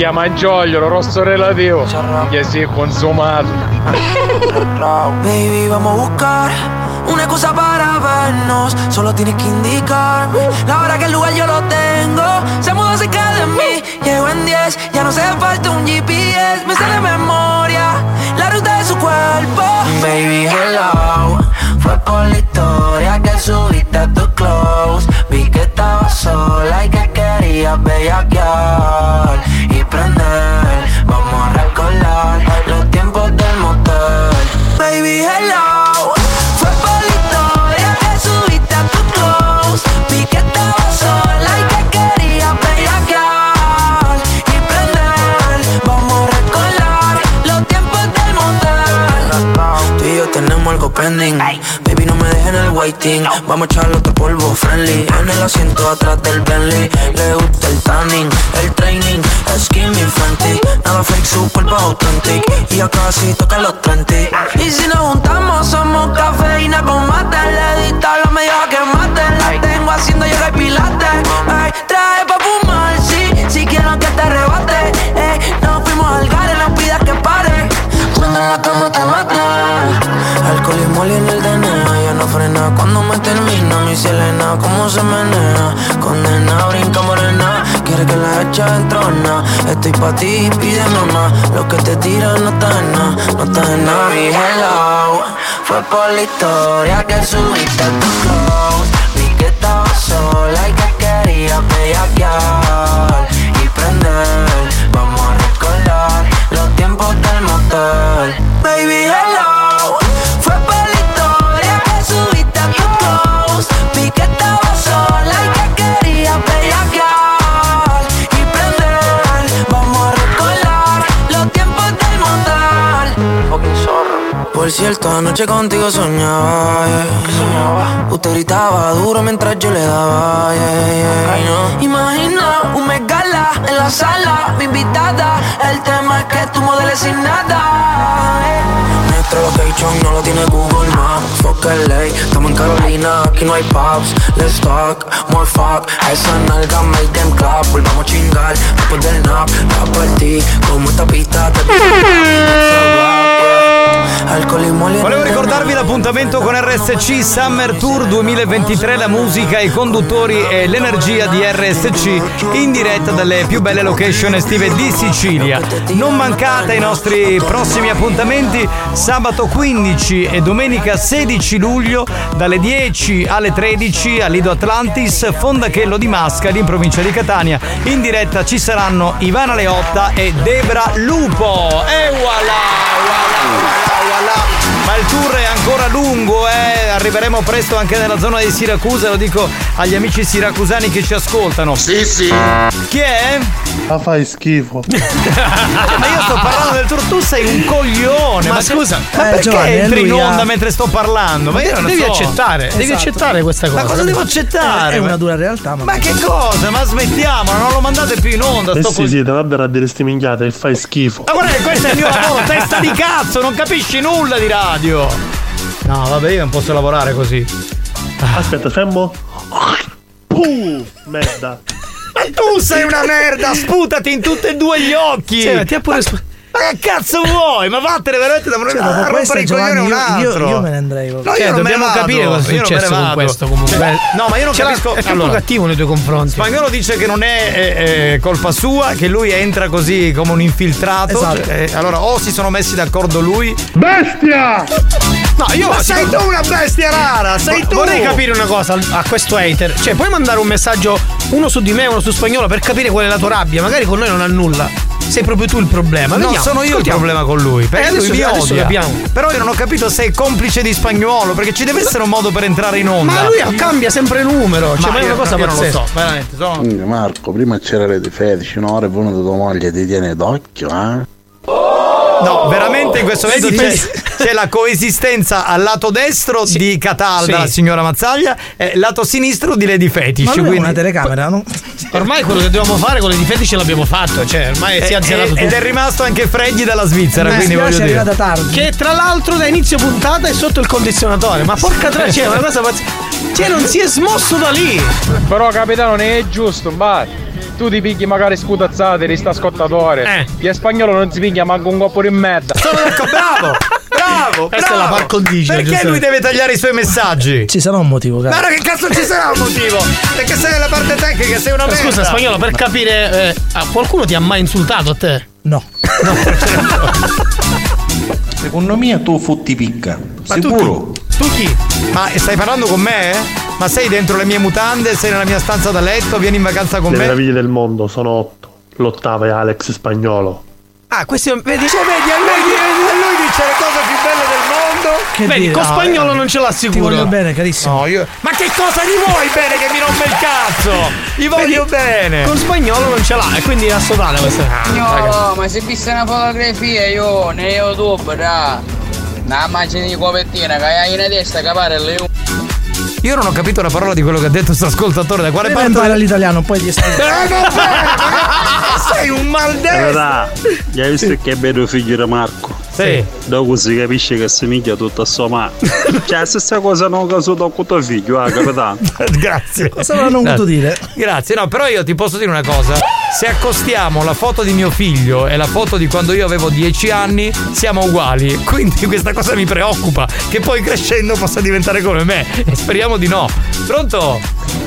Chiama Giogliolo, rosso relativo. Che si è consumato. Baby, vamos a buscar una excusa para vernos. Solo tienes que indicarme la hora que el lugar yo lo tengo. Se mudó cerca de mí, llego en 10. Ya no hace falta un GPS, me sale memoria la ruta de su cuerpo. Baby, hello. Fue por la historia que subiste a querías bellaquear y prender. Vamos a recolar los tiempos del motor. Baby, hello. Fue por la historia que subiste a tu close. Vi que estabas sola y que querías bellaquear y prender. Vamos a recolar los tiempos del motor. Tú y yo tenemos algo pending dejen el waiting. Vamos a echarle otro polvo friendly. En el asiento atrás del Bentley. Le gusta el tanning, el training. Skinny Fenty. Nada fake, super authentic. Y ya casi toca los 30. Y si nos juntamos, somos cafeína con mate. Le edita la media que mate. La tengo haciendo yoga y pilates. Ay, trae pa' fumar, sí. Si quiero que te arrebate. Ey, nos fuimos al gare, no pidas que pare. Cuando en la cama te mata. Alcohol y moli en el DNA. No frena cuando me termina. Mi Selena, cómo se menea. Condena, brinca morena. Quiere que la echa en trona. Estoy pa' ti, pide mamá. Lo que te tiran no está en nada. No está en nada. Mi hello. Fue por la historia que subiste a tu close. Vi que estaba sola y que quería bellaquear Por cierto, anoche contigo soñaba, yeah. Usted gritaba duro mientras yo le daba, yeah, yeah. Imagina un megala en la sala, mi invitada. El tema es que tú modeles sin nada. Nuestro location no lo tiene Google Maps. Fuck LA, estamos en Carolina, aquí no hay pubs. Let's talk, more fuck. A esa nalga make them clap. Volvamos a chingar después del nap. La partí como esta pista te Volevo ricordarvi l'appuntamento con RSC Summer Tour 2023, la musica, i conduttori e l'energia di RSC in diretta dalle più belle location estive di Sicilia. Non mancate i nostri prossimi appuntamenti sabato 15 e domenica 16 luglio dalle 10 alle 13 a Lido Atlantis, Fondachello di Mascali in provincia di Catania. In diretta ci saranno Ivana Leotta e Debra Lupo. E voilà, voilà, voilà, voilà. Il tour è ancora lungo, eh? Arriveremo presto anche nella zona di Siracusa, lo dico agli amici siracusani che ci ascoltano. Sì, sì. Chi è? Ma fai schifo. ma io sto parlando del tour, tu sei un coglione. Ma Ma, scusa, ma eh, perché Giovanni, entri in lui ha- onda mentre sto parlando? Ma io non devi so. accettare, devi Esatto. accettare questa cosa. Ma cosa devo accettare? È una Ma- dura realtà, ma. Ma che cosa? Ma smettiamola, non lo mandate più in onda. Eh Sto sì, sì, davvero a dire sti minchiate e fai schifo. Ma guarda che questo è il mio lavoro, testa di cazzo, non capisci nulla di radio. No, vabbè, io non posso lavorare così. Aspetta, fermo. Puh, merda. Ma tu sei una merda, sputati in tutti e due gli occhi. Ma ti ha pure sp- Ma che cazzo vuoi? Ma vattene veramente da Cioè, a rompere questa, i coglioni Giovanni, un io, io, altro. io me ne andrei. No, Cioè, dobbiamo vado. capire cosa è Io non me successo ne con vado. questo comunque. Cioè, no, ma io non Ce l'ha- capisco. È troppo cattivo nei tuoi confronti. Spagnolo dice che non è eh, eh, colpa sua, che lui entra così come un infiltrato. Esatto. Cioè, eh, allora, o si sono messi d'accordo lui. Bestia! No, io Ma sei tu una bestia rara, sei tu! Vorrei capire una cosa a questo hater. Cioè, puoi mandare un messaggio uno su di me e uno su spagnolo per capire qual è la tua rabbia? Magari con noi non ha nulla. Sei proprio tu il problema. No, Vediamo, sono io ascoltiamo. il problema con lui. Perché Eh, lui mi odia. Però io non ho capito se è complice di spagnolo, perché ci deve essere un modo per entrare in onda. Ma lui cambia sempre numero. Cioè, ma, è io- una cosa io non lo pazzesca. so, veramente. Sono... Marco, prima c'era le di Fedici, un'ora è venuta tua moglie ti tiene d'occhio, eh? No, veramente in questo momento Sì, c'è, sì. c'è la coesistenza al lato destro di Catalda, Sì. la signora Mazzaglia, e lato sinistro di Lady Fetish. Ma quindi- una telecamera, no? Ormai quello che dovevamo fare con le difetti ce l'abbiamo fatto. Cioè, ormai si è E- azzerato e- tutto. ed è rimasto anche Freddy dalla Svizzera, Mi quindi voglio è dire. arrivata tardi. Che tra l'altro da inizio puntata è sotto il condizionatore. Ma porca tra c'è una cosa pazzesca. Cioè, non si è smosso da lì. Però capitano non è giusto, vai. Tu ti pigli magari scutazzate di sta scottatore. Eh. Chi è spagnolo non si piglia manco un coppo di merda. Sono d'accordo, bravo! Bravo! Questa è bravo. la par condicio, Perché giusto? lui deve tagliare i suoi messaggi? Ci sarà un motivo, caro. Guarda che cazzo ci sarà un motivo! Perché sei nella parte tecnica, sei una Ma merda! scusa, spagnolo, per capire, eh, qualcuno ti ha mai insultato a te? No. Secondo me tu fotti picca. Ma tu Sicuro? Tu chi? Ma stai parlando con me? Ma sei dentro le mie mutande? Sei nella mia stanza da letto? Vieni in vacanza con Le me? meraviglie del mondo sono otto. L'ottava è Alex Spagnolo. Ah, questo vedi, Cioè, vedi, a lui, a lui dice le cose più mondo. Che vedi, dire? con No, spagnolo eh, non ce l'ha Ti voglio bene, carissimo. No, io. Ma che cosa gli vuoi bene che mi rompe il cazzo? Gli voglio bene. Con spagnolo non ce l'ha, e quindi è assodale questa. No, ma se viste una fotografia io ne YouTube, da. Una macchina di copertina che hai in testa capare le Io non ho capito la parola di quello che ha detto questo ascoltatore. Da quale parte? impara l'italiano, poi ti stai. Sei un maldestro! Gli hai visto che bello figlio di Marco? Sì. Dopo si capisce che somiglia tutto a sua madre. cioè, la stessa cosa non caso tocco tuo figlio, ah, capitano. Grazie. Cosa avranno voluto dire? Grazie, no, però io ti posso dire una cosa. Se accostiamo la foto di mio figlio e la foto di quando io avevo 10 anni, siamo uguali. Quindi questa cosa mi preoccupa. Che poi crescendo possa diventare come me. E speriamo di no. Pronto?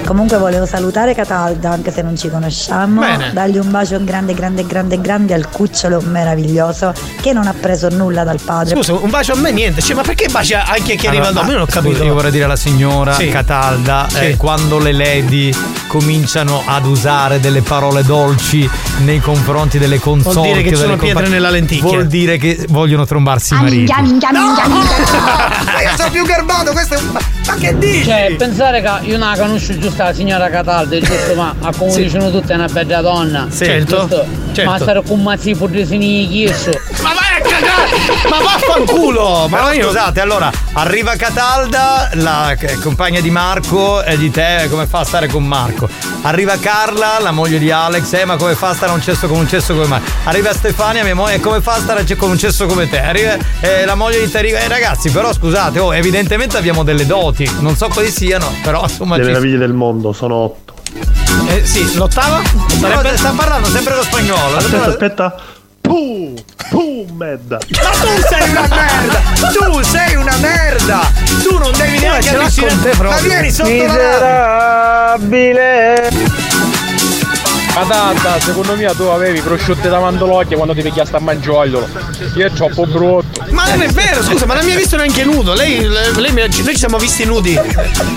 Comunque volevo salutare Catalda, anche se non ci conosciamo. Bene. Dargli un bacio grande, grande, grande, grande al cucciolo meraviglioso che non ha preso nulla dal padre. Scusa, un bacio a me niente. Cioè, ma perché bacia anche chi arriva Allora, dopo? Io non ho scusa, capito. Io vorrei dire alla signora Sì. Catalda, Sì. eh, quando le lady cominciano ad usare delle parole dolci nei confronti delle consorti, Vuol dire che sono pietre compa- nella lenticchia. Vuol dire che vogliono trombarsi i mariti. minchia, minchia, minchia. Ma io sono più garbato, questo è un. Ma che dici? Cioè, pensare che io non la conosco giusto la signora Cataldo, giusto, ma a come Sì. dicono tutte è una bella donna. Certo, Giusto? certo. Ma stare con mazzi pudresini chiesto. Ma vai cagare! Ma vaffanculo! Ma Però io. scusate, allora arriva Catalda, la compagna di Marco e di te, come fa a stare con Marco? Arriva Carla, la moglie di Alex, eh, ma come fa a stare a un cesso con un cesso come Marco? Arriva Stefania, mia moglie, come fa a stare con un cesso come te? Arriva eh, la moglie di te, eh, ragazzi, però scusate, oh, evidentemente abbiamo delle doti, non so quali siano, però insomma Le ci- meraviglie del mondo sono otto. Eh, sì, l'ottava? Sarebbe... sta parlando sempre lo spagnolo. Aspetta, aspetta. Pum, pum, merda. Ma tu sei una merda! Tu sei una merda! Tu non devi neanche ce avvicinare-. Ma vieni sotto la Miserabile! Patata, secondo me tu avevi prosciutte davanti all'occhio quando ti picchiaste a mangiagliolo. Io è troppo brutto. Ma non è vero, scusa, ma non mi ha visto neanche nudo. Lei, lei mi ha- noi ci siamo visti nudi.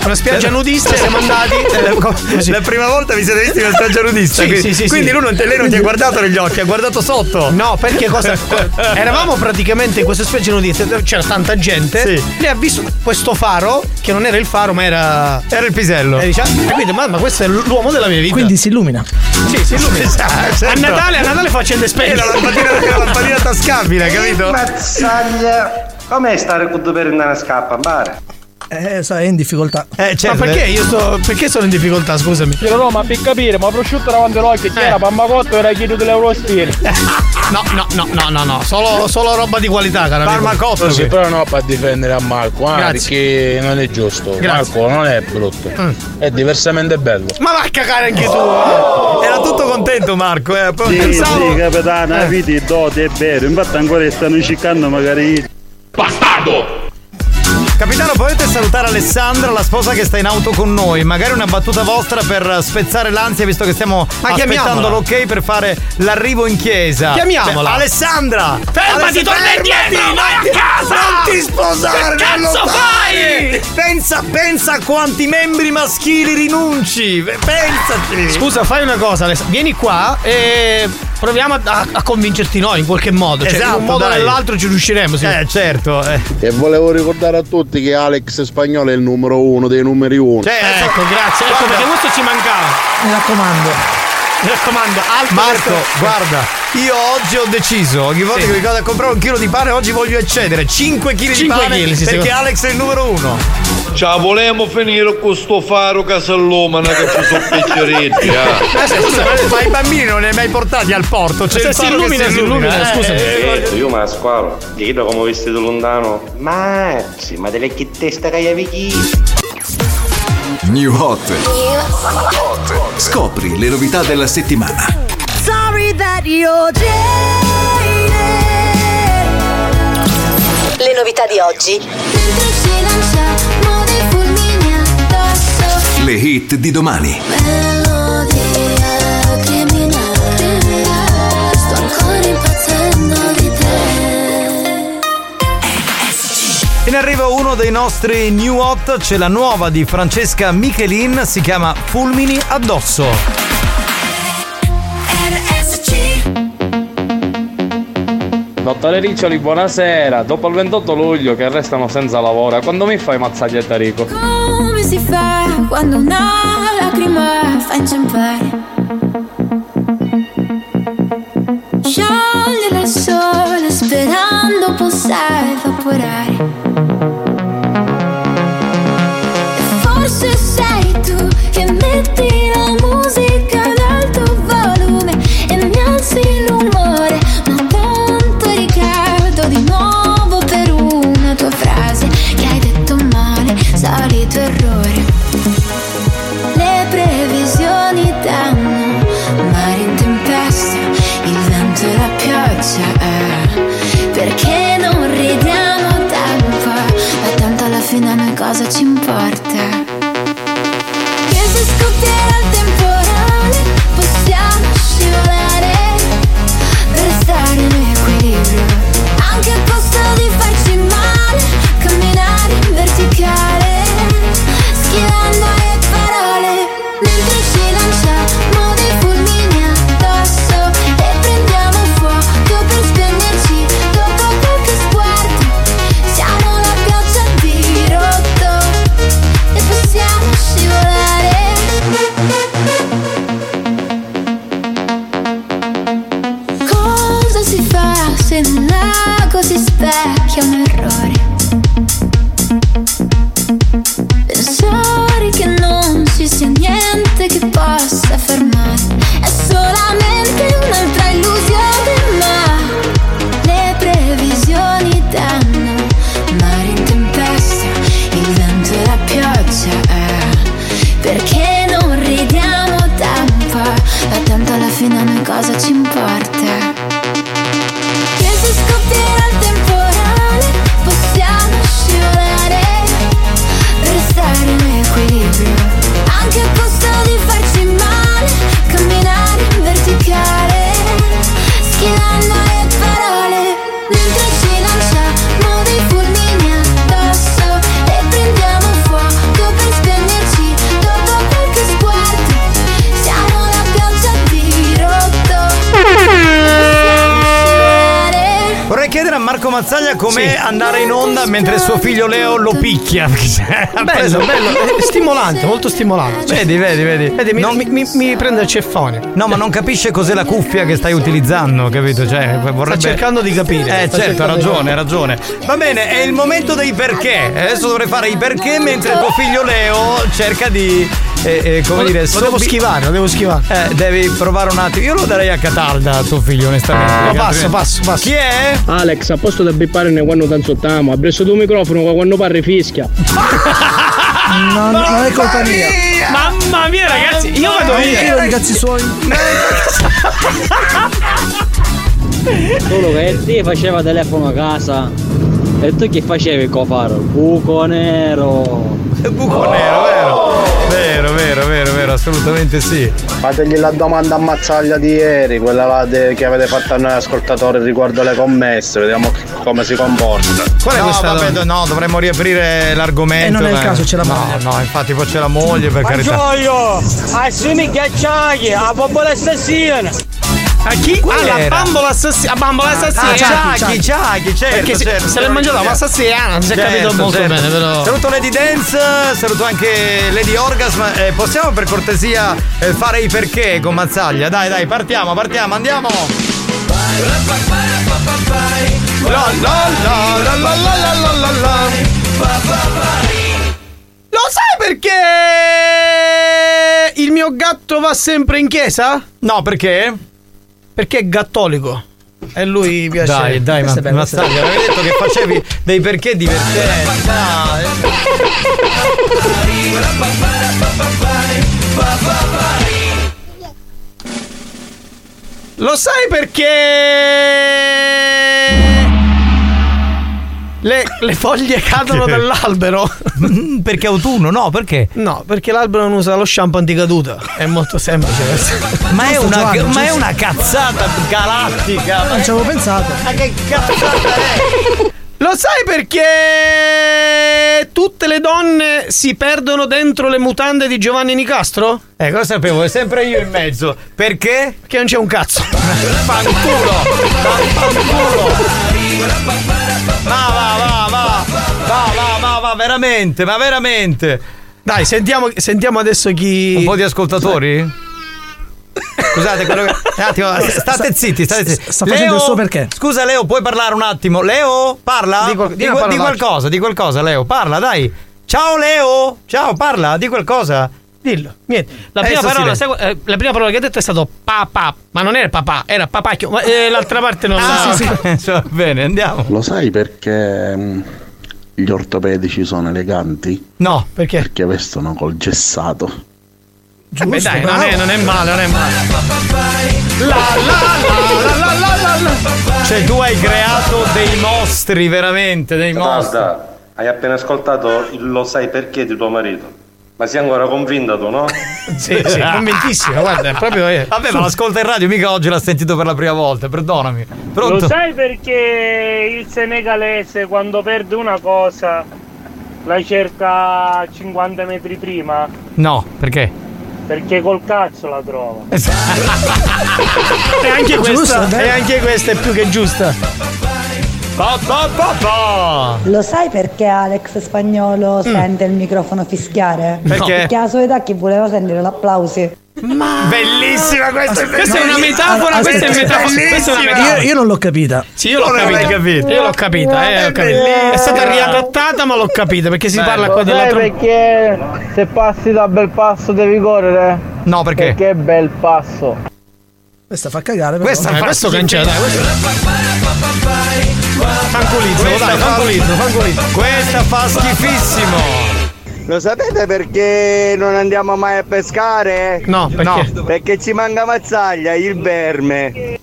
Una spiaggia nudista, siamo andati. eh, così. La prima volta vi siete visti nella spiaggia nudista. Sì, quindi sì, sì, quindi sì. lui non, te- lei non ti ha guardato negli occhi, ha guardato sotto. No, perché cosa? Eravamo praticamente in questa spiaggia nudista, c'era tanta gente. Sì. Lei ha visto questo faro, che non era il faro, ma era. Era il pisello. E dice, ah, capito, ma, ma questo è l'uomo della mia vita. Quindi si illumina. sì, sì, lui. Esatto. A Natale, a Natale fa accende e È spegne. la lampadina, la lampadina tascabile, capito? Mazzaglia! Com'è stare con due per andare a scappa, bare? Eh, sai, è in difficoltà. Eh, Ma certo. perché io sto. Perché sono in difficoltà, scusami? Io no, ma per capire, ma prosciutto davanti all'occhio, chi Eh. era Pammacotto era chiedo dell'Eurostile. No, no, no, no, no, no. Solo, solo roba di qualità, amico. Parmacotto. Sì, però no per difendere a Marco, Grazie. perché non è giusto. Grazie. Marco non è brutto, Mm. è diversamente bello. Ma vai a cagare anche tu. eh. Era tutto contento Marco, eh. Poi Sì, pensavo. sì, capitano, Eh. è dote, è vero. Infatti ancora stanno cercando magari. Capitano, potete salutare Alessandra, la sposa che sta in auto con noi. Magari una battuta vostra per spezzare l'ansia, visto che stiamo Ma aspettando l'ok per fare l'arrivo in chiesa. Chiamiamola. Beh, Alessandra! Fermati, Aless- torna indietro, vai a casa! Non ti sposare! Che cazzo fai? Pensa, pensa a quanti membri maschili rinunci! Pensaci! Scusa, fai una cosa, Aless- vieni qua e proviamo a, a- a convincerti noi in qualche modo. Cioè, in Esatto, un modo o dai. nell'altro ci riusciremo. Sì. Eh, certo. Eh. E volevo ricordare a tutti che Alex Spagnolo è il numero uno dei numeri uno. Cioè, Ecco, grazie. Ecco, Guarda. perché questo ci mancava. Mi raccomando. Mi raccomando, alto Marco, questo- guarda, io oggi ho deciso, ogni volta Sì. che mi vado a comprare un chilo di pane, oggi voglio eccedere 5 kg di 5 pane chili, sì, perché sì. Alex è il numero uno. Ciao, volevamo finire con sto faro casallomana che ci sono pecceretti. Eh, scusa, ma, ma i bambini non li hai mai portati al porto? C'è Se il si illumina, si illumina, eh, scusami. eh, io me la squalo, gli chiedo come vestito lontano. Mazzi, ma delle che testa che hai vicini. New Hot. Scopri le novità della settimana. Sorry that you're Le novità di oggi. Le hit di domani. Melodia criminale Sto ancora impazzendo di te In arrivo uno dei nostri new hot, c'è la nuova di Francesca Michelin, si chiama Fulmini addosso. Dottore Riccioli, buonasera. Dopo il 28 luglio che restano senza lavoro, quando mi fai mazzaglia Tarico? Come si fa quando una lacrima fa inciampare Scioglie la sola sperando l'uomo sa evaporare. Perché non ridiamo tempo? Ma tanto alla fine a noi cosa ci importa Mazzaglia com'è Sì. andare in onda mentre suo figlio Leo lo picchia. Bello, bello, è stimolante, molto stimolante. Vedi, vedi, vedi. Vedi, mi, mi- mi- mi prende il ceffone. No, ma non capisce cos'è la cuffia che stai utilizzando, capito? Cioè, vorrebbe... Sta cercando di capire. Eh, certo, ha ragione, ha ragione. Va bene, è il momento dei perché. Adesso dovrei fare i perché mentre tuo figlio Leo cerca di. Eh, eh, come Lo- dire, lo devo schivare, lo devo schivare. Eh, devi provare un attimo. Io lo darei a Catalda tuo figlio, onestamente. Lo perché passo, passo, passo. Chi è? Alex, a posto di bipparne quando tanzottiamo, ha preso tu microfono quando parli fischia. No, non è colpa mia. Mamma mia, ragazzi, io vado Non via. di cazzi suoi. Solo che te faceva telefono a casa e tu che facevi cofaro? Buco nero. Buco nero, vero? Vero, vero, vero, vero, assolutamente sì. Fategli la domanda a mazzaglia di ieri, quella là de- che avete fatto a noi ascoltatori riguardo le commesse, vediamo che- come si comporta. Qual è No, questa? vabbè, do- no, dovremmo riaprire l'argomento. Eh, non è il ma- caso, c'è la no, moglie. No, infatti poi c'è la moglie per carità. Gioio! Assumi ghiacciai, a popola assassina! A chi? Alla bambola assassina. Bambola ah, assassina. Ah, Chucky, Chucky, certo, Perché se, certo. Se l'è certo. mangiata ma assassina, non si è certo, capito molto certo. bene, però. Saluto Lady Dance, saluto anche Lady Orgasm. Eh, possiamo per cortesia eh, fare i perché con Mazzaglia? Dai, dai, partiamo, partiamo, andiamo! Lo sai perché il mio gatto va sempre in chiesa? No, perché? Perché è cattolico. E lui piace. Dai, dai, ma, è Mazzaglia, bello. avevi detto che facevi dei perché divertenti. Dai. Lo sai perché le, le foglie cadono dall'albero? perché autunno? No, perché? No, perché l'albero non usa lo shampoo anticaduta. È molto semplice. Ma è, una, Giovanni, ma è una cazzata galattica. Non ci avevo pensato. Ma che cazzata è? Lo sai perché tutte le donne si perdono dentro le mutande di Giovanni Nicastro? Eh, cosa sapevo? È sempre io in mezzo. Perché? Perché non c'è un cazzo. Fanculo! Fanculo! Va, va, va, va! Va, va, va, va, veramente, ma veramente! Dai, sentiamo, sentiamo adesso chi. Un po' di ascoltatori? Scusate, quello che. Un attimo, state zitti, state zitti. sta facendo Leo, il suo perché. Scusa, Leo, puoi parlare un attimo? Leo, parla? Di qual- di, di di qualcosa, di qualcosa, Leo, parla, dai. Ciao Leo! Ciao, parla, di qualcosa. Dillo, niente. La prima, Adesso parola, sai- eh, la prima parola che ha detto è stato papà, ma non era papà, era papacchio. Ma eh, l'altra parte non Ah, la. sì, sì. Va bene, andiamo. Lo sai perché mm, gli ortopedici sono eleganti? No, perché? Perché vestono col gessato. Beh, dai, non è, non è male, non è male. La la la la la la la. Cioè, tu hai creato dei mostri, veramente, dei mostri. Guarda, hai appena ascoltato il lo sai perché di tuo marito. Ma sei ancora convinta tu, no? Sì, sì, convintissimo, guarda, è proprio. eh. Vabbè, ma l'ascolta in radio, mica oggi l'ha sentito per la prima volta, perdonami. Pronto? Lo sai perché il senegalese quando perde una cosa la cerca 50 metri prima? No, perché? Perché col cazzo la trova. E anche questa, dai. e anche questa è più che giusta. Pa, pa, pa, pa. Lo sai perché Alex Spagnolo sente il microfono fischiare? Mm. Perché? Perché a sua età chi voleva sentire l'applausi. Bellissima questa è Questa è una metafora, questa è Aspetta, metafora. Questa è una Io, metafora. io non l'ho capita. Sì, io l'ho capita. capito. Io l'ho capita, eh, capito. bellissima. È stata riadattata, ma l'ho capita perché si parla qua della Sai trom- perché se passi da bel passo devi correre? No, perché? Perché è bel passo. Questa fa cagare. però. Questa Eh, fa questo schifo. cancella, questo- Fanculizzo, Questa dai, fa- fanculizzo, fanculizzo. Questa fa schifissimo. Lo sapete perché non andiamo mai a pescare? No, perché? Perché ci manca mazzaglia, il verme.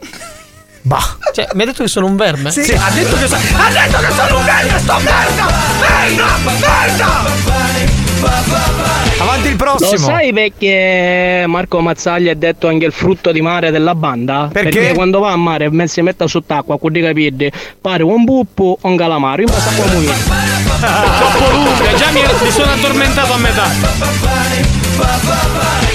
Bah. Cioè, mi ha detto che sono un verme? Sì. ha detto che sono. Ha detto che sono un verme, sto merda! Merda! Merda! Avanti il Lo prossimo. sai perché Marco Mazzaglia è detto anche il frutto di mare della banda? Perché? quando va a mare e si mette sott'acqua, con dei capelli, pare un puppo o un calamaro, in base a come muoio. Troppo lunga, già mi, mi sono addormentato a metà.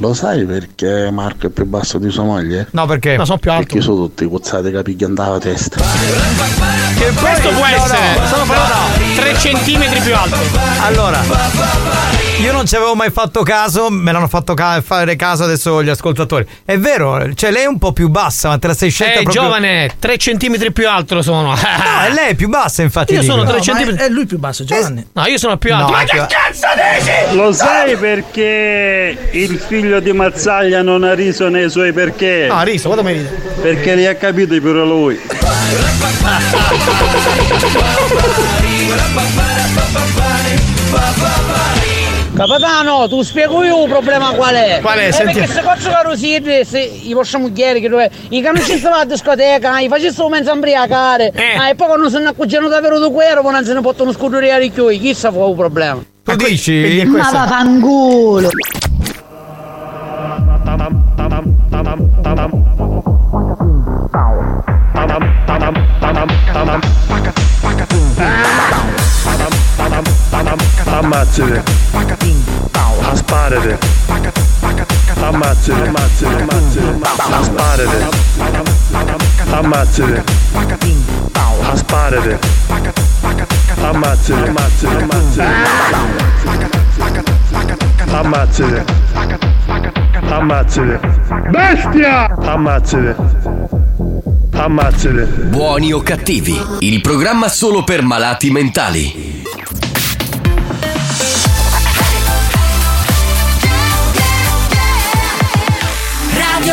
Lo sai perché Marco è più basso di sua moglie? No, perché? No, sono più alto. Perché sono tutti cozzati capigli andava a testa. Che Questo può no, essere. no, Sono però 3 centimetri più alto. Allora, io non ci avevo mai fatto caso, me l'hanno fatto ca- fare caso adesso gli ascoltatori. È vero, cioè lei è un po' più bassa, ma te la sei scelta Eh, proprio. giovane, 3 centimetri più alto sono. No, è lei è più bassa, infatti. Io dico. sono No, 3 ma centimetri. è, è lui più basso, Giovanni. No, io sono più alto. No, Ma è che cazzo dici? Lo sai perché il figlio di Mazzaglia non ha riso nei suoi perché? No, ha riso, guarda come ride. Perché li ha capiti pure lui. Capitano, tu spiego io il problema qual è? Qual è? Eh, Senti- perché se faccio carosite, se i vostri mogli che dove i camici stavano alla discoteca, i facessero mezzo imbriacare, Eh. ah, e poi quando sono accorgiano davvero di poi non se ne possono scudurare i chiui, chi sa fa il problema? Tu dici? Quindi è Ma questo. vaffanculo! Ammazzate. Asparate. Ammazzate. Ammazzate. Asparate. Ammazzate. Asparate. Ammazzate. Ammazzate. Ammazzate. Ammazzate. Bestia! Ammazzate. Ammazzate. Buoni o cattivi, il programma solo per malati mentali.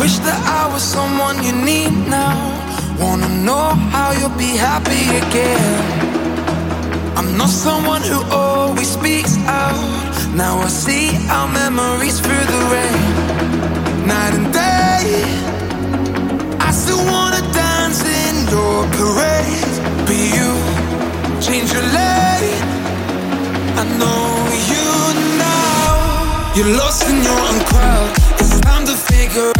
Wish that I was someone you need now. Wanna know how you'll be happy again. I'm not someone who always speaks out. Now I see our memories through the rain. Night and day. I still wanna dance in your parade. But you change your lane. I know you now. You're lost in your own crowd. It's time to figure out.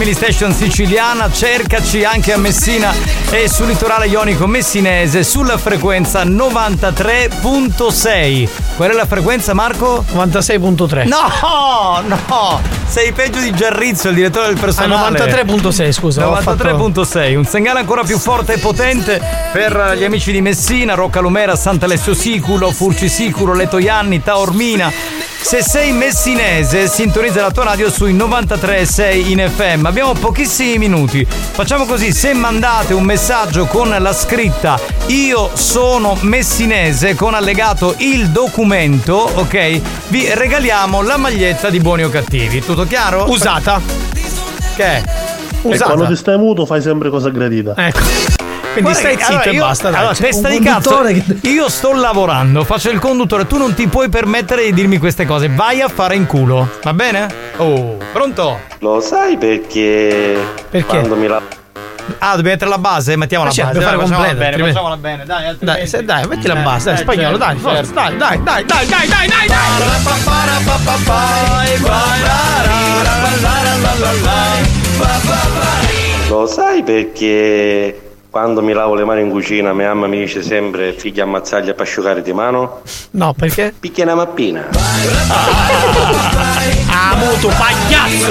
Family Station siciliana, cercaci anche a Messina e sul litorale ionico messinese sulla frequenza 93.6. Qual è la frequenza Marco? 96.3. No, no, sei peggio di Giarrizzo, il direttore del Ah, personale. 93.6, scusa. ho fatto- 93.6, un segnale ancora più forte e potente per gli amici di Messina, Roccalumera, Sant'Alessio Siculo, Furci Siculo, Letoianni, Taormina. Se sei messinese, sintonizza la tua radio sui 93.6 in FM. Abbiamo pochissimi minuti. Facciamo così, se mandate un messaggio con la scritta Io sono messinese con allegato il documento, ok? Vi regaliamo la maglietta di buoni o cattivi. Tutto chiaro? Usata. Che è? E quando ti stai muto fai sempre cosa gradita. Ecco. Quindi Guarda stai che- zitto allora e io- basta. dai. Allora, testa di cazzo. che- Io sto lavorando, faccio il conduttore, tu non ti puoi permettere di dirmi queste cose. Vai a fare in culo, va bene? Oh, pronto? Lo sai perché. Perché? Quando mi la. Ah, dobbiamo mettere la base? Mettiamo la base. per fare dai, facciamola completa, bene, altrimenti- facciamola bene, dai, Dai, altrimenti- se- dai, metti la Eh, base, dai, eh, spagnolo, certo, dai, forza, dai, dai, dai, dai, dai, dai, dai, dai. Lo sai perché. Quando mi lavo le mani in cucina, mia mamma mi dice sempre: figlia ammazzaglia per asciugare di mano? No, perché? Picchia una mappina. Ah, muto, pagliazzo.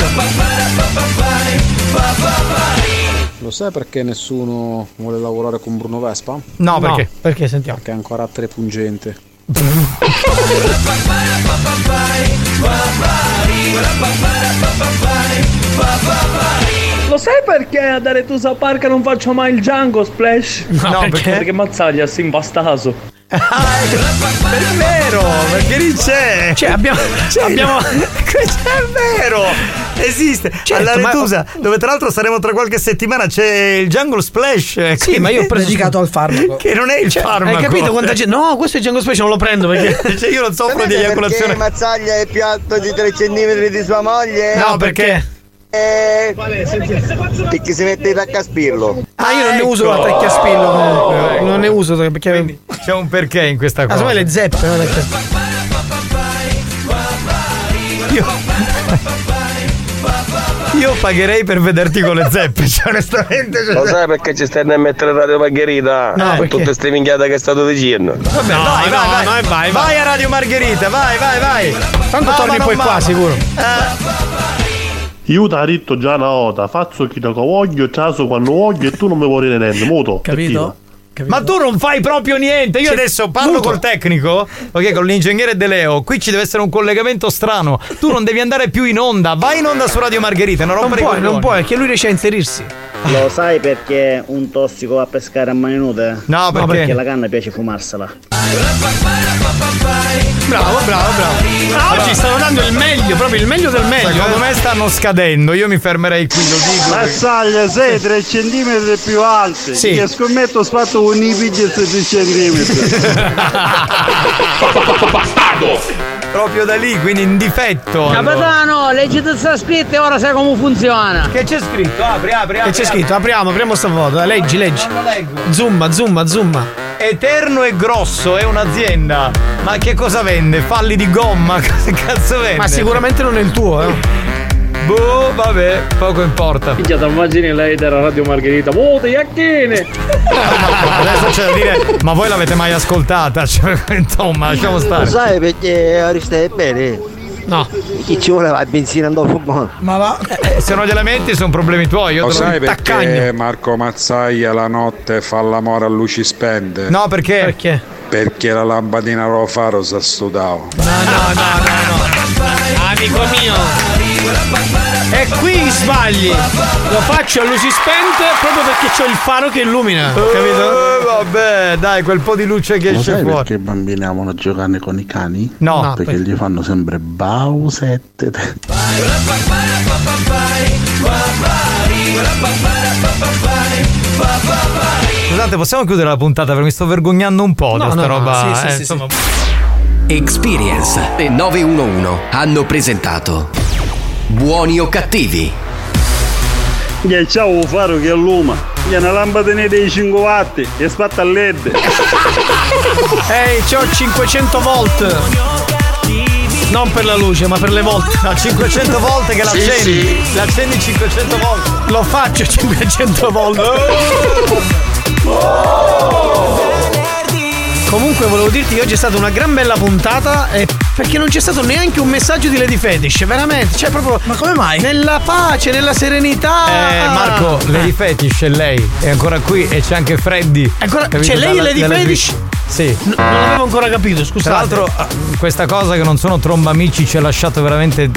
Lo sai perché nessuno vuole lavorare con Bruno Vespa? No, perché? Perché sentiamo? Perché ha un carattere pungente. Lo sai perché ad Aretusa Park non faccio mai il Django Splash? No, perché? Perché Mazzaglia è impastato. È vero, perché lì c'è. Cioè, abbiamo. abbiamo... È vero! Esiste! Certo, Alla ma- dove tra l'altro saremo tra qualche settimana, c'è il Jungle Splash. Sì, ma io ho preso Dedicato al farmaco. Che non è il Cioè, farmaco. Hai capito quanta gente? No, questo è Django Special, non lo prendo perché. Cioè, io non soffro di eiaculazione. Perché Mazzaglia è più alto di 3 cm di sua moglie? No, perché? Eh, perché si mette il raccaspillo. Ah, io non ne uso la tacchiaspillo comunque. Non ne uso perché. C'è un perché in questa Ah, cosa. me le zeppe, no? Perché- Io pagherei per vederti con le zeppe, cioè onestamente. Cioè, Lo sai perché ci stai a mettere Radio Margherita? No, Eh, perché? Tutte ste minchiate che è stato dicendo. Vabbè, No, vai, no, vai, vai, vai, vai. Vai a Radio Margherita, vai, vai, vai. Tanto torni ma poi qua, sicuro. Io ti ho detto già una volta, faccio chi da voglio, caso quando voglio e tu non mi vuoi niente, muto. Capito? Ma tu non fai proprio niente. Io Sì, adesso parlo muto. col tecnico, ok, con l'ingegnere De Leo. Qui ci deve essere un collegamento strano. Tu non devi andare più in onda. Vai in onda su Radio Margherita. Non Non puoi, non puoi, perché lui riesce a inserirsi. Lo sai perché un tossico va a pescare a mani nude? No, perché? perché la canna piace fumarsela. Bravo, bravo, bravo. Ah, oggi stanno dando il meglio, proprio il meglio del meglio. Secondo me stanno scadendo. Io mi fermerei qui, lo dico. Mazzaglia sei 3 cm più alti. Sì. Che scommetto spatto un i 3 cm. Proprio da lì, quindi in difetto. allora. Capitano, leggi sta scritta e ora sai come funziona. Che c'è scritto? Apri, apri, Che c'è scritto? Apriamo, apriamo sta foto. Dai, Leggi, leggi. Zoom, zoom, zoom. Eterno e grosso è un'azienda. Ma che cosa vende? Falli di gomma? Cosa cazzo vende? Ma sicuramente non è il tuo, eh. Boh, vabbè, poco importa. Minchia, ti immagini lei della Radio Margherita? Oh, te iacchine! Adesso c'è da dire, ma voi l'avete mai ascoltata? Cioè, insomma, lasciamo Lo stare. sai perché ora stai bene? No. Chi ci voleva benzina dopo buono? Ma va. Eh, se non gliela metti sono problemi tuoi. Io Lo te lo sai perché taccagno. Marco Mazzaglia la notte fa l'amore a luci spente? No, perché? Perché? Perché la lampadina lo faro si studavo. Amico mio. E qui sbagli. Lo faccio a luci spente proprio perché c'ho il faro che illumina. Capito? Eh, vabbè, dai, quel po' di luce che Lo esce sai fuori. perché i bambini amano giocare con i cani? No. No, perché perché- gli fanno sempre bausette. Scusate, possiamo chiudere la puntata perché mi sto vergognando un po' No, da sta no, no, roba. sì, sì, eh, sì, insomma. Experience e 911 hanno presentato Buoni o cattivi? Gli ciao faro che alluma. Gli una lampadina dei 5 watt e spatta a led. Ehi, c'ho 500 volt. Non per la luce, ma per le volte. No, 500 volte che l'accendi. L'accendi 500 volte. Lo faccio 500 volte. Comunque volevo dirti che oggi è stata una gran bella puntata eh, perché non c'è stato neanche un messaggio di Lady Fetish, veramente, cioè proprio Ma come mai? Nella pace, nella serenità. Eh, Marco, Lady Fetish è lei, è ancora qui e c'è anche Freddy. Ancora- c'è lei Dalla- Lady Fetish? Sì. N- non l'avevo ancora capito, scusate. Tra l'altro, ah, questa cosa che non sono tromba amici ci ha lasciato veramente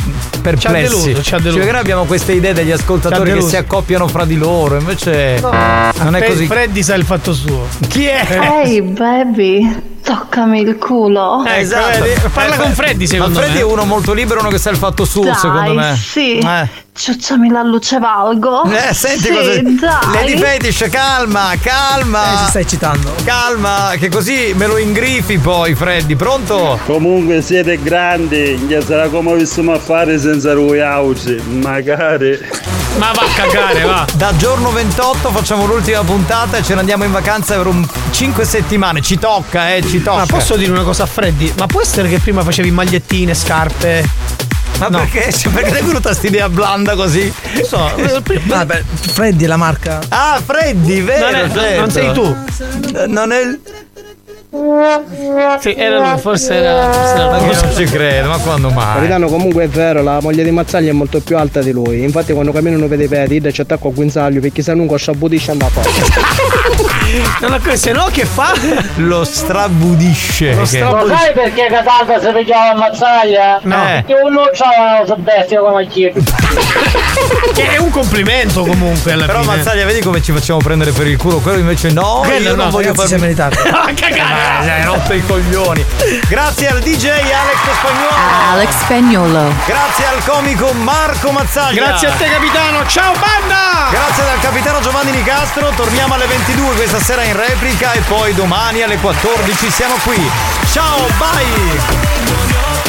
perplessi. Ci ha deluso, ci ha deluso. Cioè, che noi abbiamo queste idee degli Ci ha ascoltatori che deluso. si accoppiano fra di loro, invece non è Fe- così. Freddy sa il fatto suo. Chi è? Ehi baby, toccami il culo. Eh, esatto. Parla Eh, con Freddy, secondo Ma Freddy me. è uno molto libero, uno che sa il fatto suo, Dai, secondo me. sì. Eh. Ciucciami la luce valgo. Eh, senti sì, cosa. dai. Lady Fetish, calma, calma. Eh, si sta eccitando. Calma, che così me lo ingrifi poi, Freddy. Pronto? Comunque siete grandi, gli sarà come visto a fare senza ruiauci. Magari. Ma va a cagare, va. Da giorno 28 facciamo l'ultima puntata e ce ne andiamo in vacanza per un 5 settimane. Ci tocca, eh, ci tocca. Ma posso dire una cosa a Freddy? Ma può essere che prima facevi magliettine, scarpe? Ma perché? Cioè, perché ti è venuta questa idea blanda così? Non so. Vabbè, Freddy è la marca. Ah, Freddy, vero? Non è- certo. non sei tu. Eh, Non è il. Sì, era lui, forse era. Forse era Ma non ci credo, ma quando mai? Capitano, comunque è vero, la moglie di Mazzaglia è molto più alta di lui. Infatti, quando camminano vede i piedi, io ci attacco a guinzaglio perché se non sciabutisce andava a Non ho se no che fa? Lo strabudisce. Lo che- Lo sai perché Cataldo si pigliava a mazzaglia? No. Perché uno c'ha la bestia come chi. Che è un complimento comunque alla Però fine. Mazzaglia, vedi come ci facciamo prendere per il culo? Quello invece no, Quello io non no, voglio ragazzi, farmi- ritardo. a cagare! Hai rotto i coglioni. Grazie al DJ Alex Spagnolo. Alex Spagnolo. Grazie al comico Marco Mazzaglia. Grazie a te capitano, ciao banda! Grazie dal capitano Giovanni Nicastro. Torniamo alle 22 questa sera in replica e poi domani alle 14 siamo qui. Ciao, bye!